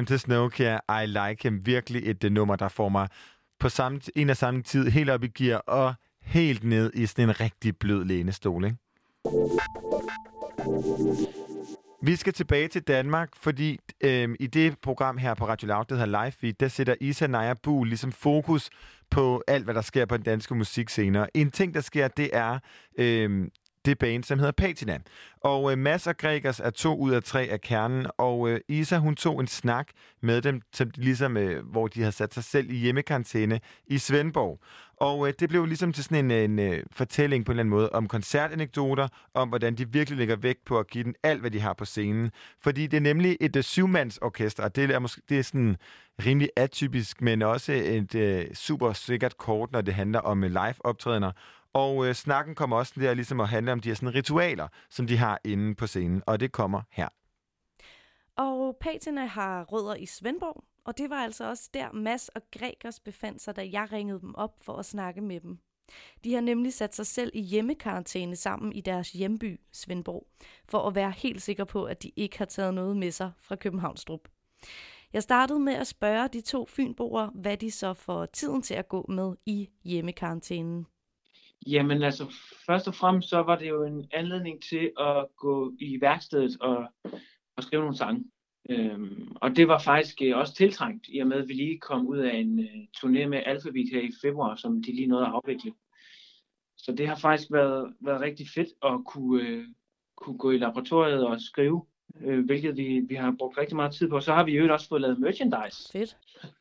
Ah, Princess Nokia, I Like Him. Virkelig et det nummer, der får mig på samme, en og samme tid helt op i gear og helt ned i sådan en rigtig blød lænestol, ikke? Vi skal tilbage til Danmark, fordi øhm, i det program her på Radio Loud, der hedder Live Feed, der sætter Isa Naja Buhl ligesom fokus på alt, hvad der sker på den danske musikscene. En ting, der sker, det er øhm, det band, som hedder Patina. Og øh, Mads og Gregers er to ud af tre af kernen, og øh, Isa, hun tog en snak med dem, som de ligesom, øh, hvor de har sat sig selv i hjemmekarantæne i Svendborg. Og øh, det blev ligesom til sådan en, øh, en øh, fortælling på en eller anden måde om koncertanekdoter, om hvordan de virkelig lægger vægt på at give den alt, hvad de har på scenen. Fordi det er nemlig et øh, syvmandsorkester, og det er, måske, det er sådan rimelig atypisk, men også et øh, super sikkert kort, når det handler om øh, live-optrædener. Og øh, snakken kommer også der ligesom at handle om de her sådan, ritualer, som de har inde på scenen, og det kommer her. Og Patina har rødder i Svendborg, og det var altså også der Mads og Gregers befandt sig, da jeg ringede dem op for at snakke med dem. De har nemlig sat sig selv i hjemmekarantæne sammen i deres hjemby, Svendborg, for at være helt sikker på, at de ikke har taget noget med sig fra Københavnstrup. Jeg startede med at spørge de to fynboer, hvad de så får tiden til at gå med i hjemmekarantænen. Jamen altså, først og fremmest så var det jo en anledning til at gå i værkstedet og, og skrive nogle sange. Øhm, og det var faktisk øh, også tiltrængt, i og med at vi lige kom ud af en øh, turné med Alphabet her i februar, som de lige nåede at afvikle. Så det har faktisk været, været rigtig fedt at kunne, øh, kunne gå i laboratoriet og skrive, øh, hvilket vi, vi har brugt rigtig meget tid på. Så har vi jo også fået lavet merchandise, Fedt.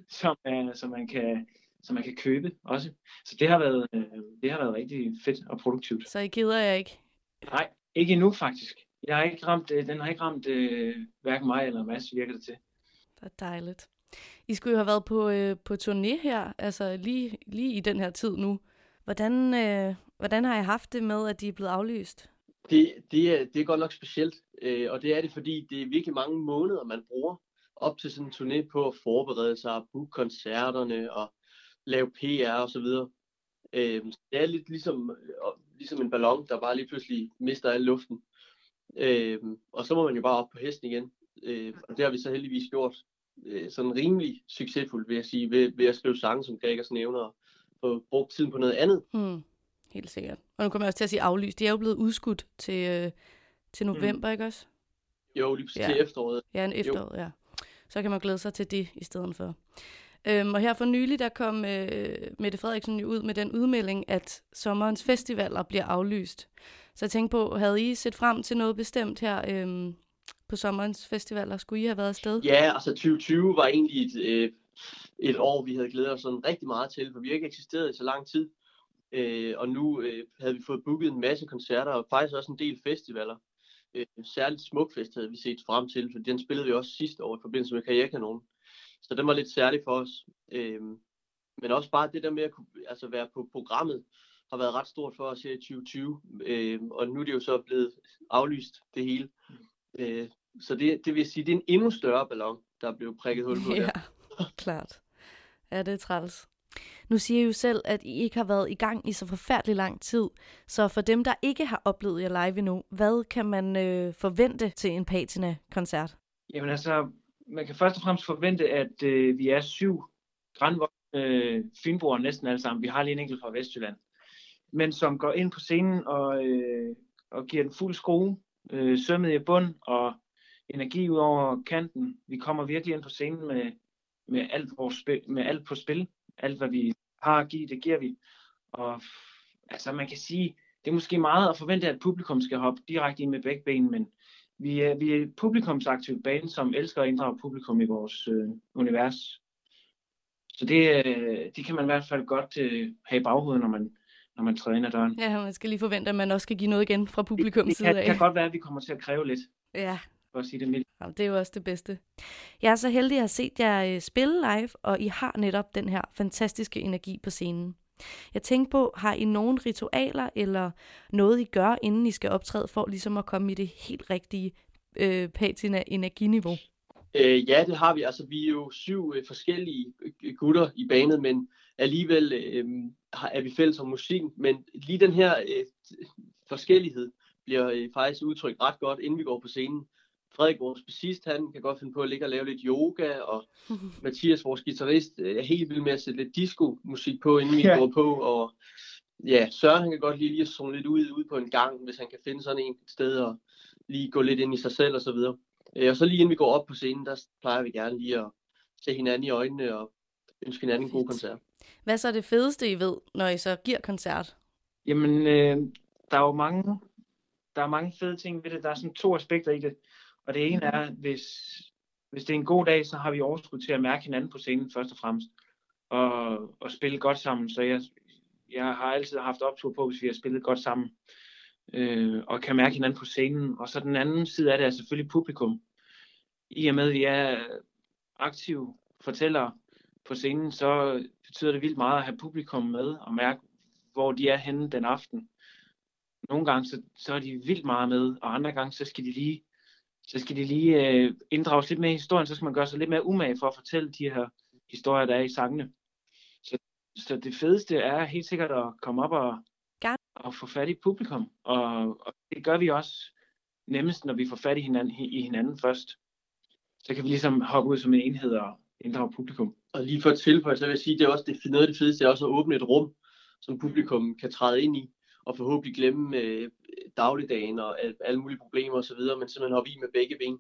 som, er, som, man kan, som man kan købe også. Så det har været, øh, det har været rigtig fedt og produktivt. Så I gider jeg ikke? Nej, ikke endnu faktisk. Jeg har ikke ramt, øh, den har ikke ramt øh, hverken mig eller Mads, virker det til. Det er dejligt. I skulle jo have været på, øh, på turné her, altså lige, lige i den her tid nu. Hvordan, øh, hvordan har I haft det med, at de er blevet aflyst? Det, det, er, det er godt nok specielt, øh, og det er det, fordi det er virkelig mange måneder, man bruger op til sådan en turné på at forberede sig, at booke koncerterne og lave PR og så videre. Øh, det er lidt ligesom, øh, ligesom en ballon, der bare lige pludselig mister al luften. Øh, og så må man jo bare op på hesten igen. Øh, og det har vi så heldigvis gjort øh, sådan rimelig succesfuldt, vil jeg sige, ved, ved at skrive sange, som Gregers nævner, og få brugt tiden på noget andet. Hmm, helt sikkert. Og nu kommer jeg også til at sige aflyst. De er jo blevet udskudt til, øh, til november, mm. ikke også? Jo, lige ja. til efteråret. Ja, en efteråret, ja. Så kan man glæde sig til det i stedet for. Øhm, og her for nylig, der kom øh, Mette Frederiksen jo ud med den udmelding, at sommerens festivaler bliver aflyst. Så jeg tænkte på, havde I set frem til noget bestemt her øhm, på sommerens festivaler? Skulle I have været afsted? Ja, altså 2020 var egentlig et, øh, et år, vi havde glædet os sådan rigtig meget til, for vi har ikke eksisteret i så lang tid. Øh, og nu øh, havde vi fået booket en masse koncerter, og faktisk også en del festivaler. Øh, særligt Smukfest havde vi set frem til, for den spillede vi også sidste år i forbindelse med Karrierekanonen. Så den var lidt særlig for os. Øh, men også bare det der med at kunne, altså være på programmet, har været ret stort for os her i 2020. Øh, og nu er det jo så blevet aflyst, det hele. Øh, så det, det vil sige, det er en endnu større ballon, der blev prikket hul på [LAUGHS] Ja, der. klart. Ja, det er træls. Nu siger I jo selv, at I ikke har været i gang i så forfærdelig lang tid. Så for dem, der ikke har oplevet jer live endnu, hvad kan man øh, forvente til en Patina-koncert? Jamen altså, man kan først og fremmest forvente, at øh, vi er syv grænvoksne øh, finboer næsten alle sammen. Vi har lige en enkelt fra Vestjylland. Men som går ind på scenen og, øh, og giver den fuld skrue, øh, sømmet i bund og energi ud over kanten. Vi kommer virkelig ind på scenen med, med, alt, vores spil, med alt på spil. Alt, hvad vi har at give, det giver vi. Og altså, man kan sige, det er måske meget at forvente, at publikum skal hoppe direkte ind med begge ben, men vi er, vi er et publikumsaktivt band, som elsker at inddrage publikum i vores øh, univers. Så det, øh, det kan man i hvert fald godt øh, have i baghovedet, når man, når man træder ind ad døren. Ja, man skal lige forvente, at man også skal give noget igen fra publikums Det side af. kan godt være, at vi kommer til at kræve lidt, Ja, for at sige det mildt. Ja, det er jo også det bedste. Jeg er så heldig at have set jer øh, spille live, og I har netop den her fantastiske energi på scenen. Jeg tænkte på, har I nogen ritualer eller noget, I gør, inden I skal optræde, for ligesom at komme i det helt rigtige øh, patina-energiniveau? Øh, ja, det har vi. Altså, vi er jo syv øh, forskellige øh, gutter i banet, men alligevel øh, har- er vi fælles om musikken. Men lige den her øh, forskellighed bliver øh, faktisk udtrykt ret godt, inden vi går på scenen. Frederik, vores bassist, han kan godt finde på at ligge og lave lidt yoga, og [LAUGHS] Mathias, vores guitarist, øh, er helt vild med at sætte lidt disco-musik på, inden vi Ja. går på, og ja, Søren, han kan godt lide lige at zoome lidt ud, ud på en gang, hvis han kan finde sådan en et sted, og lige gå lidt ind i sig selv og så videre. Øh, Og så lige inden vi går op på scenen, der plejer vi gerne lige at se hinanden i øjnene og ønske hinanden en god koncert. Hvad så er det fedeste, I ved, når I så giver koncert? Jamen, øh, der er jo mange, der er mange fede ting ved det. Der er sådan to aspekter i det. Og det ene er, hvis, hvis det er en god dag, så har vi overskud til at mærke hinanden på scenen først og fremmest. Og, og spille godt sammen. Så jeg, jeg har altid haft optur på, hvis vi har spillet godt sammen. Øh, og kan mærke hinanden på scenen. Og så den anden side af det er selvfølgelig publikum. I og med, at vi er aktive fortællere på scenen, så betyder det vildt meget at have publikum med og mærke, hvor de er henne den aften. Nogle gange så, så er de vildt meget med, og andre gange så skal de lige, så skal de lige øh, inddrages lidt mere i historien, så skal man gøre sig lidt mere umage for at fortælle de her historier, der er i sangene. Så, så det fedeste er helt sikkert at komme op og, og få fat i publikum, og, og det gør vi også nemmest, når vi får fat i hinanden, i hinanden først. Så kan vi ligesom hoppe ud som en enhed og inddrage publikum. Og lige for at tilføje, så vil jeg sige, det er også det, noget af det fedeste, er også at åbne et rum, som publikum kan træde ind i, og forhåbentlig glemme øh, dagligdagen og al, alle mulige problemer osv., men simpelthen hoppe i med begge ben.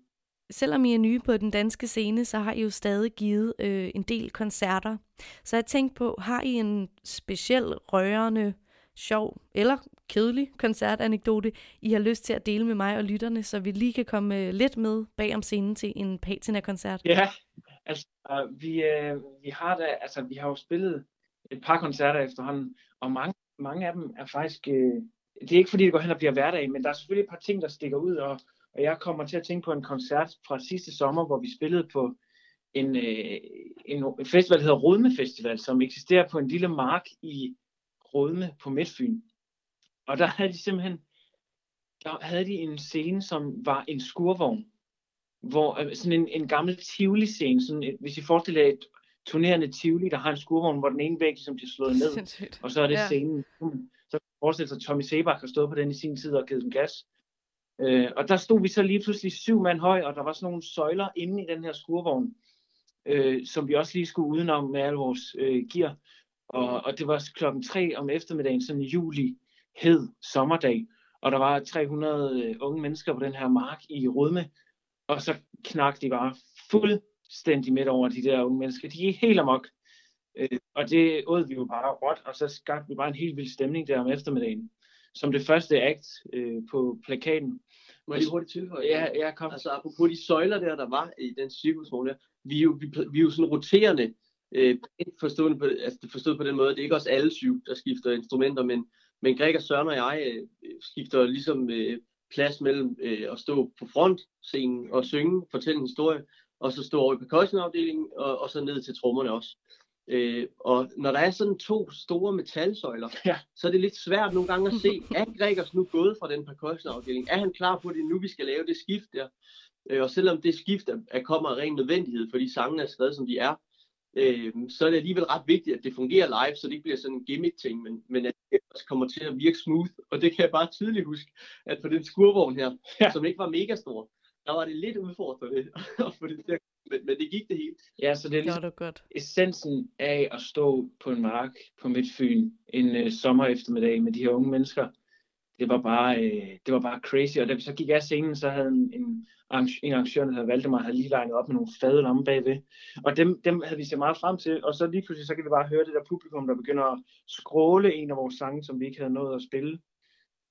Selvom I er nye på den danske scene, så har I jo stadig givet øh, en del koncerter. Så jeg tænkte på, har I en speciel, rørende, sjov eller kedelig koncertanekdote, I har lyst til at dele med mig og lytterne, så vi lige kan komme øh, lidt med bag om scenen til en Patina-koncert? Ja, altså vi, øh, vi har da, altså vi har jo spillet et par koncerter efterhånden, og mange, mange af dem er faktisk, øh, det er ikke fordi det går hen og bliver hverdag, men der er selvfølgelig et par ting, der stikker ud, og, og jeg kommer til at tænke på en koncert fra sidste sommer, hvor vi spillede på en, øh, en, en festival, der hedder Rødme Festival, som eksisterer på en lille mark i Rødme på Midtfyn. Og der havde de simpelthen, der havde de en scene, som var en skurvogn, hvor øh, sådan en, en gammel Tivoli-scene, sådan et, hvis I forestiller jer et turnerende Tivoli, der har en skurvogn, hvor den ene væg ligesom bliver slået ned, Sindssygt. og så er det Ja. scenen. Så forestille sig, at Tommy Sebak har stået på den i sin tid og givet den gas. Øh, og der stod vi så lige pludselig syv mand høj, og der var sådan nogle søjler inde i den her skurvogn, øh, som vi også lige skulle udenom med alle vores øh, gear. Og, og det var klokken tre om eftermiddagen, sådan en juli hed sommerdag, og der var 300 øh, unge mennesker på den her mark i Rødme, og så knak de bare fuldstændig midt over de der unge mennesker. De gik helt amok. Øh, og det åd vi jo bare råt, og så skabte vi bare en helt vild stemning der om eftermiddagen. Som det første akt øh, på plakaten. Må jeg lige hurtigt tilføje? Ja, ja, kom. Altså apropos de søjler der, der var i den cirkusvogn der, vi er jo, vi, vi er jo sådan roterende, øh, forstået, på, altså forstået på den måde, det er ikke os alle syv, der skifter instrumenter, men, men Greg og Søren og jeg øh, skifter ligesom øh, plads mellem øh, at stå på frontscenen og synge, fortælle en historie, og så stå over i percussionafdelingen, og, og så ned til trommerne også. Øh, og når der er sådan to store metalsøjler, ja. så er det lidt svært nogle gange at se, er Gregers nu gået fra den percussionafdeling? Er han klar på det nu, vi skal lave det skift der? Øh, og selvom det skift er, er kommer af ren nødvendighed, fordi sangene er skrevet, som de er, øh, så er det alligevel ret vigtigt, at det fungerer live, så det ikke bliver sådan en gimmick-ting, men, men at det også kommer til at virke smooth. Og det kan jeg bare tydeligt huske, at på den skurvogn her, ja. som ikke var mega stor, der var det lidt udfordrende [LAUGHS] at få det til at men, men det gik det helt. Ja, så det er ligesom det godt. essensen af at stå på en mark på Midtfyn en øh, sommer eftermiddag med de her unge mennesker. Det var bare, øh, det var bare crazy. Og da vi så gik af scenen, så havde en, en, en arrangør, der havde Valdemar, havde lige legnet op med nogle fade lampe bagved. Og dem, dem havde vi set meget frem til. Og så lige pludselig, så kan vi bare høre det der publikum, der begynder at skråle en af vores sange, som vi ikke havde nået at spille.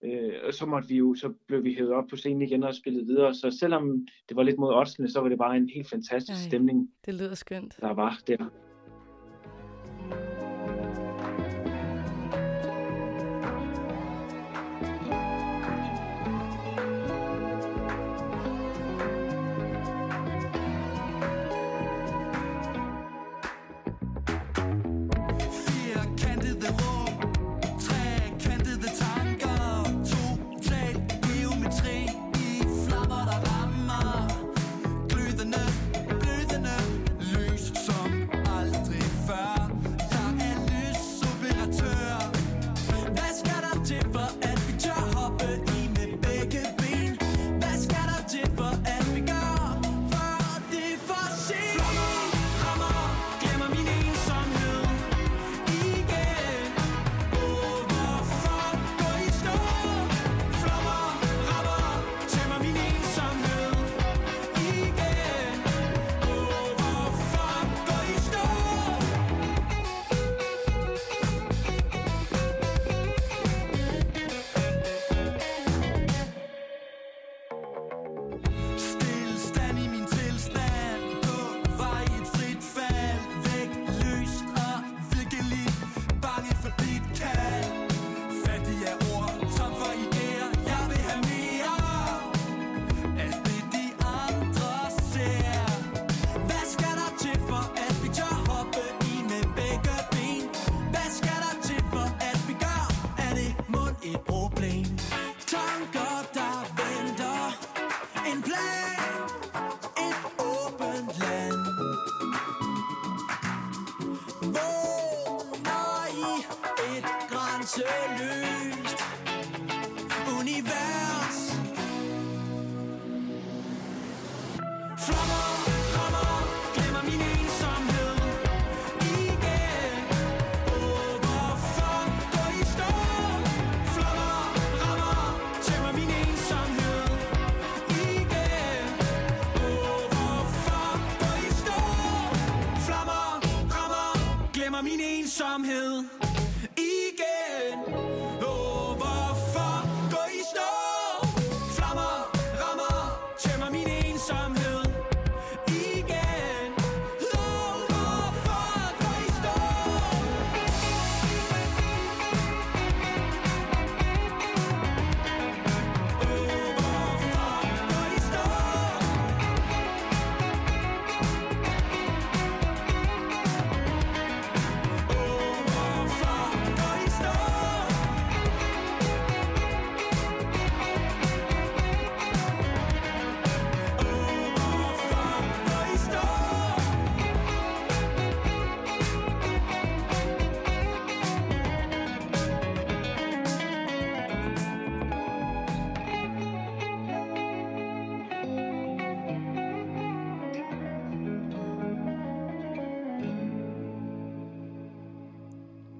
Øh, og så måtte vi jo, så blev vi hævet op på scenen igen og spillet videre. Så selvom det var lidt mod oddsene, så var det bare en helt fantastisk Ej. stemning, Det lyder skønt. der var der.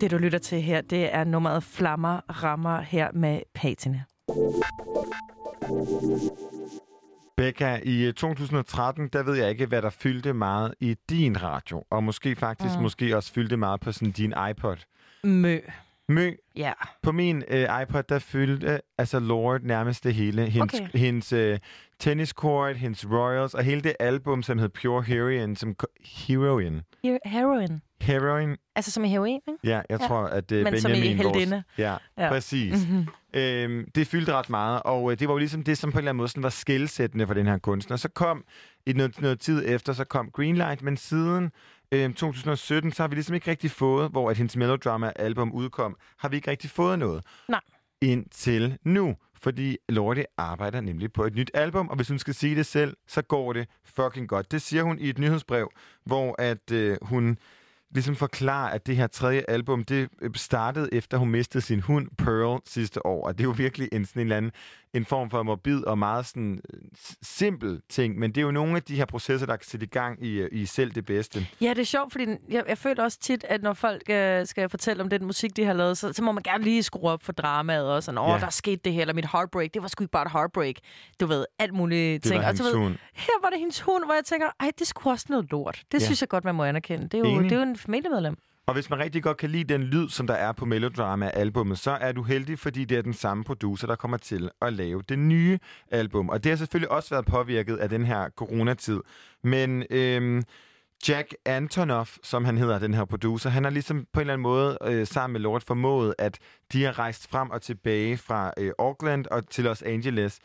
Det, du lytter til her, det er nummeret Flammer Rammer her med Patine. Becca, i øh, 2013, der ved jeg ikke, hvad der fyldte meget i din radio, og måske faktisk mm. måske også fyldte meget på sådan din iPod. Mø. Mø. Ja. På min øh, iPod, der fyldte altså Lord nærmest det hele. Hendes, Okay. hendes øh, tennis court, hendes Royals, og hele det album, som hed Pure Heroin, som Heroin. Her- Heroin. Heroin. Altså som i heroin, ikke? Ja, jeg Ja. tror, at det er Men som i Benjamin, vores... Ja, Ja. præcis. Mhm. Øhm, det fyldte ret meget, og øh, det var jo ligesom det, som på en eller anden måde sådan var skældsættende for den her kunstner. Så kom, i noget, noget tid efter, så kom Greenlight, men siden øhm, 2017, så har vi ligesom ikke rigtig fået, hvor at hendes Melodrama-album udkom, har vi ikke rigtig fået noget. Nej. Indtil nu, fordi Lordi arbejder nemlig på et nyt album, og hvis hun skal sige det selv, så går det fucking godt. Det siger hun i et nyhedsbrev, hvor at øh, hun ligesom forklarer, at det her tredje album, det øh, startede efter hun mistede sin hund Pearl sidste år, og det er jo virkelig en sådan en eller anden en form for morbid og meget sådan øh, simpel ting, men det er jo nogle af de her processer, der kan sætte i gang i, øh, i selv det bedste. Ja, det er sjovt, fordi jeg, jeg føler også tit, at når folk øh, skal fortælle om den musik, de har lavet, så, så må man gerne lige skrue op for dramaet og sådan, åh, Ja. der skete det her, eller mit heartbreak, det var sgu ikke bare et heartbreak. Du ved, alt muligt Det ting. var og du ved, hund. her var det hendes hund, hvor jeg tænker, ej, det sgu også noget lort. Det Ja. synes jeg godt, man må anerkende. Det er jo, Enig. det er jo en familiemedlem. Og hvis man rigtig godt kan lide den lyd, som der er på Melodrama-albummet, så er du heldig, fordi det er den samme producer, der kommer til at lave det nye album. Og det har selvfølgelig også været påvirket af den her coronatid. Men øhm, Jack Antonoff, som han hedder, den her producer, han har ligesom på en eller anden måde øh, sammen med Lord formået, at de har rejst frem og tilbage fra øh, Auckland og til Los Angeles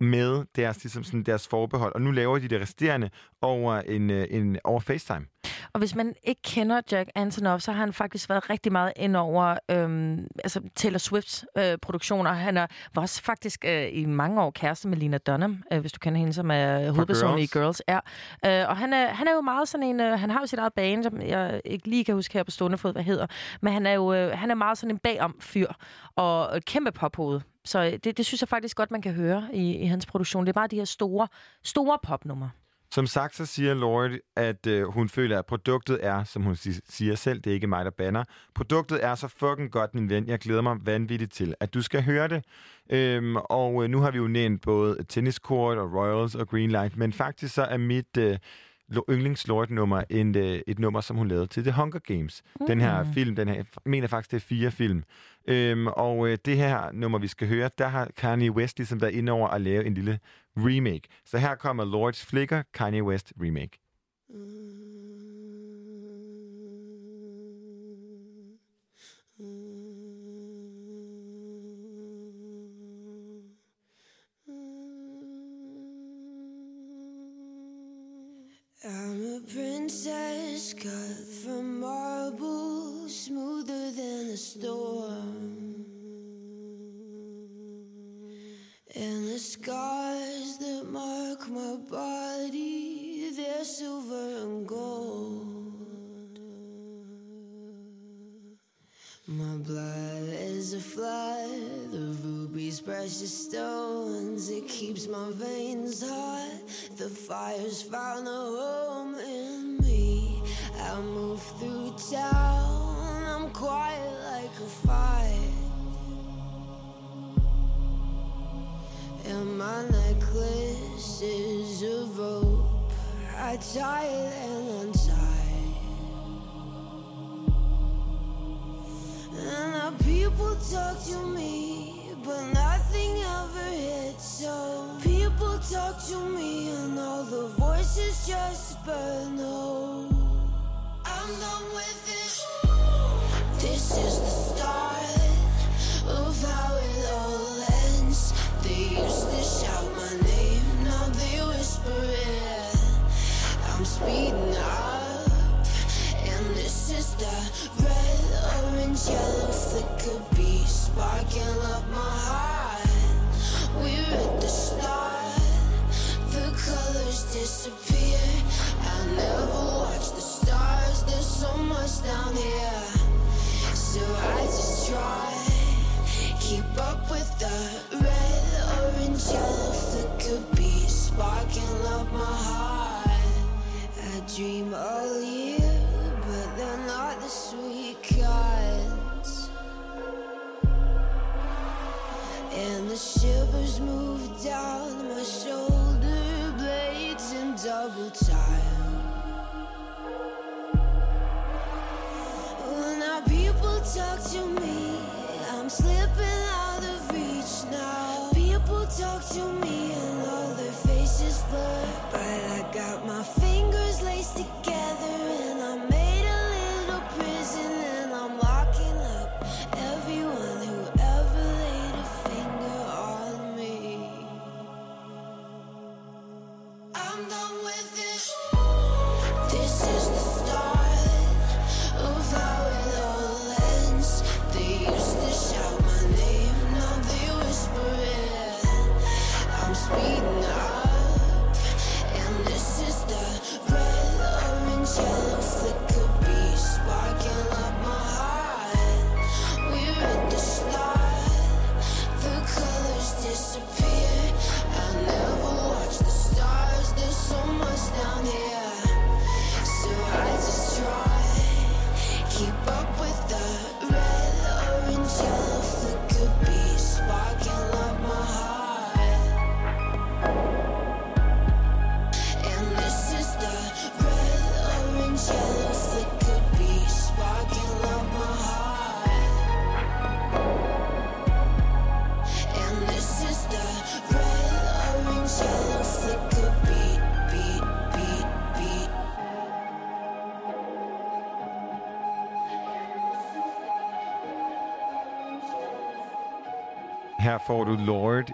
med deres, ligesom sådan, deres forbehold. Og nu laver de det resterende over, en, øh, en, over FaceTime. Og hvis man ikke kender Jack Antonoff, så har han faktisk været rigtig meget ind over øhm, altså Taylor Swifts øh, produktioner. Han er, var også faktisk øh, i mange år kæreste med Lena Dunham, øh, hvis du kender hende, som er hovedpersonen i Girls. Ja. Øh, og han er, han er jo meget sådan en... Øh, han har jo sit eget band, som jeg ikke lige kan huske her på stående fod, hvad hedder. Men han er jo øh, han er meget sådan en bagom fyr og et kæmpe pophoved. Så øh, det, det synes jeg faktisk godt, man kan høre i, i hans produktion. Det er bare de her store, store popnumre. Som sagt, så siger Lord, at øh, hun føler, at produktet er, som hun si- siger selv, det er ikke mig, der banner. Produktet er så fucking godt, min ven. Jeg glæder mig vanvittigt til, at du skal høre det. Øhm, og øh, nu har vi jo nævnt både Tennis Court og Royals og Greenlight, men faktisk så er mit øh, lo- yndlingslord-nummer en, øh, et nummer, som hun lavede til The Hunger Games. Mm. Den her Mm. film, den her, jeg mener faktisk, det er fire film. Øhm, og øh, det her nummer, vi skal høre, der har Kanye West ligesom været inde over at lave en lille remake. Så her kommer Lords Flicker, Kanye West remake. I'm a princess cut from marble, smoother than a storm. And the scars that mark my body, they're silver and gold. My blood is a flood of rubies, precious stones. It keeps my veins hot. The fire's found a home in me. I move through town. I'm quiet And my necklace is a rope. I tie it and untie. And now people talk to me, but nothing ever hits. So people talk to me, and all the voices just burn. No, I'm done with it. This is the start of how it I'm speeding up, and this is the red, orange, yellow flicker beat sparking up my heart. We're at the start, the colors disappear. I never watch the stars, there's so much down here. So I just try, keep up with the red, orange, yellow flicker beat sparking up my heart. I dream all year, but they're not the sweet kinds. And the shivers move down my shoulder blades in double time. Well, now people talk to me. I'm slipping out of reach now. People talk to me and all their. But I got my får du Lord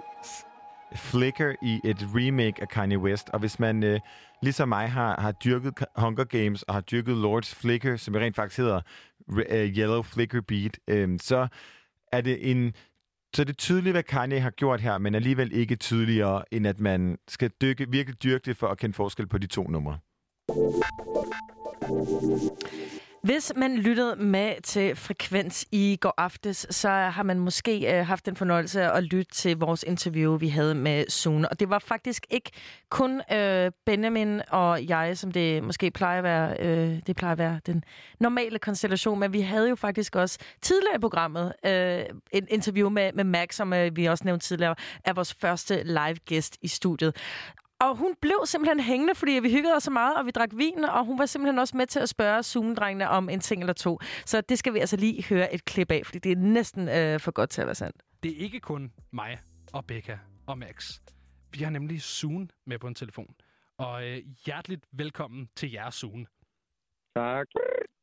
Flicker i et remake af Kanye West. Og hvis man, øh, ligesom mig, har, har dyrket Hunger Games og har dyrket Lords Flicker, som rent faktisk hedder øh, Yellow Flicker Beat, øh, så er det en så det er tydeligt, hvad Kanye har gjort her, men alligevel ikke tydeligere, end at man skal dykke, virkelig dyrke det for at kende forskel på de to numre. Hvis man lyttede med til Frekvens i går aftes, så har man måske øh, haft den fornøjelse at lytte til vores interview, vi havde med Sune. Og det var faktisk ikke kun øh, Benjamin og jeg, som det måske plejer at være, øh, det plejer at være den normale konstellation, men vi havde jo faktisk også tidligere i programmet øh, et interview med, med Max, som øh, vi også nævnte tidligere, er vores første live-gæst i studiet. Og hun blev simpelthen hængende, fordi vi hyggede os så meget, og vi drak vin, og hun var simpelthen også med til at spørge Zoom-drengene om en ting eller to. Så det skal vi altså lige høre et klip af, fordi det er næsten øh, for godt til at være sandt. Det er ikke kun mig og Becca og Max. Vi har nemlig Sune med på en telefon. Og øh, hjerteligt velkommen til jer, Sune. Tak.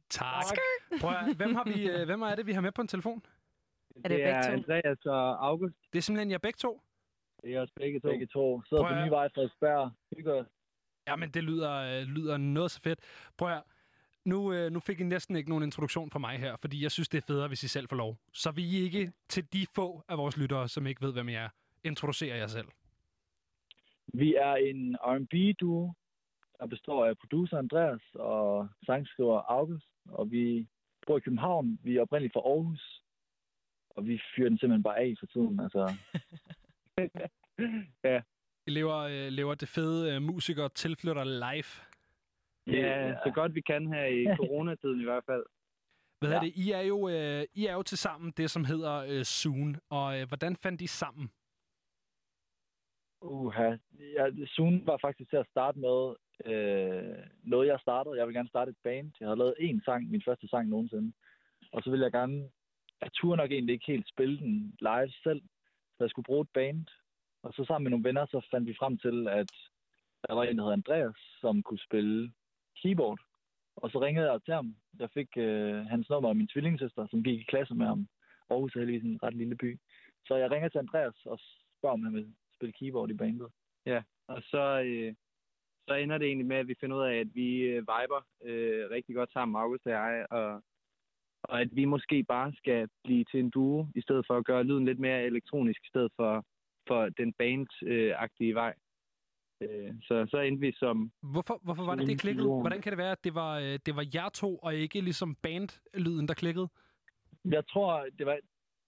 Tak. Prøv at, hvem, har vi, øh, hvem er det, vi har med på en telefon? Er det, det er Andreas og August. Det er simpelthen jer begge to? Det er os begge to. Begge to. Sidder Prøv på at- ny vej Frederiksberg. Hygger os. Jamen, det lyder, øh, lyder noget så fedt. Prøv at, nu, øh, nu fik I næsten ikke nogen introduktion fra mig her, fordi jeg synes, det er federe, hvis I selv får lov. Så vil I ikke til de få af vores lyttere, som ikke ved, hvem I er, introducere jer selv. Vi er en R&B-duo, der består af producer Andreas og sangskriver August. Og vi bor i København. Vi er oprindeligt fra Aarhus. og vi fyrer den simpelthen bare af for tiden. Altså, [LAUGHS] [LAUGHS] ja. I lever, øh, lever det fede øh, musikere tilflytter live. Ja, så godt vi kan her i [LAUGHS] coronatiden i hvert fald. Hvad ja. det? I er jo, øh, I er jo til sammen det, som hedder øh, Zoom. Og øh, hvordan fandt I sammen? Uha. Ja, Zoom var faktisk til at starte med øh, noget, jeg startede. Jeg ville gerne starte et band. Jeg havde lavet én sang, min første sang nogensinde. Og så ville jeg gerne... Jeg turde nok egentlig ikke helt spille den live selv, så jeg skulle bruge et band. Og så sammen med nogle venner, så fandt vi frem til, at der var en, der hed Andreas, som kunne spille keyboard. Og så ringede jeg til ham. Jeg fik øh, hans nummer af min tvillingssøster, som gik i klasse med ham. Aarhus er heldigvis en ret lille by. Så jeg ringer til Andreas og spørger, om han vil spille keyboard i bandet. Ja, og så, øh, så ender det egentlig med, at vi finder ud af, at vi øh, viber øh, rigtig godt sammen, August og jeg, og, og at vi måske bare skal blive til en duo, i stedet for at gøre lyden lidt mere elektronisk, i stedet for, for den band-agtige vej. Øh, så, så endte vi som... Hvorfor, hvorfor var det, det klikkede? Hvordan kan det være, at det var, øh, det var jer to, og ikke ligesom bandlyden, der klikkede? Jeg tror, det var...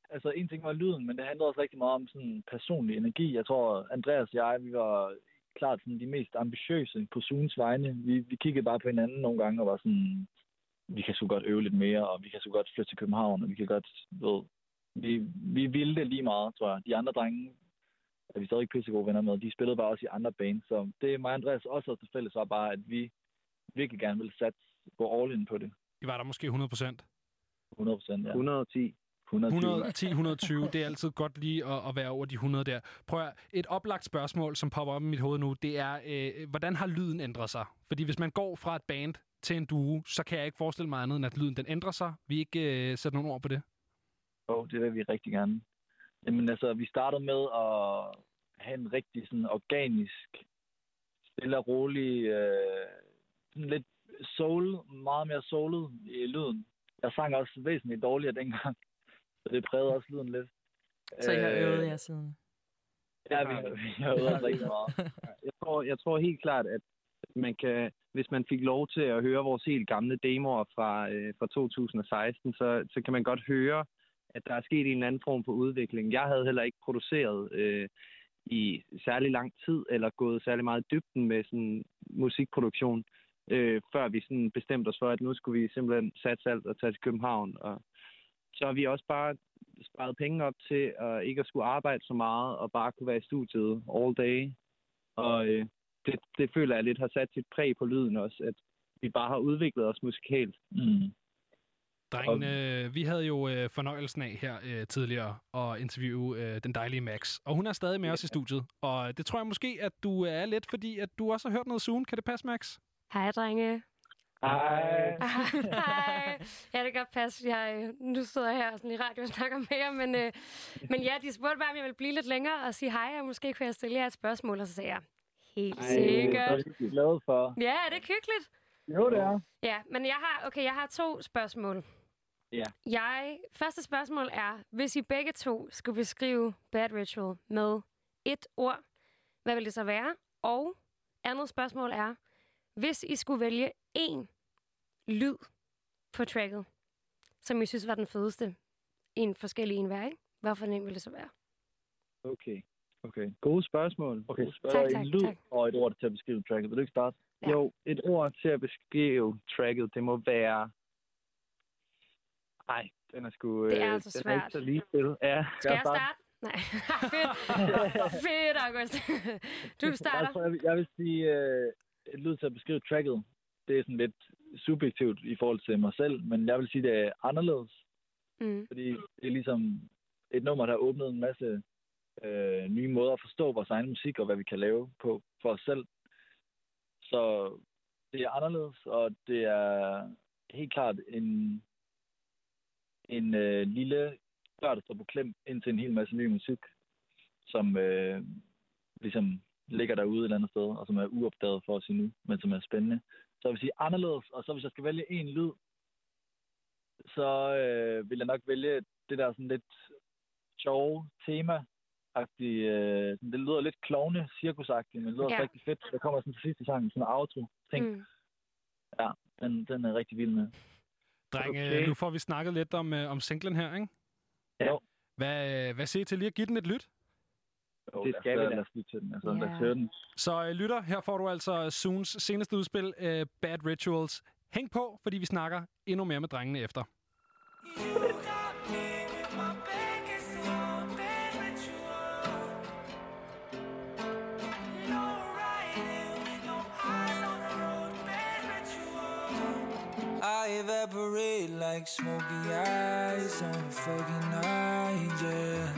Altså, en ting var lyden, men det handlede også rigtig meget om sådan personlig energi. Jeg tror, Andreas og jeg, vi var klart sådan de mest ambitiøse på Zooms vegne. Vi, vi kiggede bare på hinanden nogle gange og var sådan, vi kan så godt øve lidt mere, og vi kan så godt flytte til København, og vi kan godt, ved, vi, vi ville det lige meget, tror jeg. De andre drenge er vi stadig ikke pissegode venner med. De spillede bare også i andre bands, så det mig og Andreas også havde til fælles var bare, at vi virkelig gerne ville satse gå all in på det. I var der måske 100 procent? 100 procent, ja. 110. 110, 120, det er altid godt lige at, at være over de 100 der. Prøv at, et oplagt spørgsmål, som popper op i mit hoved nu, det er, øh, hvordan har lyden ændret sig? Fordi hvis man går fra et band til en duo, så kan jeg ikke forestille mig andet, end at lyden den ændrer sig. Vi ikke øh, sætte nogle ord på det? Jo, oh, det vil vi rigtig gerne. Jamen altså, vi startede med at have en rigtig sådan organisk, stille og rolig, øh, sådan lidt soul, meget mere soulet i lyden. Jeg sang også væsentligt dårligere dengang, [LAUGHS] så det prægede også lyden lidt. Så I har Øh, øvet jer siden? Ja, vi, vi har øvet os rigtig meget. [LAUGHS] Jeg tror, jeg tror helt klart, at man kan, hvis man fik lov til at høre vores helt gamle demoer fra, øh, fra 2016, så, så kan man godt høre, at der er sket en eller anden form for udvikling. Jeg havde heller ikke produceret øh, i særlig lang tid, eller gået særlig meget i dybden med sådan musikproduktion, øh, før vi sådan bestemte os for, at nu skulle vi simpelthen satse alt og tage til København. Og så har vi også bare sparet penge op til at ikke at skulle arbejde så meget, og bare kunne være i studiet all day. Og øh, det, det føler jeg lidt har sat sit præg på lyden også, at vi bare har udviklet os musikalt. Mm. Drengene, øh, vi havde jo øh, fornøjelsen af her øh, tidligere at interviewe øh, den dejlige Max. Og hun er stadig med os i studiet. Og det tror jeg måske, at du er lidt, fordi at du også har hørt noget Zoom. Kan det passe, Max? Hej, drenge. Hej. [LAUGHS] Hej. Ja, det kan godt passe. Jeg, øh, nu sidder jeg her sådan i radio og snakker med jer, men, øh, men ja, de spurgte bare, om jeg ville blive lidt længere og sige hej, og måske kunne jeg stille jer et spørgsmål, og så sagde jeg, helt Ej, sikkert. det er jeg glad for. Ja, er det hyggeligt? Jo, det er. Ja, men jeg har, okay, jeg har to spørgsmål. Ja. Jeg, første spørgsmål er, hvis I begge to skulle beskrive Bad Ritual med et ord, hvad vil det så være? Og andet spørgsmål er, hvis I skulle vælge én lyd på tracket, som I synes var den fedeste, en forskellig en hver, ikke? Hvorfor en vil det så være? Okay. Okay. Gode spørgsmål. Okay, så spørger Tak, tak, en lyd tak. og et ord til at beskrive tracket. Vil du ikke starte? Ja. Jo, et ord til at beskrive tracket, det må være... Nej, den er sgu... Det er øh, altså den er svært. så lige til. Ja. Skal jeg starte? Nej. [LAUGHS] Fedt. [LAUGHS] Fedt, August. [LAUGHS] du starter. jeg, vil, jeg vil sige, øh, et lyd til at beskrive tracket, det er sådan lidt subjektivt i forhold til mig selv, men jeg vil sige, det er anderledes. Mm. Fordi det er ligesom et nummer, der har åbnet en masse øh, nye måder at forstå vores egen musik og hvad vi kan lave på for os selv. Så det er anderledes, og det er helt klart en, en øh, lille dør, der står på klem ind til en hel masse ny musik, som øh, ligesom ligger derude et eller andet sted, og som er uopdaget for os endnu, men som er spændende. Så jeg vil sige anderledes, og så hvis jeg skal vælge en lyd, så øh, vil jeg nok vælge det der sådan lidt sjove tema øh, Det lyder lidt klovne, cirkusagtigt, men det lyder Ja. rigtig fedt. Der kommer sådan til sidste sang, sådan en outro ting. Mm. Ja, den, den er rigtig vild med. Drenge, Okay. nu får vi snakket lidt om, øh, om singlen her, ikke? Ja. Hvad, hvad siger I til lige at give den et lyt? Jo, Det lad os- skal vi da. Lad os lytte til den. Altså, lad os høre den. Så øh, lytter, her får du altså Soons seneste udspil, øh, Bad Rituals. Hæng på, fordi vi snakker endnu mere med drengene efter. I evaporate like smoky eyes on a foggy night, yeah.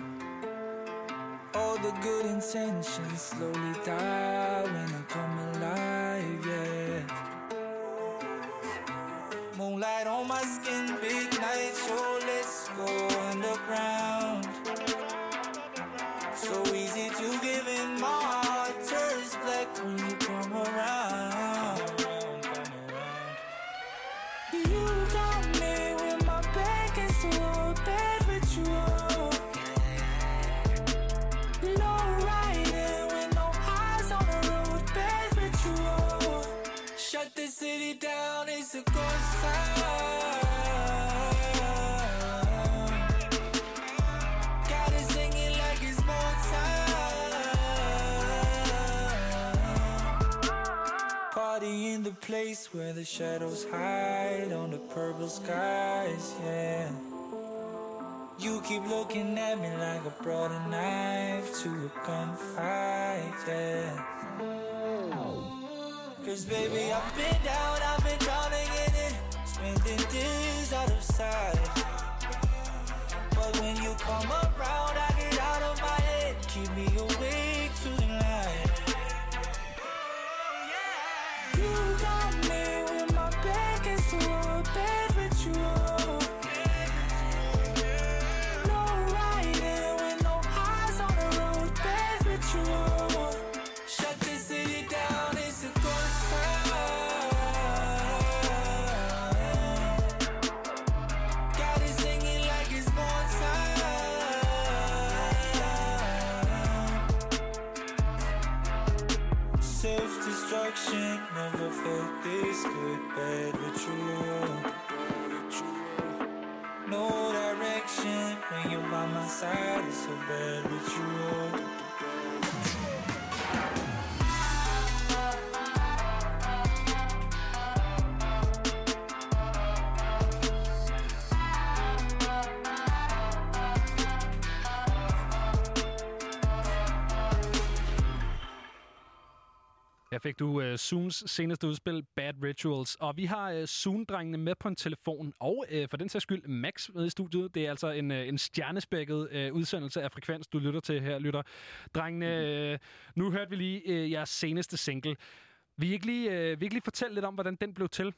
All the good intentions slowly die when I come alive, yeah. Moonlight on my skin, big night, so the place where the shadows hide on the purple skies, yeah. You keep looking at me like I brought a knife to a gunfight, yeah. Cause baby, I've been down, I've been drowning in it, spending days out of sight. But when you come around, this good, bad ritual. No direction when you're by my side, it's so bad ritual. Her fik du uh, Soons seneste udspil, Bad Rituals. Og vi har uh, Soon-drengene med på en telefon, og uh, for den sags skyld Max med i studiet. Det er altså en, uh, en stjernespækket uh, udsendelse af Frekvens, du lytter til her, lytter. Drengene, uh, nu hørte vi lige uh, jeres seneste single. Vil I ikke lige, uh, vil I ikke lige fortælle lidt om, hvordan den blev til?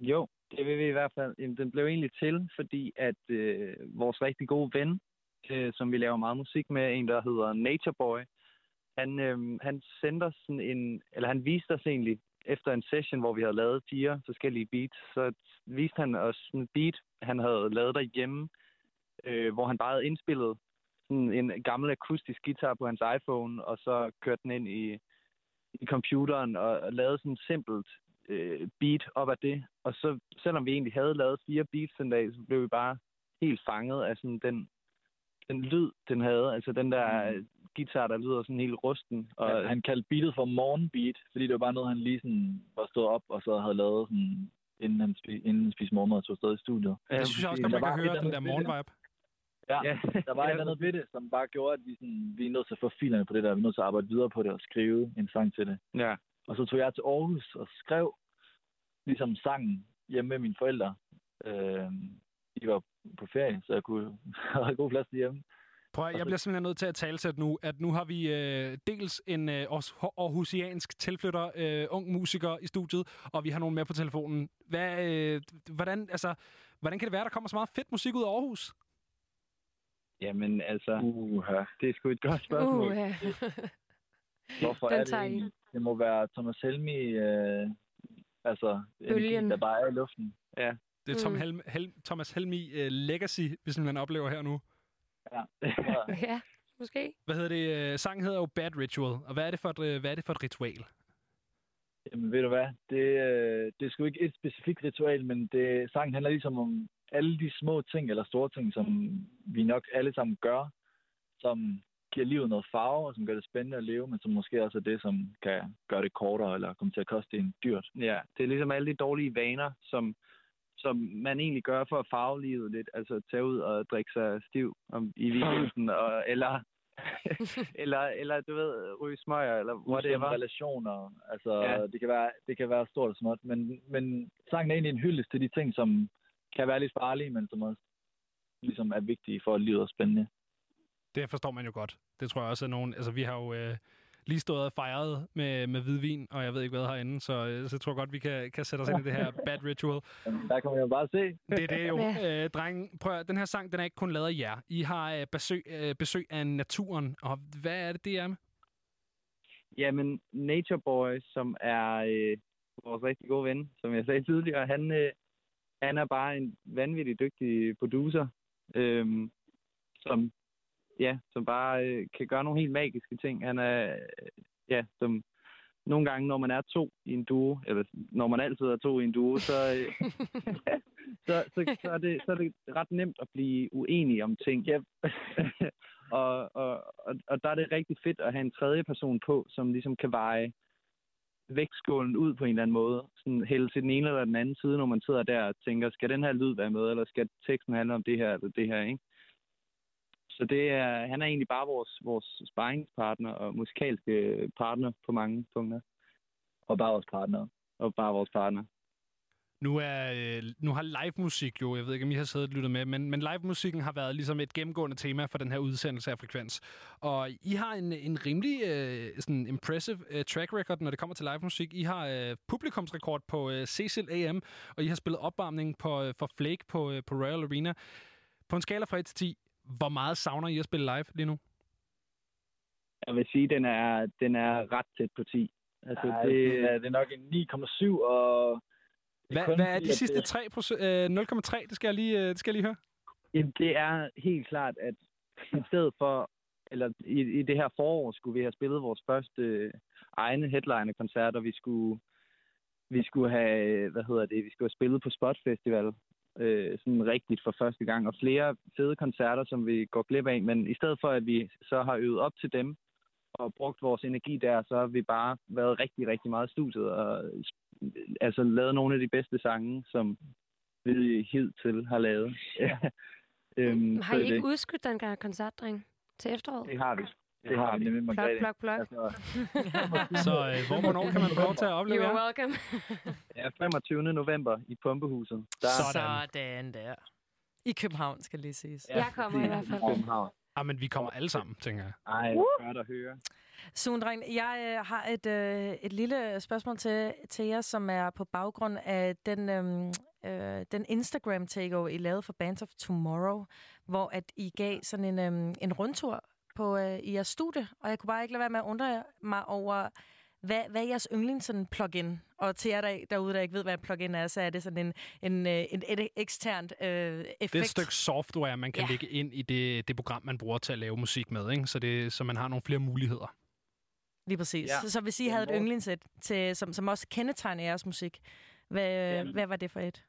Jo, det vil vi i hvert fald. Jamen, Den blev egentlig til, fordi at øh, vores rigtig gode ven, øh, som vi laver meget musik med, en der hedder Nature Boy, han, øh, han sendte os sådan en, eller han viste os egentlig, efter en session, hvor vi havde lavet fire forskellige beats, så viste han os sådan en beat, han havde lavet derhjemme, øh, hvor han bare havde indspillet sådan en gammel akustisk guitar på hans iPhone, og så kørte den ind i, i computeren og, og lavede sådan et simpelt øh, beat op af det. Og så, selvom vi egentlig havde lavet fire beats den dag, så blev vi bare helt fanget af sådan den, den lyd, den havde. Altså den der mm guitar, der lyder sådan helt rusten. Og Og han kaldte beatet for morgenbeat, fordi det var bare noget, han lige sådan var stået op, og så havde lavet sådan, inden han, spi- inden han spiste morgenmad og tog afsted i studiet. Det synes jeg også, når man kan høre den der morgenvibe. Ja, Ja. der var et eller andet ved det, som bare gjorde, at vi, sådan, vi er nødt til at få filerne på det der. Vi er nødt til at arbejde videre på det og skrive en sang til det. Ja. Og så tog jeg til Aarhus og skrev ligesom sangen hjemme med mine forældre. Øh, de var på ferie, så jeg kunne [LAUGHS] have god plads hjemme. Prøv at, jeg bliver simpelthen nødt til at talsætte nu, at nu har vi øh, dels en øh, Aarhus- aarhusiansk tilflytter, øh, ung musiker i studiet, og vi har nogen med på telefonen. Hvad, øh, hvordan, altså, hvordan kan det være, der kommer så meget fedt musik ud af Aarhus? Jamen altså, uh, det er sgu et godt spørgsmål. Uh, [LAUGHS] Hvorfor Den er det egentlig? Det må være Thomas Helmi, øh, altså Bølgen. der bare er i luften. Ja. Det er Tom Mm. Helm, Helm, Thomas Helmi uh, Legacy, vi simpelthen oplever her nu. Ja. [LAUGHS] ja, måske. Hvad hedder det? Øh, Sangen hedder jo Bad Ritual, og hvad er det for et, øh, hvad er det for et ritual? Jamen ved du hvad, det, øh, det er sgu ikke et specifikt ritual, men det, sangen handler ligesom om alle de små ting eller store ting, som vi nok alle sammen gør, som giver livet noget farve, og som gør det spændende at leve, men som måske også er det, som kan gøre det kortere eller komme til at koste en dyrt. Ja, det er ligesom alle de dårlige vaner, som, som man egentlig gør for at farve livet lidt. Altså tage ud og drikke sig stiv om, i weekenden, og, eller, [LAUGHS] eller, eller du ved, ryge smøger, eller whatever. relationer, altså ja. det, kan være, det kan være stort og småt, men, men sangen er egentlig en hyldest til de ting, som kan være lidt farlige, men som også ligesom er vigtige for, at livet er spændende. Det forstår man jo godt. Det tror jeg også er nogen... Altså, vi har jo øh, lige stået og fejret med, med hvidvin, og jeg ved ikke hvad herinde, så, så jeg tror godt, vi kan, kan sætte os ind i det her [LAUGHS] bad ritual. Der kan man jo bare se. [LAUGHS] Det er det jo. Ja. Øh, drenge, prøv at, den her sang, den er ikke kun lavet af jer. I har øh, besøg, øh, besøg af naturen, og hvad er det, det er med? Jamen, Nature Boy, som er øh, vores rigtig gode ven, som jeg sagde tidligere, han, øh, han er bare en vanvittig dygtig producer, øh, som, ja, som bare øh, kan gøre nogle helt magiske ting. Han er, øh, ja, som nogle gange, når man er to i en duo, eller når man altid er to i en duo, så, øh, [LAUGHS] så, så, så, er det, så er det ret nemt at blive uenig om ting. Yep. [LAUGHS] og, og, og, og der er det rigtig fedt at have en tredje person på, som ligesom kan veje vægtskålen ud på en eller anden måde. Sådan hælde til den ene eller den anden side, når man sidder der og tænker, skal den her lyd være med, eller skal teksten handle om det her eller det her, ikke? Så det er, han er egentlig bare vores, vores sparringspartner og musikalske partner på mange punkter. Og bare vores partner. Og bare vores partner. Nu, er, øh, nu har live musik jo, jeg ved ikke, om I har siddet og lyttet med, men, men live musikken har været ligesom et gennemgående tema for den her udsendelse af Frekvens. Og I har en, en rimelig øh, sådan impressive øh, track record, når det kommer til live musik. I har øh, publikumsrekord på øh, Cecil AM, og I har spillet opvarmning på, øh, for Flake på, øh, på Royal Arena. På en skala fra 1 til 10, hvor meget savner I at spille live lige nu? Jeg vil sige, den er, den er ret tæt på 10. Altså, Ja, det, det, er, det er nok en 9,7, og... Hvad, kun hvad er de sidste det- 3 procent? Øh, 0,3, det skal jeg lige, øh, det skal jeg lige høre. Jamen, det er helt klart, at i stedet for, eller i, i det her forår, skulle vi have spillet vores første øh, egne headliner-koncert, og vi skulle, vi skulle have, hvad hedder det, vi skulle have spillet på Spot Festival, øh, sådan rigtigt for første gang, og flere fede koncerter, som vi går glip af, men i stedet for, at vi så har øvet op til dem, og brugt vores energi der, så har vi bare været rigtig, rigtig meget i studiet, og altså lavet nogle af de bedste sange, som vi hidtil har lavet. [LAUGHS] øhm, Har I ikke det- udskudt den koncert, dreng, til efteråret? det har vi. Det har vi nemlig, Plok, Margrethe. plok, plok. [LAUGHS] Så øh, hvor, hvornår kan man få lov til at opleve You're jer? welcome. Ja, 25. november i Pumpehuset. Der Sådan der. I København, skal lige siges. Jeg kommer i hvert fald. København. Ah, men vi kommer alle sammen, tænker jeg. Ej, godt at høre. Sundring, jeg øh, har et, øh, et lille spørgsmål til, til jer, som er på baggrund af den, øhm, øh, den Instagram-takeover, I lavede for Bands of Tomorrow, hvor at I gav sådan en, øhm, en rundtur på, øh, i jeres studie, og jeg kunne bare ikke lade være med at undre mig over, hvad, hvad er jeres yndlings sådan plugin? Og til jer der, derude, der ikke ved, hvad en plugin er, så er det sådan en, en, øh, en, et eksternt øh, effekt. Det er et stykke software, man kan Ja. lægge ind i det, det program, man bruger til at lave musik med, ikke? Så, det, så man har nogle flere muligheder. Lige præcis. Ja. Så, så hvis I havde et yndlingssæt, til, som, som også kendetegner jeres musik, hvad, Jamen. hvad var det for et?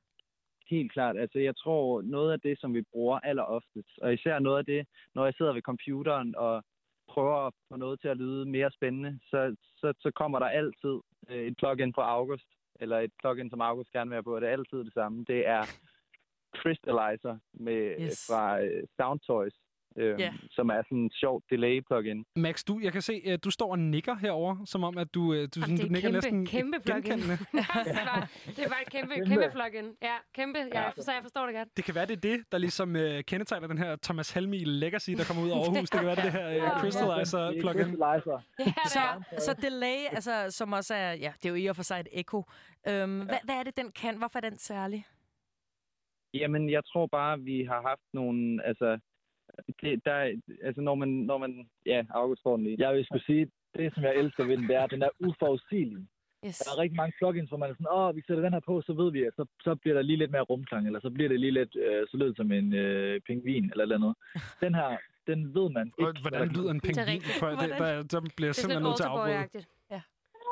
Helt klart. Altså, jeg tror, noget af det, som vi bruger alleroftest, og især noget af det, når jeg sidder ved computeren og prøver at få noget til at lyde mere spændende, så, så, så kommer der altid øh, et plugin fra August, eller et plugin, som August gerne vil have på, og det er altid det samme. Det er Crystallizer med, Yes. fra øh, Soundtoys, øh, Ja. som er sådan en sjov delay-plugin. Max, du, jeg kan se, at du står og nikker herover, som om, at du, øh, du, sådan, det er du nikker kæmpe, næsten kæmpe plugin. genkendende. [LAUGHS] det, var, det var et kæmpe, Kæmpe. kæmpe plugin. Ja, kæmpe. Jeg, så jeg forstår det godt. Det kan være, det er det, der ligesom øh, kendetegner den her Thomas Helmi Legacy, der kommer ud af [LAUGHS] Aarhus. Det kan være, det er det her øh, Crystallizer plugin. Crystallizer. [LAUGHS] Så, så delay, altså, som også er, ja, det er jo i og for sig et echo. Øhm, hvad, hvad er det, den kan? Hvorfor er den særlig? Jamen, jeg tror bare, vi har haft nogle, altså, det, der, er- altså når man, når man, ja, August får den lige. Jeg vil skulle sige, det som jeg elsker ved den, det er, at den er uforudsigelig. Yes. Der er rigtig mange plugins, hvor man er sådan, åh, vi sætter den her på, så ved vi, at så, så bliver der lige lidt mere rumklang, eller så bliver det lige lidt, øh, så lyder det som en øh, pingvin, eller et eller andet. [LAUGHS] Den her, den ved man ikke. Og Hvordan lyder en pingvin? For det, der, der bliver jeg Det er simpelthen nødt til at afbryde. Ja,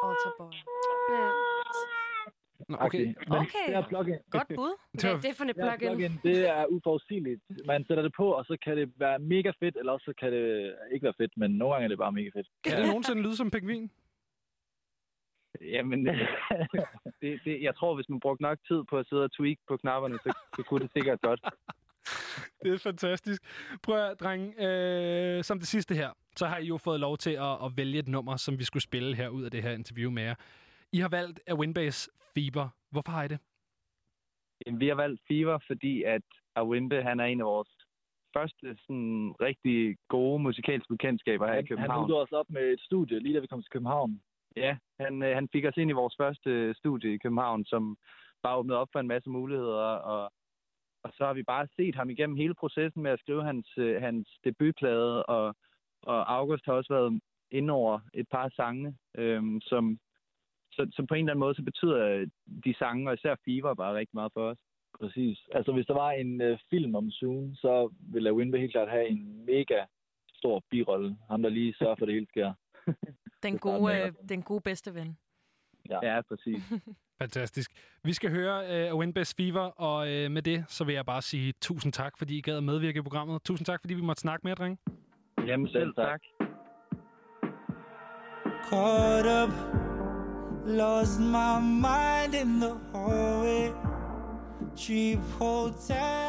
Alterboy. Nå, okay. Men Okay. Det her plugin, Godt bud. [LAUGHS] Hvad er det for her plugin? plugin, det er uforudsigeligt. Man sætter det på, og så kan det være mega fedt, eller også så kan det ikke være fedt, men nogle gange er det bare mega fedt. Kan det nogensinde lyde som pingvin? Jamen, [LAUGHS] det, det, jeg tror, hvis man brugte nok tid på at sidde og tweak på knapperne, så, så kunne det sikkert godt. [LAUGHS] Det er fantastisk. Prøv at, dreng, øh, som det sidste her, så har I jo fået lov til at, at vælge et nummer, som vi skulle spille her ud af det her interview med jer. I har valgt af Winbase Fever. Hvorfor har I det? Jamen, vi har valgt Fever, fordi at Awimbe, han er en af vores første sådan, rigtig gode musikalske bekendtskaber her i Han, han København. hookede os op med et studie, lige da vi kom til København. Ja, han, øh, han fik os ind i vores første studie i København, som bare åbnede op for en masse muligheder, og, og så har vi bare set ham igennem hele processen med at skrive hans, øh, hans debutplade, og, og August har også været inde over et par sange, øhm, som, så, så på en eller anden måde, så betyder de sange, og især Fever, bare rigtig meget for os. Præcis. Altså, hvis der var en øh, film om Zoom, så ville Winbe helt klart have en mega stor birolle. Ham, der lige sørger for, at det hele sker. [LAUGHS] Den gode, øh, den gode bedste ven. Ja, ja præcis. [LAUGHS] Fantastisk. Vi skal høre uh, Winbase Fever, og uh, med det, så vil jeg bare sige tusind tak, fordi I gad at medvirke i programmet. Tusind tak, fordi vi måtte snakke med jer, drenge. Jamen selv tak. Caught up, lost my mind in the hallway. Cheap hotel